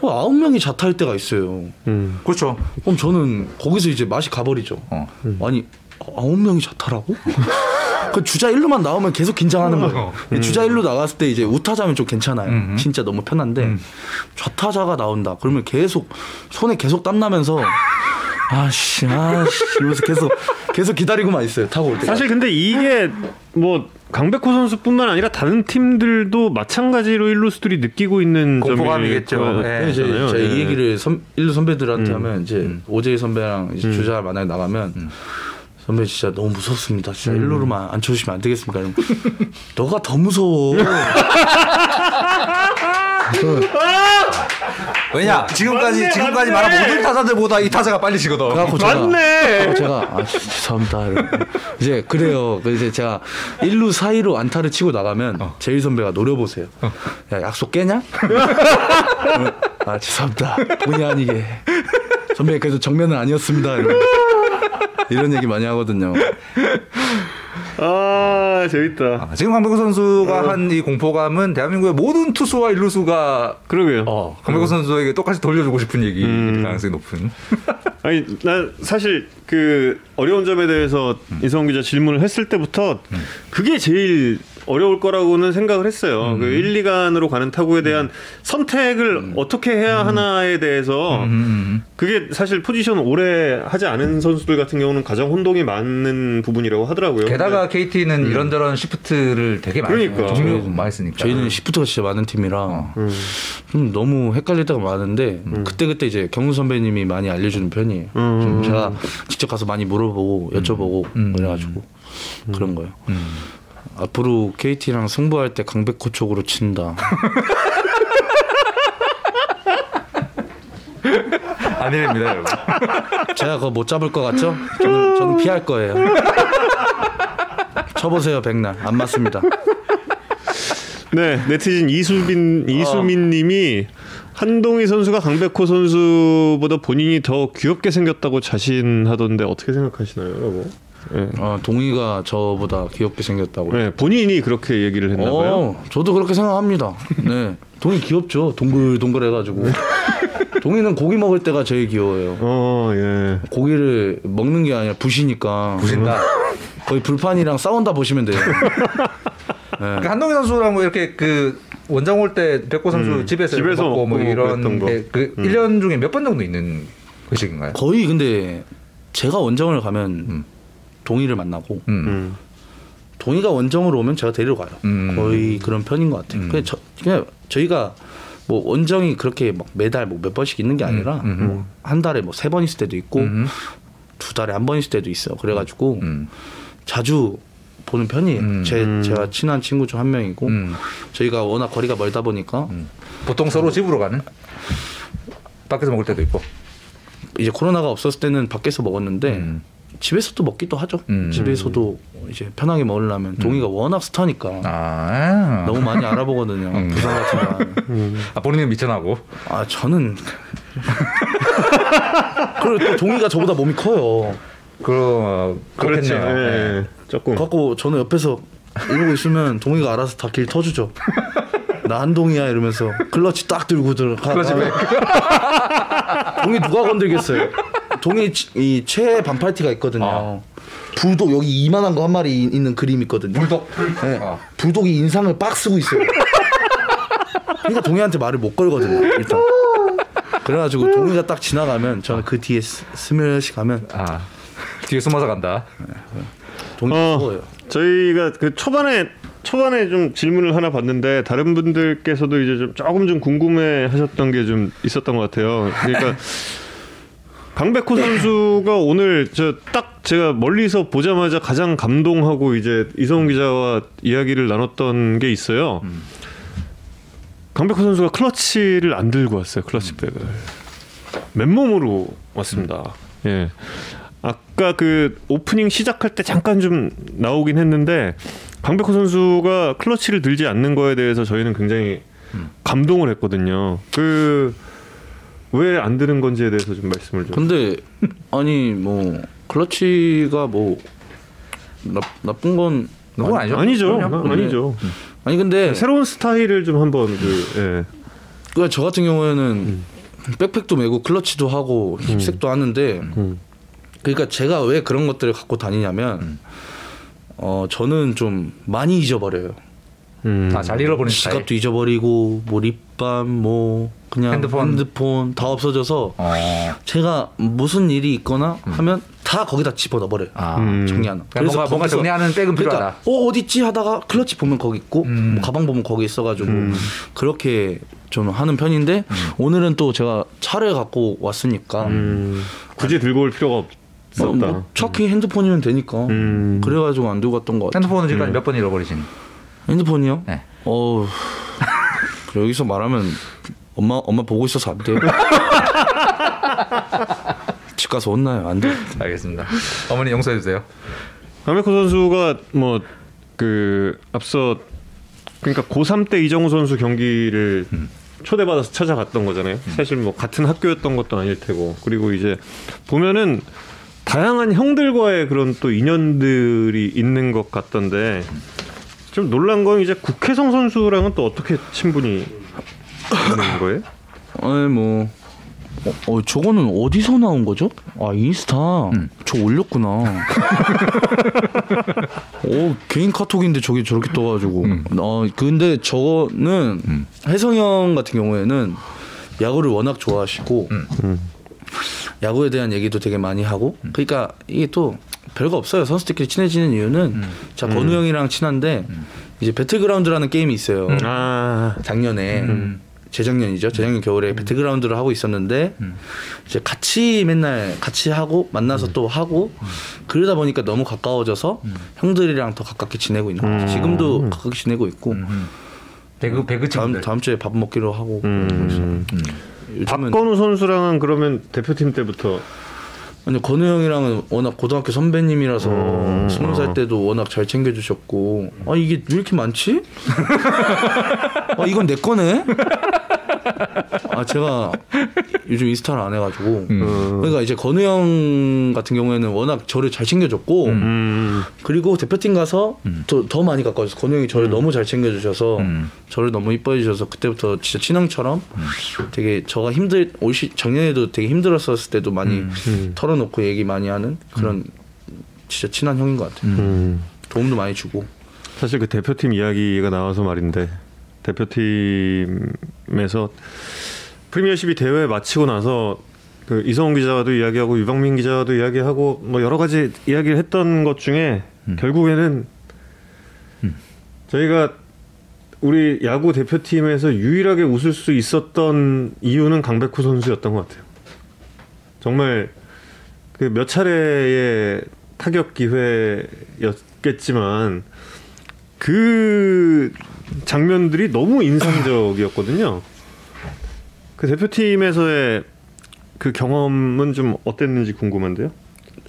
뭐 아홉 명이 좌타할 때가 있어요. 음. 그렇죠. 그럼 저는 거기서 이제 맛이 가버리죠. 어. 아니 아홉 명이 좌타라고? [LAUGHS] 그 주자 1루만 나오면 계속 긴장하는 거예요. 주자 1루 나갔을 때 이제 우타자면 좀 괜찮아요. 음. 진짜 너무 편한데 좌타자가 나온다. 그러면 계속 손에 계속 땀 나면서 아씨 아씨 이러면서 계속 계속 기다리고만 있어요. 타고 올 때. 사실 근데 이게 뭐 강백호 선수뿐만 아니라 다른 팀들도 마찬가지로 일루수들이 느끼고 있는 공포감이겠죠. 네. 네. 제가 예. 이 얘기를 선, 일루 선배들한테 음. 하면 이제 오재희 선배랑 이제 주자 만약에 나가면 선배 진짜 너무 무섭습니다. 진짜 일루로만 안 쳐주시면 안 되겠습니까? 이러면 [LAUGHS] 너가 더 무서워. [LAUGHS] 왜냐 지금까지 맞네, 지금까지 맞네. 말한 모든 타자들보다 이 타자가 빨리 치거든. 그래갖고 제가 맞네. 어, 제가 아 지- 죄송합니다. 이러고. 이제 그래요. 그 이제 제가 1루 사이로 안타를 치고 나가면 제일 선배가 노려보세요. 야 약속 깨냐? 그러면, [LAUGHS] 아 죄송합니다. 본의 아니게 선배 그래도 정면은 아니었습니다. 이러면. 이런 얘기 많이 하거든요. 아 재밌다. 아, 지금 강백호 선수가 한이 공포감은 대한민국의 모든 투수와 일루수가 그러게요. 어, 강백호 선수에게 똑같이 돌려주고 싶은 얘기 음. 가능성이 높은. [LAUGHS] 아니 나 사실 그 어려운 점에 대해서 이성훈 기자 질문을 했을 때부터 그게 제일 어려울 거라고는 생각을 했어요. 그 1, 2간으로 가는 타구에 대한 선택을 어떻게 해야 하나에 대해서 음. 그게 사실 포지션 오래 하지 않은 선수들 같은 경우는 가장 혼동이 많은 부분이라고 하더라고요. 게다가 KT는 이런저런 시프트를 되게 많이 음. 그러니까. 종류 많이 쓰니까. 저희는 시프트가 진짜 많은 팀이라 좀 너무 헷갈릴 때가 많은데 그때 그때 이제 경훈 선배님이 많이 알려주는 편이에요. 음. 좀 제가 직접 가서 많이 물어보고 여쭤보고 음. 그래가지고 그런 거예요. 앞으로 KT랑 승부할 때 강백호 쪽으로 친다. [LAUGHS] 아닙니다, 여러분. 제가 그거 못 잡을 것 같죠? 저는, 저는 피할 거예요. 쳐보세요 백날 안 맞습니다. 네, 네티즌 이수빈 이수민님이 한동희 선수가 강백호 선수보다 본인이 더 귀엽게 생겼다고 자신하던데 어떻게 생각하시나요, 여보? 네. 어, 동희가 저보다 귀엽게 생겼다고. 네, 본인이 그렇게 얘기를 했나 봐요. 어, 저도 그렇게 생각합니다. 네, [LAUGHS] 동희 귀엽죠. 동글동글해 가지고. [LAUGHS] 동희는 고기 먹을 때가 제일 귀여워요. 어, 예. 고기를 먹는 게 아니라 부시니까 부신다. 거의 불판이랑 싸운다 보시면 돼요. [LAUGHS] 그러니까 한동희 선수랑 뭐 이렇게 그 원정 올 때 백호 선수 음, 집에서, 집에서 먹고 뭐 먹고 이런 그랬던 거. 게그 음. 1년 중에 몇 번 정도 있는 것인가요? 거의 근데 제가 원정을 가면 음. 동희를 만나고 음. 음. 동희가 원정으로 오면 제가 데리러 가요. 음. 거의 그런 편인 것 같아요. 음. 그냥, 저, 그냥 저희가 뭐 원정이 그렇게 막 매달 뭐 몇 번씩 있는 게 아니라 음. 뭐한 달에 뭐 세 번 있을 때도 있고 음. 두 달에 한 번 있을 때도 있어요. 그래가지고 음. 자주 보는 편이에요. 음. 제 음. 제가 친한 친구 중 한 명이고 음. 저희가 워낙 거리가 멀다 보니까 보통 서로 집으로 가는? 밖에서 먹을 때도 있고. 이제 코로나가 없었을 때는 밖에서 먹었는데 음. 집에서도 먹기도 하죠. 음. 집에서도 이제 편하게 먹으려면 동이가 워낙 스타니까 아. 너무 많이 알아보거든요. 음. 부산 같은 거. [LAUGHS] 아, 본인은 미천하고. 아 저는 [LAUGHS] 그리고 또 동이가 저보다 몸이 커요. 그러, 그렇죠. 예, 네. 예. 조금. 갖고 저는 옆에서 이러고 있으면 동이가 알아서 다 길 터주죠. 나 한동이야 이러면서 클러치 딱 들고 들어가. 클러치 백. 동이 누가 건들겠어요? 치- 이 최애 반팔티가 있거든요. 어. 불독 여기 이만한 거 한 마리 있는 그림 있거든요. 불독. 네. 어. 불독이 인상을 빡 쓰고 있어요. 그러니까 동이한테 말을 못 걸거든요. 일단. 그래가지고 동이가 딱 지나가면 저는 그 뒤에 스- 스며시 가면 아. 뒤에 숨어서 간다. 동이 어, 무서워요. 저희가 그 초반에 초반에 좀 질문을 하나 봤는데 다른 분들께서도 이제 좀 조금 좀 궁금해 하셨던 게 좀 있었던 것 같아요. 그러니까 [LAUGHS] 강백호 선수가 오늘 저 딱 제가 멀리서 보자마자 가장 감동하고 이제 이성훈 기자와 이야기를 나눴던 게 있어요. 강백호 선수가 클러치를 안 들고 왔어요. 클러치백을 맨몸으로 왔습니다. 예. 아까 그 오프닝 시작할 때 잠깐 좀 나오긴 했는데 강백호 선수가 클러치를 들지 않는 거에 대해서 저희는 굉장히 감동을 했거든요. 그 왜 안 드는 건지에 대해서 좀 말씀을 좀. 근데 아니 뭐 클러치가 뭐 나, 나쁜 건 그건 아니죠. 아니죠. 그럼요. 아니죠. 아니 근데 새로운 스타일을 좀 한번 그 예. 그저 같은 경우에는 백팩도 메고 클러치도 하고 힙색도 하는데 음. 그러니까 제가 왜 그런 것들을 갖고 다니냐면 어 저는 좀 많이 잊어버려요. 음. 아, 잘 스타일. 지갑도 잊어버리고 뭐 립밤 뭐 그냥 핸드폰. 핸드폰, 다 없어져서 어. 제가 무슨 일이 있거나 하면 다 거기다 집어넣어 버려요. 아. 음. 정리 안 하고. 그러니까 뭔가 뭔가 거기서- 정리하는 백은 필요하다. 그러니까 어 어디 있지 하다가 클러치 보면 거기 있고 음. 뭐 가방 보면 거기 있어가지고 그렇게 좀 하는 편인데 오늘은 또 제가 차를 갖고 왔으니까 음. 굳이 들고 올 필요가 어, 없었다. 뭐 차키 핸드폰이면 되니까 음. 그래가지고 안 들고 갔던 것 같아요. 핸드폰은 지금까지 몇 번 잃어버리신? 핸드폰이요? 네. 어우 [LAUGHS] 여기서 말하면 엄마 엄마 보고 있어서 안 돼요. [LAUGHS] 집 가서 혼나요. 안 돼. 알겠습니다. 어머니 용서해 주세요. 강백호 선수가 뭐 그 앞서 그러니까 고3 때 이정우 선수 경기를 초대받아서 찾아갔던 거잖아요. 사실 뭐 같은 학교였던 것도 아닐 테고 그리고 이제 보면은 다양한 형들과의 그런 또 인연들이 있는 것 같던데 좀 놀란 건 이제 국회성 선수랑은 또 어떻게 친분이 있는 거예요? 아니 뭐 어, 어, 저거는 어디서 나온 거죠? 아 인스타 저 올렸구나. [LAUGHS] 어 개인 카톡인데 저기 저렇게 떠가지고. 어 근데 저거는 혜성 형 같은 경우에는 야구를 워낙 좋아하시고 야구에 대한 얘기도 되게 많이 하고. 그러니까 이게 또 별거 없어요. 선수들끼리 친해지는 이유는 자 건우 형이랑 친한데 이제 배틀그라운드라는 게임이 있어요. 아, 작년에 재작년이죠. 재작년 겨울에 배틀그라운드를 하고 있었는데 이제 같이 맨날 같이 하고 만나서 또 하고 그러다 보니까 너무 가까워져서 형들이랑 더 가깝게 지내고 있는 거죠. 지금도 가깝게 지내고 있고. 배그 배그 다음 친구들. 다음 주에 밥 먹기로 하고 음. 박건우 선수랑은 그러면 대표팀 때부터? 아니 건우 형이랑은 워낙 고등학교 선배님이라서 스무 살 때도 워낙 잘 챙겨주셨고. 아 이게 왜 이렇게 많지? [LAUGHS] 아 이건 내 거네? 아 제가 요즘 인스타를 안 해가지고 그러니까 이제 건우 형 같은 경우에는 워낙 저를 잘 챙겨줬고 음. 그리고 대표팀 가서 더, 더 많이 가까워졌어 건우 형이 저를 너무 잘 챙겨주셔서 음. 저를 너무 이뻐해 주셔서 그때부터 진짜 친형처럼 되게 저가 힘들 올 시, 작년에도 되게 힘들었었을 때도 많이 털어놓고 얘기 많이 하는 그런 진짜 친한 형인 것 같아요. 음. 도움도 많이 주고. 사실 그 대표팀 이야기가 나와서 말인데 대표팀에서 프리미어십이 대회 마치고 나서 그 이성훈 기자도 이야기하고 유방민 기자도 이야기하고 뭐 여러 가지 이야기를 했던 것 중에 결국에는 저희가 우리 야구 대표팀에서 유일하게 웃을 수 있었던 이유는 강백호 선수였던 것 같아요. 정말 그 몇 차례의 타격 기회였겠지만 그 장면들이 너무 인상적이었거든요. 그 대표팀에서의 그 경험은 좀 어땠는지 궁금한데요.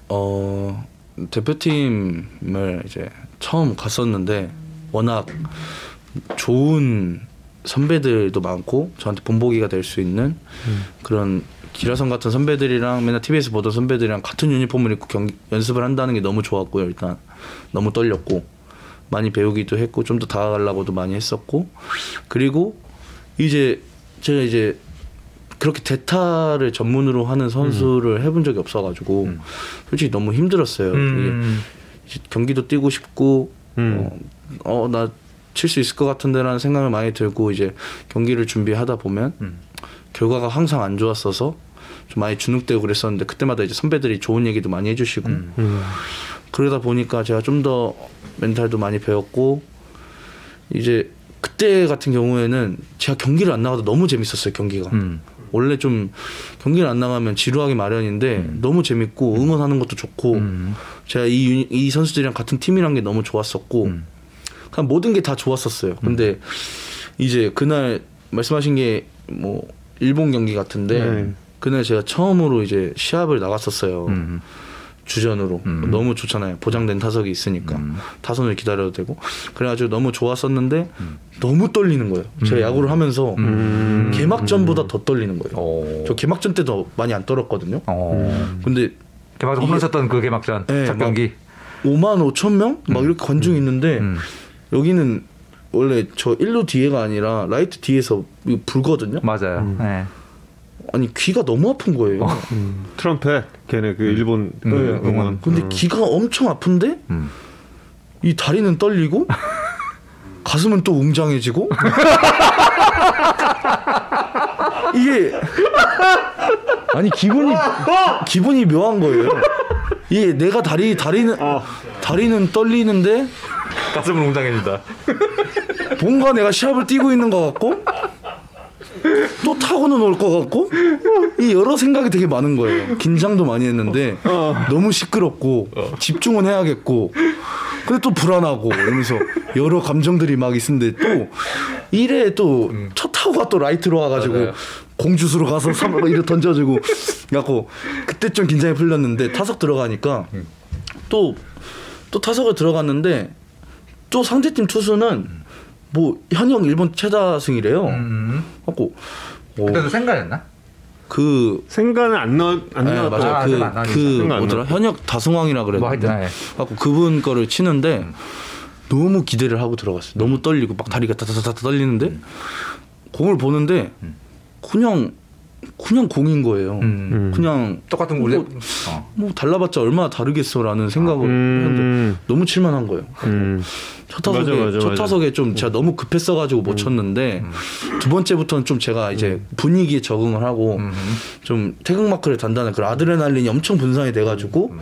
어 대표팀을 이제 처음 갔었는데 워낙 좋은 선배들도 많고 저한테 본보기가 될 수 있는 그런 기라성 같은 선배들이랑 맨날 TV에서 보던 선배들이랑 같은 유니폼을 입고 경 연습을 한다는 게 너무 좋았고요. 일단 너무 떨렸고 많이 배우기도 했고 좀 더 다가가려고도 많이 했었고 그리고 이제 제가 이제 그렇게 대타를 전문으로 하는 선수를 해본 적이 없어가지고 솔직히 너무 힘들었어요. 음. 경기도 뛰고 싶고 음. 어나 칠 수 있을 것 같은데라는 생각을 많이 들고 이제 경기를 준비하다 보면 음. 결과가 항상 안 좋았어서 좀 많이 주눅되고 그랬었는데 그때마다 이제 선배들이 좋은 얘기도 많이 해주시고 음. 그러다 보니까 제가 좀더 멘탈도 많이 배웠고 이제 그때 같은 경우에는 제가 경기를 안 나가도 너무 재밌었어요 경기가 음. 원래 좀 경기를 안 나가면 지루하기 마련인데 너무 재밌고 응원하는 것도 좋고 음. 제가 이, 이 선수들이랑 같은 팀이란 게 너무 좋았었고 음. 그냥 모든 게 다 좋았었어요. 근데 이제 그날 말씀하신 게 뭐 일본 경기 같은데 네. 그날 제가 처음으로 이제 시합을 나갔었어요. 음. 주전으로 음. 너무 좋잖아요. 보장된 타석이 있으니까 음. 타선을 기다려도 되고 그래가지고 너무 좋았었는데 너무 떨리는 거예요. 제가 야구를 하면서 음. 개막전보다 더 떨리는 거예요. 오. 저 개막전 때도 많이 안 떨었거든요. 어. 근데 개막전 홈런 쳤던 그 개막전 네, 첫 막- 경기. 5만 5천 명? 막 이렇게 관중이 있는데 음. 여기는 원래 저 1루 뒤에가 아니라 라이트 뒤에서 불거든요. 맞아요. 네. 아니 귀가 너무 아픈 거예요. 음. 트럼펫 걔네 그 일본 그 음. 응원. 근데 귀가 엄청 아픈데 음. 이 다리는 떨리고 [LAUGHS] 가슴은 또 웅장해지고 [LAUGHS] 이게 아니 기분이 기분이 묘한 거예요. 이게 내가 다리 다리는 다리는 떨리는데 가슴은 웅장해진다. 뭔가 내가 시합을 뛰고 있는 것 같고 또 타구는 올 것 같고? 이 여러 생각이 되게 많은 거예요. 긴장도 많이 했는데 너무 시끄럽고 집중은 해야겠고 근데 또 불안하고 이러면서 여러 감정들이 막 있는데 또 이래 또첫 타구가 또 라이트로 와가지고 맞아요. 공주수로 가서 삼 이렇게 던져주고 갖고 그때 좀 긴장이 풀렸는데 타석 들어가니까 또또 타석을 들어갔는데 또 상대팀 투수는 뭐 현역 일본 최다승이래요. 음. 갖고 어, 그때도 생각했나? 그 생각은 안 넣, 안 네. 아, 그, 안. 그 안 뭐더라. 현역 다승왕이라 그랬는데 뭐 네. 갖고 그분 거를 치는데 너무 기대를 하고 들어갔어요. 너무 떨리고 막 다리가 다다다다 떨리는데 공을 보는데 그냥 그냥 공인 거예요. 음. 그냥 똑같은 우리 뭐, 어. 뭐 달라봤자 얼마나 다르겠어라는 생각을 했는데 음, 너무 칠만한 거예요. 음. 첫 타석에 맞아, 맞아, 첫 맞아. 타석에 좀 제가 너무 급했어가지고 못 쳤는데 두 번째부터는 좀 제가 이제 분위기에 적응을 하고 좀 태극 마크를 단다는 그런 아드레날린이 엄청 분산이 돼가지고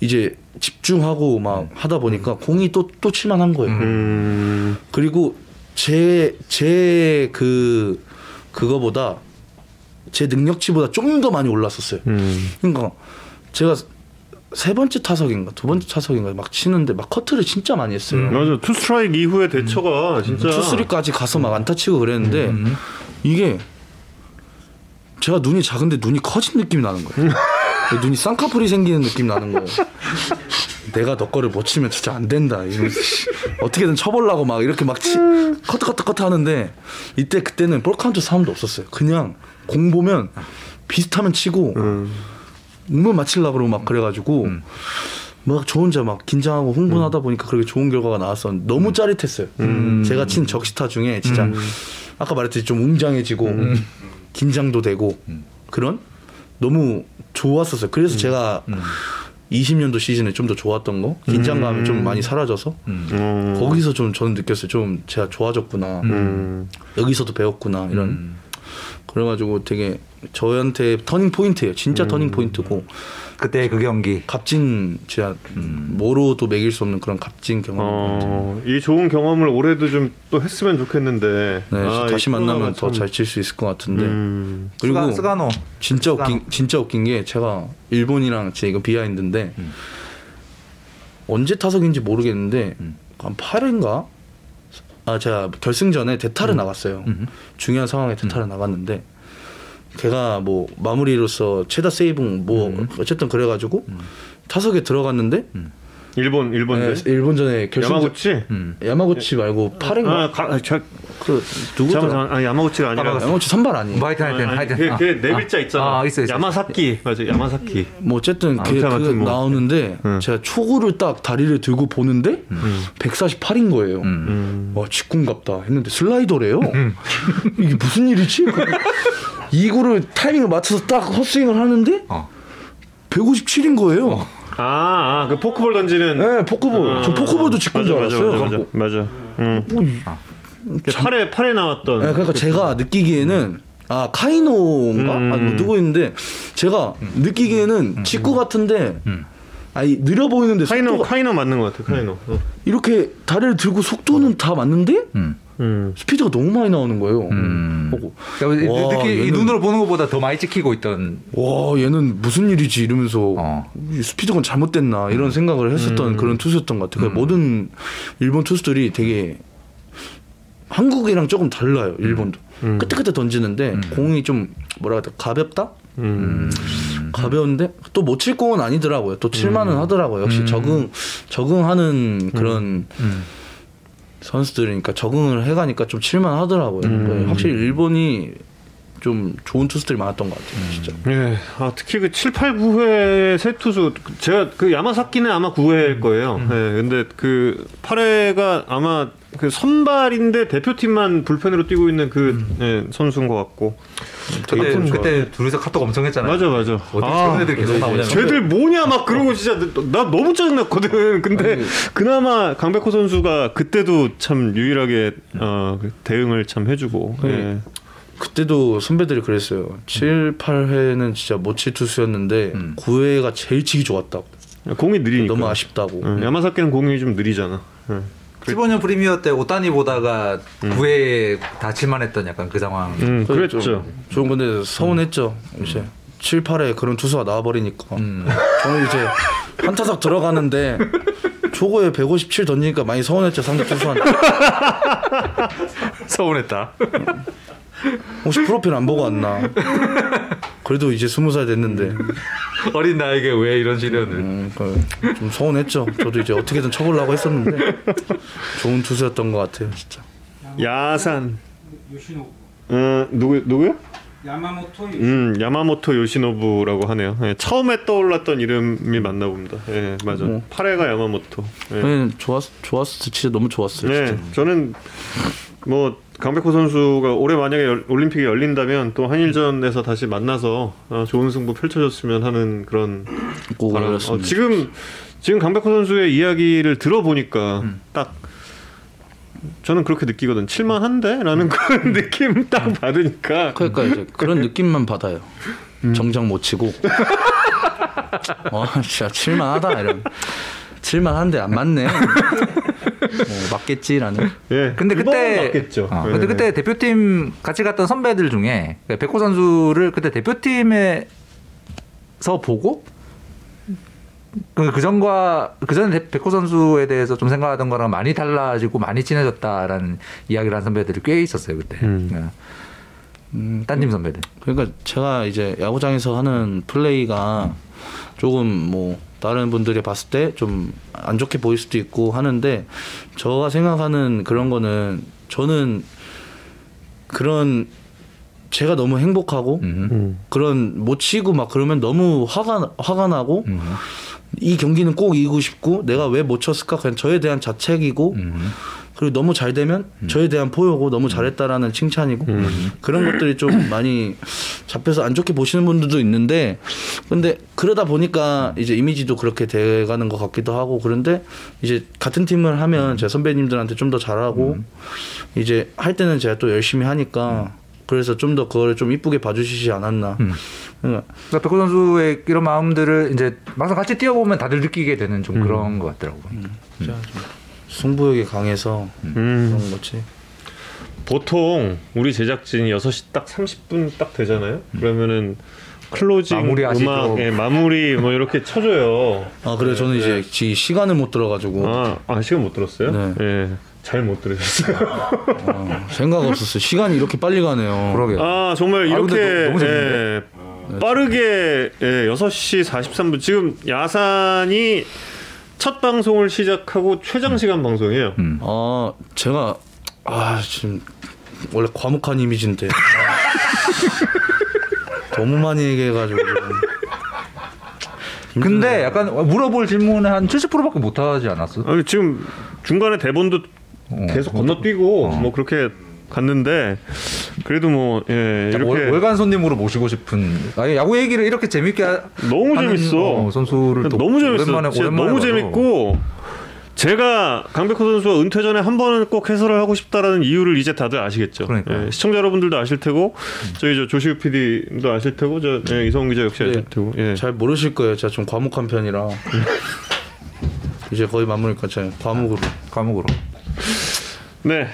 이제 집중하고 막 하다 보니까 공이 또 또 칠만한 거예요. 음. 그리고 제 제 그 그거보다 제 능력치보다 좀더 많이 올랐었어요. 음. 그러니까 제가 세 번째 타석인가 두 번째 타석인가 막 치는데 막 커트를 진짜 많이 했어요. 맞아. 투 스트라이크 이후의 대처가 진짜 투쓰리까지 가서 막 안타 치고 그랬는데 이게 제가 눈이 작은데 눈이 커진 느낌이 나는 거예요. [LAUGHS] 눈이 쌍꺼풀이 생기는 느낌이 나는 거예요. 내가 너 거를 못 치면 진짜 안 된다. 이러면서 어떻게든 쳐보려고 막 이렇게 막 치, 커트 커트 커트 하는데 이때 그때는 볼 카운트 싸움도 없었어요. 그냥 공 보면 비슷하면 치고 음. 운만 맞추려고 그러고 막 그래가지고 막저 혼자 막 긴장하고 흥분하다 보니까 그렇게 좋은 결과가 나와서 너무 짜릿했어요. 제가 친 적시타 중에 진짜 아까 말했듯이 좀 웅장해지고 긴장도 되고 그런 너무 좋았었어요. 그래서 제가 20년도 시즌에 좀 더 좋았던 거? 긴장감이 좀 많이 사라져서? 음. 거기서 좀 저는 느꼈어요. 좀 제가 좋아졌구나. 음. 여기서도 배웠구나. 이런 그래가지고 되게 저한테 터닝 포인트예요. 진짜 터닝 포인트고 그때 그 경기 값진 진짜 뭐로도 매길 수 없는 그런 값진 경험. 어, 이 좋은 경험을 올해도 좀 또 했으면 좋겠는데. 네, 아, 이 다시 만나면 더 참- 잘칠 수 있을 것 같은데. 음. 그리고 스가, 스가노 진짜 웃긴 스가노. 진짜 웃긴 게 제가 일본이랑 제 이거 비하인드인데 언제 타석인지 모르겠는데 한 8회인가 아 제가 결승전에 대타를 나갔어요. 중요한 상황에 대타를 나갔는데 걔가 뭐 마무리로서 최다 세이빙 뭐 어쨌든 그래가지고 타석에 들어갔는데 일본 일본 네, 일본전에 결승전 야마구치. 야마구치 말고 8회인가 아, 가, 아, 저, 그 누구더라? 잠깐만, 아, 야마구치가 아니라. 야마구치 선발 아니에요. 뭐 하여튼 하여튼 아니, 하여튼 그, 그 네 글자 있잖아. 아, 있어 있어 야마사키 맞아, 야마사키. 뭐 어쨌든 걔 아무튼 그 아무튼 뭐. 나오는데 응. 제가 초구를 딱 다리를 들고 보는데 148인 거예요. 음. 와 직군갑다 했는데 슬라이더래요. [LAUGHS] 이게 무슨 일이지? 2구를 타이밍을 맞춰서 딱 헛스윙을 하는데 어. 157인 거예요. 아, 아, 그 포크볼 던지는. 네, 포크볼. 저 포크볼도 직군 줄 맞아, 알았어요. 맞아, 맞아. 맞아. 응. 뭐 이- 그 팔에 팔에 나왔던. 네, 그러니까 제가 느끼기에는 아 카이노인가 음. 아니 뭐 누구 있는데 제가 느끼기에는 직구 같은데 아니 느려 보이는데 카이노 속도가 카이노 맞는 것 같아. 카이노. 어. 이렇게 다리를 들고 속도는 다 맞는데 음. 음. 스피드가 너무 많이 나오는 거예요. 음. 보고 그러니까 와, 느끼, 이 얘는- 눈으로 보는 것보다 더 많이 찍히고 있던 와 얘는 무슨 일이지 이러면서 어. 이 스피드가 잘못됐나 이런 생각을 했었던 그런 투수였던 것 같아요. 그러니까 모든 일본 투수들이 되게 한국이랑 조금 달라요. 일본도 음. 끝에 던지는데 공이 좀 뭐라 해야 돼 가볍다. 음. 가벼운데 또 못 칠 공은 아니더라고요. 또 칠만은 하더라고요. 역시 적응 적응하는 그런 선수들이니까 적응을 해가니까 좀 칠만 하더라고요. 네, 확실히 일본이 좀 좋은 투수들이 많았던 것 같아요. 진짜. 예. 아, 특히 그 7, 8, 9회 세 투수 제가 그 야마사키는 아마 9회일 거예요. 예. 근데 그 8회가 아마 그 선발인데 대표팀만 불펜으로 뛰고 있는 그 예, 선수인 것 같고. 그때. 그때 둘이서 카톡 엄청 했잖아요. 맞아 맞아. 어디 저런 애들 계속 나오냐. 쟤들 뭐냐 막 그러고 진짜 나 너무 짜증났거든. [LAUGHS] 근데 그나마 강백호 선수가 그때도 참 유일하게 어, 그 대응을 참 해주고. 예. 그때도 선배들이 그랬어요. 7, 8회는 진짜 못칠 투수였는데 음. 9회가 제일 치기 좋았다고. 공이 느리니까. 너무 아쉽다고. 예, 야마사키는 공이 좀 느리잖아. 예. 15년 프리미어 때 오타니 보다가 9회에 다칠만 했던 약간 그 상황. 음, 그랬죠. 좀, 좀 근데 서운했죠. 이제 7, 8회 그런 투수가 나와버리니까. 음. 저는 이제 한 타석 들어가는데 초고에 157 던지니까 많이 서운했죠 상대 투수한테. [LAUGHS] 서운했다. 혹시 프로필 안 보고 왔나? 그래도 이제 스무 살 됐는데 어린 나에게 왜 이런 시련을. 음, 그좀 서운했죠. 저도 이제 어떻게든 쳐보려고 했었는데 좋은 투수였던 것 같아요, 진짜. 야산. 요시노 어, 누구 누구요? 야마모토 요시 음, 야마모토 요시노부라고 하네요. 예, 처음에 떠올랐던 이름이 맞나 봅니다. 예, 맞아. 뭐. 8회가 야마모토. 예. 네, 좋았 좋았어, 진짜 너무 좋았어요. 네, 진짜. 저는 뭐 강백호 선수가 올해 만약에 열- 올림픽이 열린다면 또 한일전에서 다시 만나서 어, 좋은 승부 펼쳐줬으면 하는 그런 꼭 바람. 어. 지금 지금 강백호 선수의 이야기를 들어보니까 음. 딱 저는 그렇게 느끼거든. 칠만한데라는 그런 느낌 딱 받으니까 그러니까 이제 그런 느낌만 받아요. 음. 정장 못 치고. [LAUGHS] 어, 진짜 칠만하다 이런. 칠만한데 안 맞네. 뭐 맞겠지라는. [LAUGHS] 예. 근데 그때 맞겠죠. 어, 예. 근데 그때 대표팀 같이 갔던 선배들 중에 백호 선수를 그때 대표팀에서 보고 그, 그 전과 그 전에 백호 선수에 대해서 좀 생각하던 거랑 많이 달라지고 많이 친해졌다라는 이야기를 한 선배들이 꽤 있었어요 그때. 음. 네. 음, 딴팀 선배들. 그러니까 제가 이제 야구장에서 하는 플레이가 조금 뭐 다른 분들이 봤을 때 좀 안 좋게 보일 수도 있고 하는데 제가 생각하는 그런 거는 저는 그런 제가 너무 행복하고 음. 음. 그런 못 치고 막 그러면 너무 화가 화가 나고 음. 이 경기는 꼭 이기고 싶고 내가 왜 못 쳤을까 그냥 저에 대한 자책이고 음. 그리고 너무 잘 되면 저에 대한 포효고 너무 잘했다라는 칭찬이고 음. 그런 것들이 좀 [LAUGHS] 많이 잡혀서 안 좋게 보시는 분들도 있는데 근데 그러다 보니까 이제 이미지도 그렇게 돼가는 것 같기도 하고 그런데 이제 같은 팀을 하면 제 선배님들한테 좀 더 잘하고 이제 할 때는 제가 또 열심히 하니까 그래서 좀 더 그거를 좀 이쁘게 봐주시지 않았나. 음. 그러니까 그러니까 백호 선수의 이런 마음들을 이제 막상 같이 뛰어보면 다들 느끼게 되는 좀 그런 것 같더라고요. 진짜 좀 승부욕이 강해서 음. 그런 거지 보통 우리 제작진이 6시 딱 30분 딱 되잖아요. 그러면은 클로징. 음악 예, 마무리 뭐 이렇게 쳐줘요. 아 그래 요 저는 이제 지 시간을 못 들어가지고 아, 아 시간 못 들었어요? 네. 예. 잘못 들으셨어요. 어, 생각 없었어요 시간이 이렇게 빨리 가네요 그러게요. 아, 정말 아, 이렇게 너무 예, 빠르게 예, 6시 43분 지금 야산이 첫 방송을 시작하고 최장 시간 방송이에요. 음. 아 제가 아 지금 원래 과묵한 이미지인데 [LAUGHS] 너무 많이 얘기해가지고 근데 약간 물어볼 질문에 한 70%밖에 못 하지 않았어? 아, 지금 중간에 대본도 어. 계속 건너뛰고 뭐 그렇게 갔는데 그래도 뭐 예, 약간 월, 이렇게 월 간 손님으로 모시고 싶은 아니 야구 얘기를 이렇게 재밌게 하- 너무 하는, 재밌어. 어, 선수를 또 너무 재밌어. 오랜만에 오랜만에 너무 봐서. 재밌고 제가 강백호 선수가 은퇴 전에 한 번은 꼭 해설을 하고 싶다라는 이유를 이제 다들 아시겠죠. 예, 시청자 여러분들도 아실 테고 저희 저 조시우 PD도 아실 테고 저 예, 이성훈 기자 역시 아실 네. 테고. 예. 잘 모르실 거예요 제가 좀 과묵한 편이라 [LAUGHS] 이제 거의 마무리니까 제가 과묵으로 과목으로 네.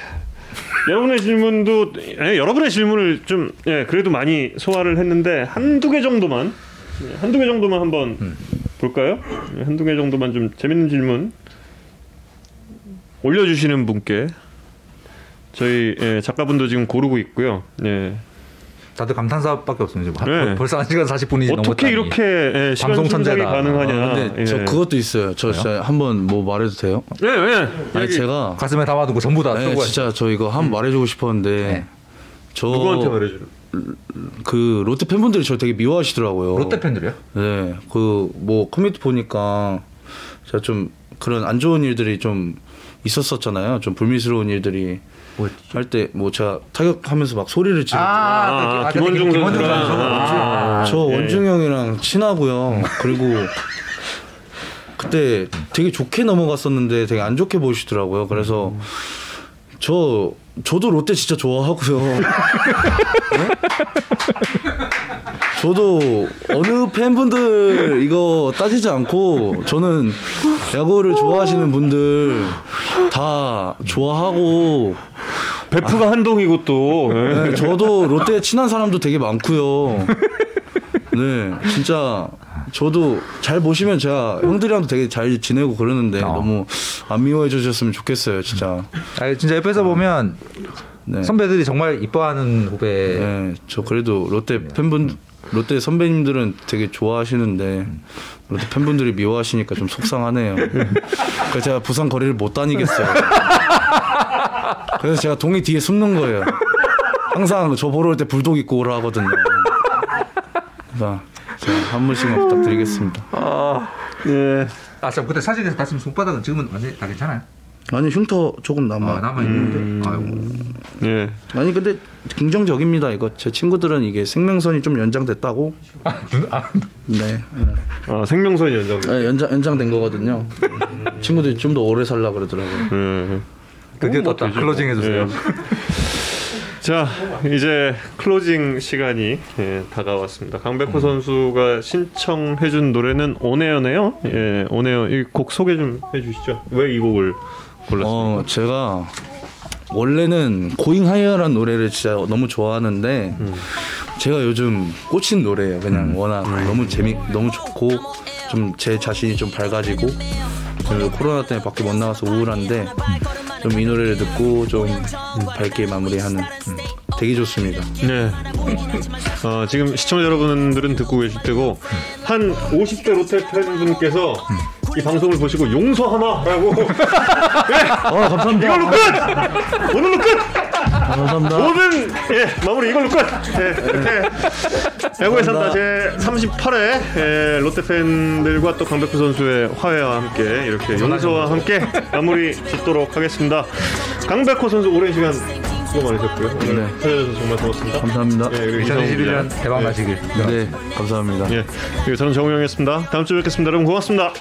여러분의 질문도 예, 여러분의 질문을 좀 예, 그래도 많이 소화를 했는데 한두 개 정도만 예, 한두 개 정도만 한번 음. 볼까요? 예, 한두 개 정도만 좀 재밌는 질문 올려주시는 분께 저희 예, 작가분도 지금 고르고 있고요. 예. 다들 감탄사밖에 없습니다. 네. 벌써 한 시간 40분이 어떻게 이렇게 예, 시간 방송 천재다. 가능하냐? 아, 근데 예. 저 그것도 있어요 저 진짜 한번 뭐 말해도 돼요? 예, 예. 아니 제가 가슴에 담아두고 전부 다 네, 쓰고 진짜 저 이거 한 번 말해 주고 싶었는데 네. 저 누구한테 말해줘? 그 롯데 팬분들이 저 되게 미워하시더라고요. 롯데 팬들이요? 네, 그 뭐 커뮤니티 보니까 제가 좀 그런 안 좋은 일들이 좀 있었었잖아요. 좀 불미스러운 일들이? 할 때 뭐 제가 타격하면서 막 소리를 지르고 아, 아, 김원중 김원중 선수가- 선수. 아, 저 예. 원중 형이랑 친하고요. 그리고 그때 되게 좋게 넘어갔었는데 되게 안 좋게 보시더라고요. 그래서 저 저도 롯데 진짜 좋아하고요. [LAUGHS] 네? 저도 어느 팬분들 이거 따지지 않고 저는 야구를 좋아하시는 분들 다 좋아하고 베프가 한동이고 또 예. 네, 저도 롯데 친한 사람도 되게 많고요. 네, 진짜 저도 잘 보시면 제가 형들이랑도 되게 잘 지내고 그러는데 어. 너무 안 미워해 주셨으면 좋겠어요, 진짜. 아 진짜 옆에서 보면 네. 선배들이 정말 이뻐하는 후배. 네, 저 그래도 롯데 팬분 롯데 선배님들은 되게 좋아하시는데 롯데 팬분들이 미워하시니까 좀 속상하네요. [LAUGHS] 그래서 제가 부산 거리를 못 다니겠어요. 그래서 제가 동이 뒤에 숨는 거예요. 항상 저 보러 올 때 불독 입고 오라 하거든요. 그래서 제가 한 번씩만 부탁드리겠습니다. 예. 아참 그때 사진에서 봤으면 손바닥은 지금은 완전 다 괜찮아요. 아니 흉터 조금 남아. 아, 남아 있는데. 아이고. 예. 아니 근데 긍정적입니다. 이거 제 친구들은 이게 생명선이 좀 연장됐다고. 네. 아, 생명선이 연장. 네, 연장 연장된 거거든요. 친구들이 좀 더 오래 살라 그러더라고요. 예. 드디어 뭐 떴다. 클로징 해주세요. 예. 자, 이제 클로징 시간이 예, 다가왔습니다. 강백호 선수가 신청해준 노래는 온에어네요. 예, 온에어 이 곡 소개 좀 해주시죠. 왜 이 곡을 골랐습니까? 어 제가 원래는 고잉 하이어라는 노래를 진짜 너무 좋아하는데 제가 요즘 꽂힌 노래예요. 그냥 워낙 너무 재미 너무 좋고 좀 제 자신이 좀 밝아지고 그리고 코로나 때문에 밖에 못 나가서 우울한데 좀 이 노래를 듣고 좀 밝게 마무리하는 되게 좋습니다. 네. 어, 지금 시청자 여러분들은 듣고 계실 때고 한 50대 롯데 팬분께서 이 방송을 보시고 용서하마라고 [LAUGHS] 어 감사합니다. 이걸로 끝! 오늘로 끝! 감사합니다. 모든 예 마무리 이걸로 끝. 예, 이렇게 야구의 산다 제 38회 예, 롯데 팬들과 또 강백호 선수의 화해와 함께 이렇게 용서와 함께 마무리 짓도록 하겠습니다. 강백호 선수 오랜 시간 수고 많으셨고요. 오늘 네. 찾아주셔서 정말 고맙습니다. 감사합니다. 예, 그리고 이상훈 2021년 기자. 대박 나시길. 네 감사합니다. 예, 그리고 저는 정우영이었습니다. 다음 주에 뵙겠습니다. 여러분 고맙습니다.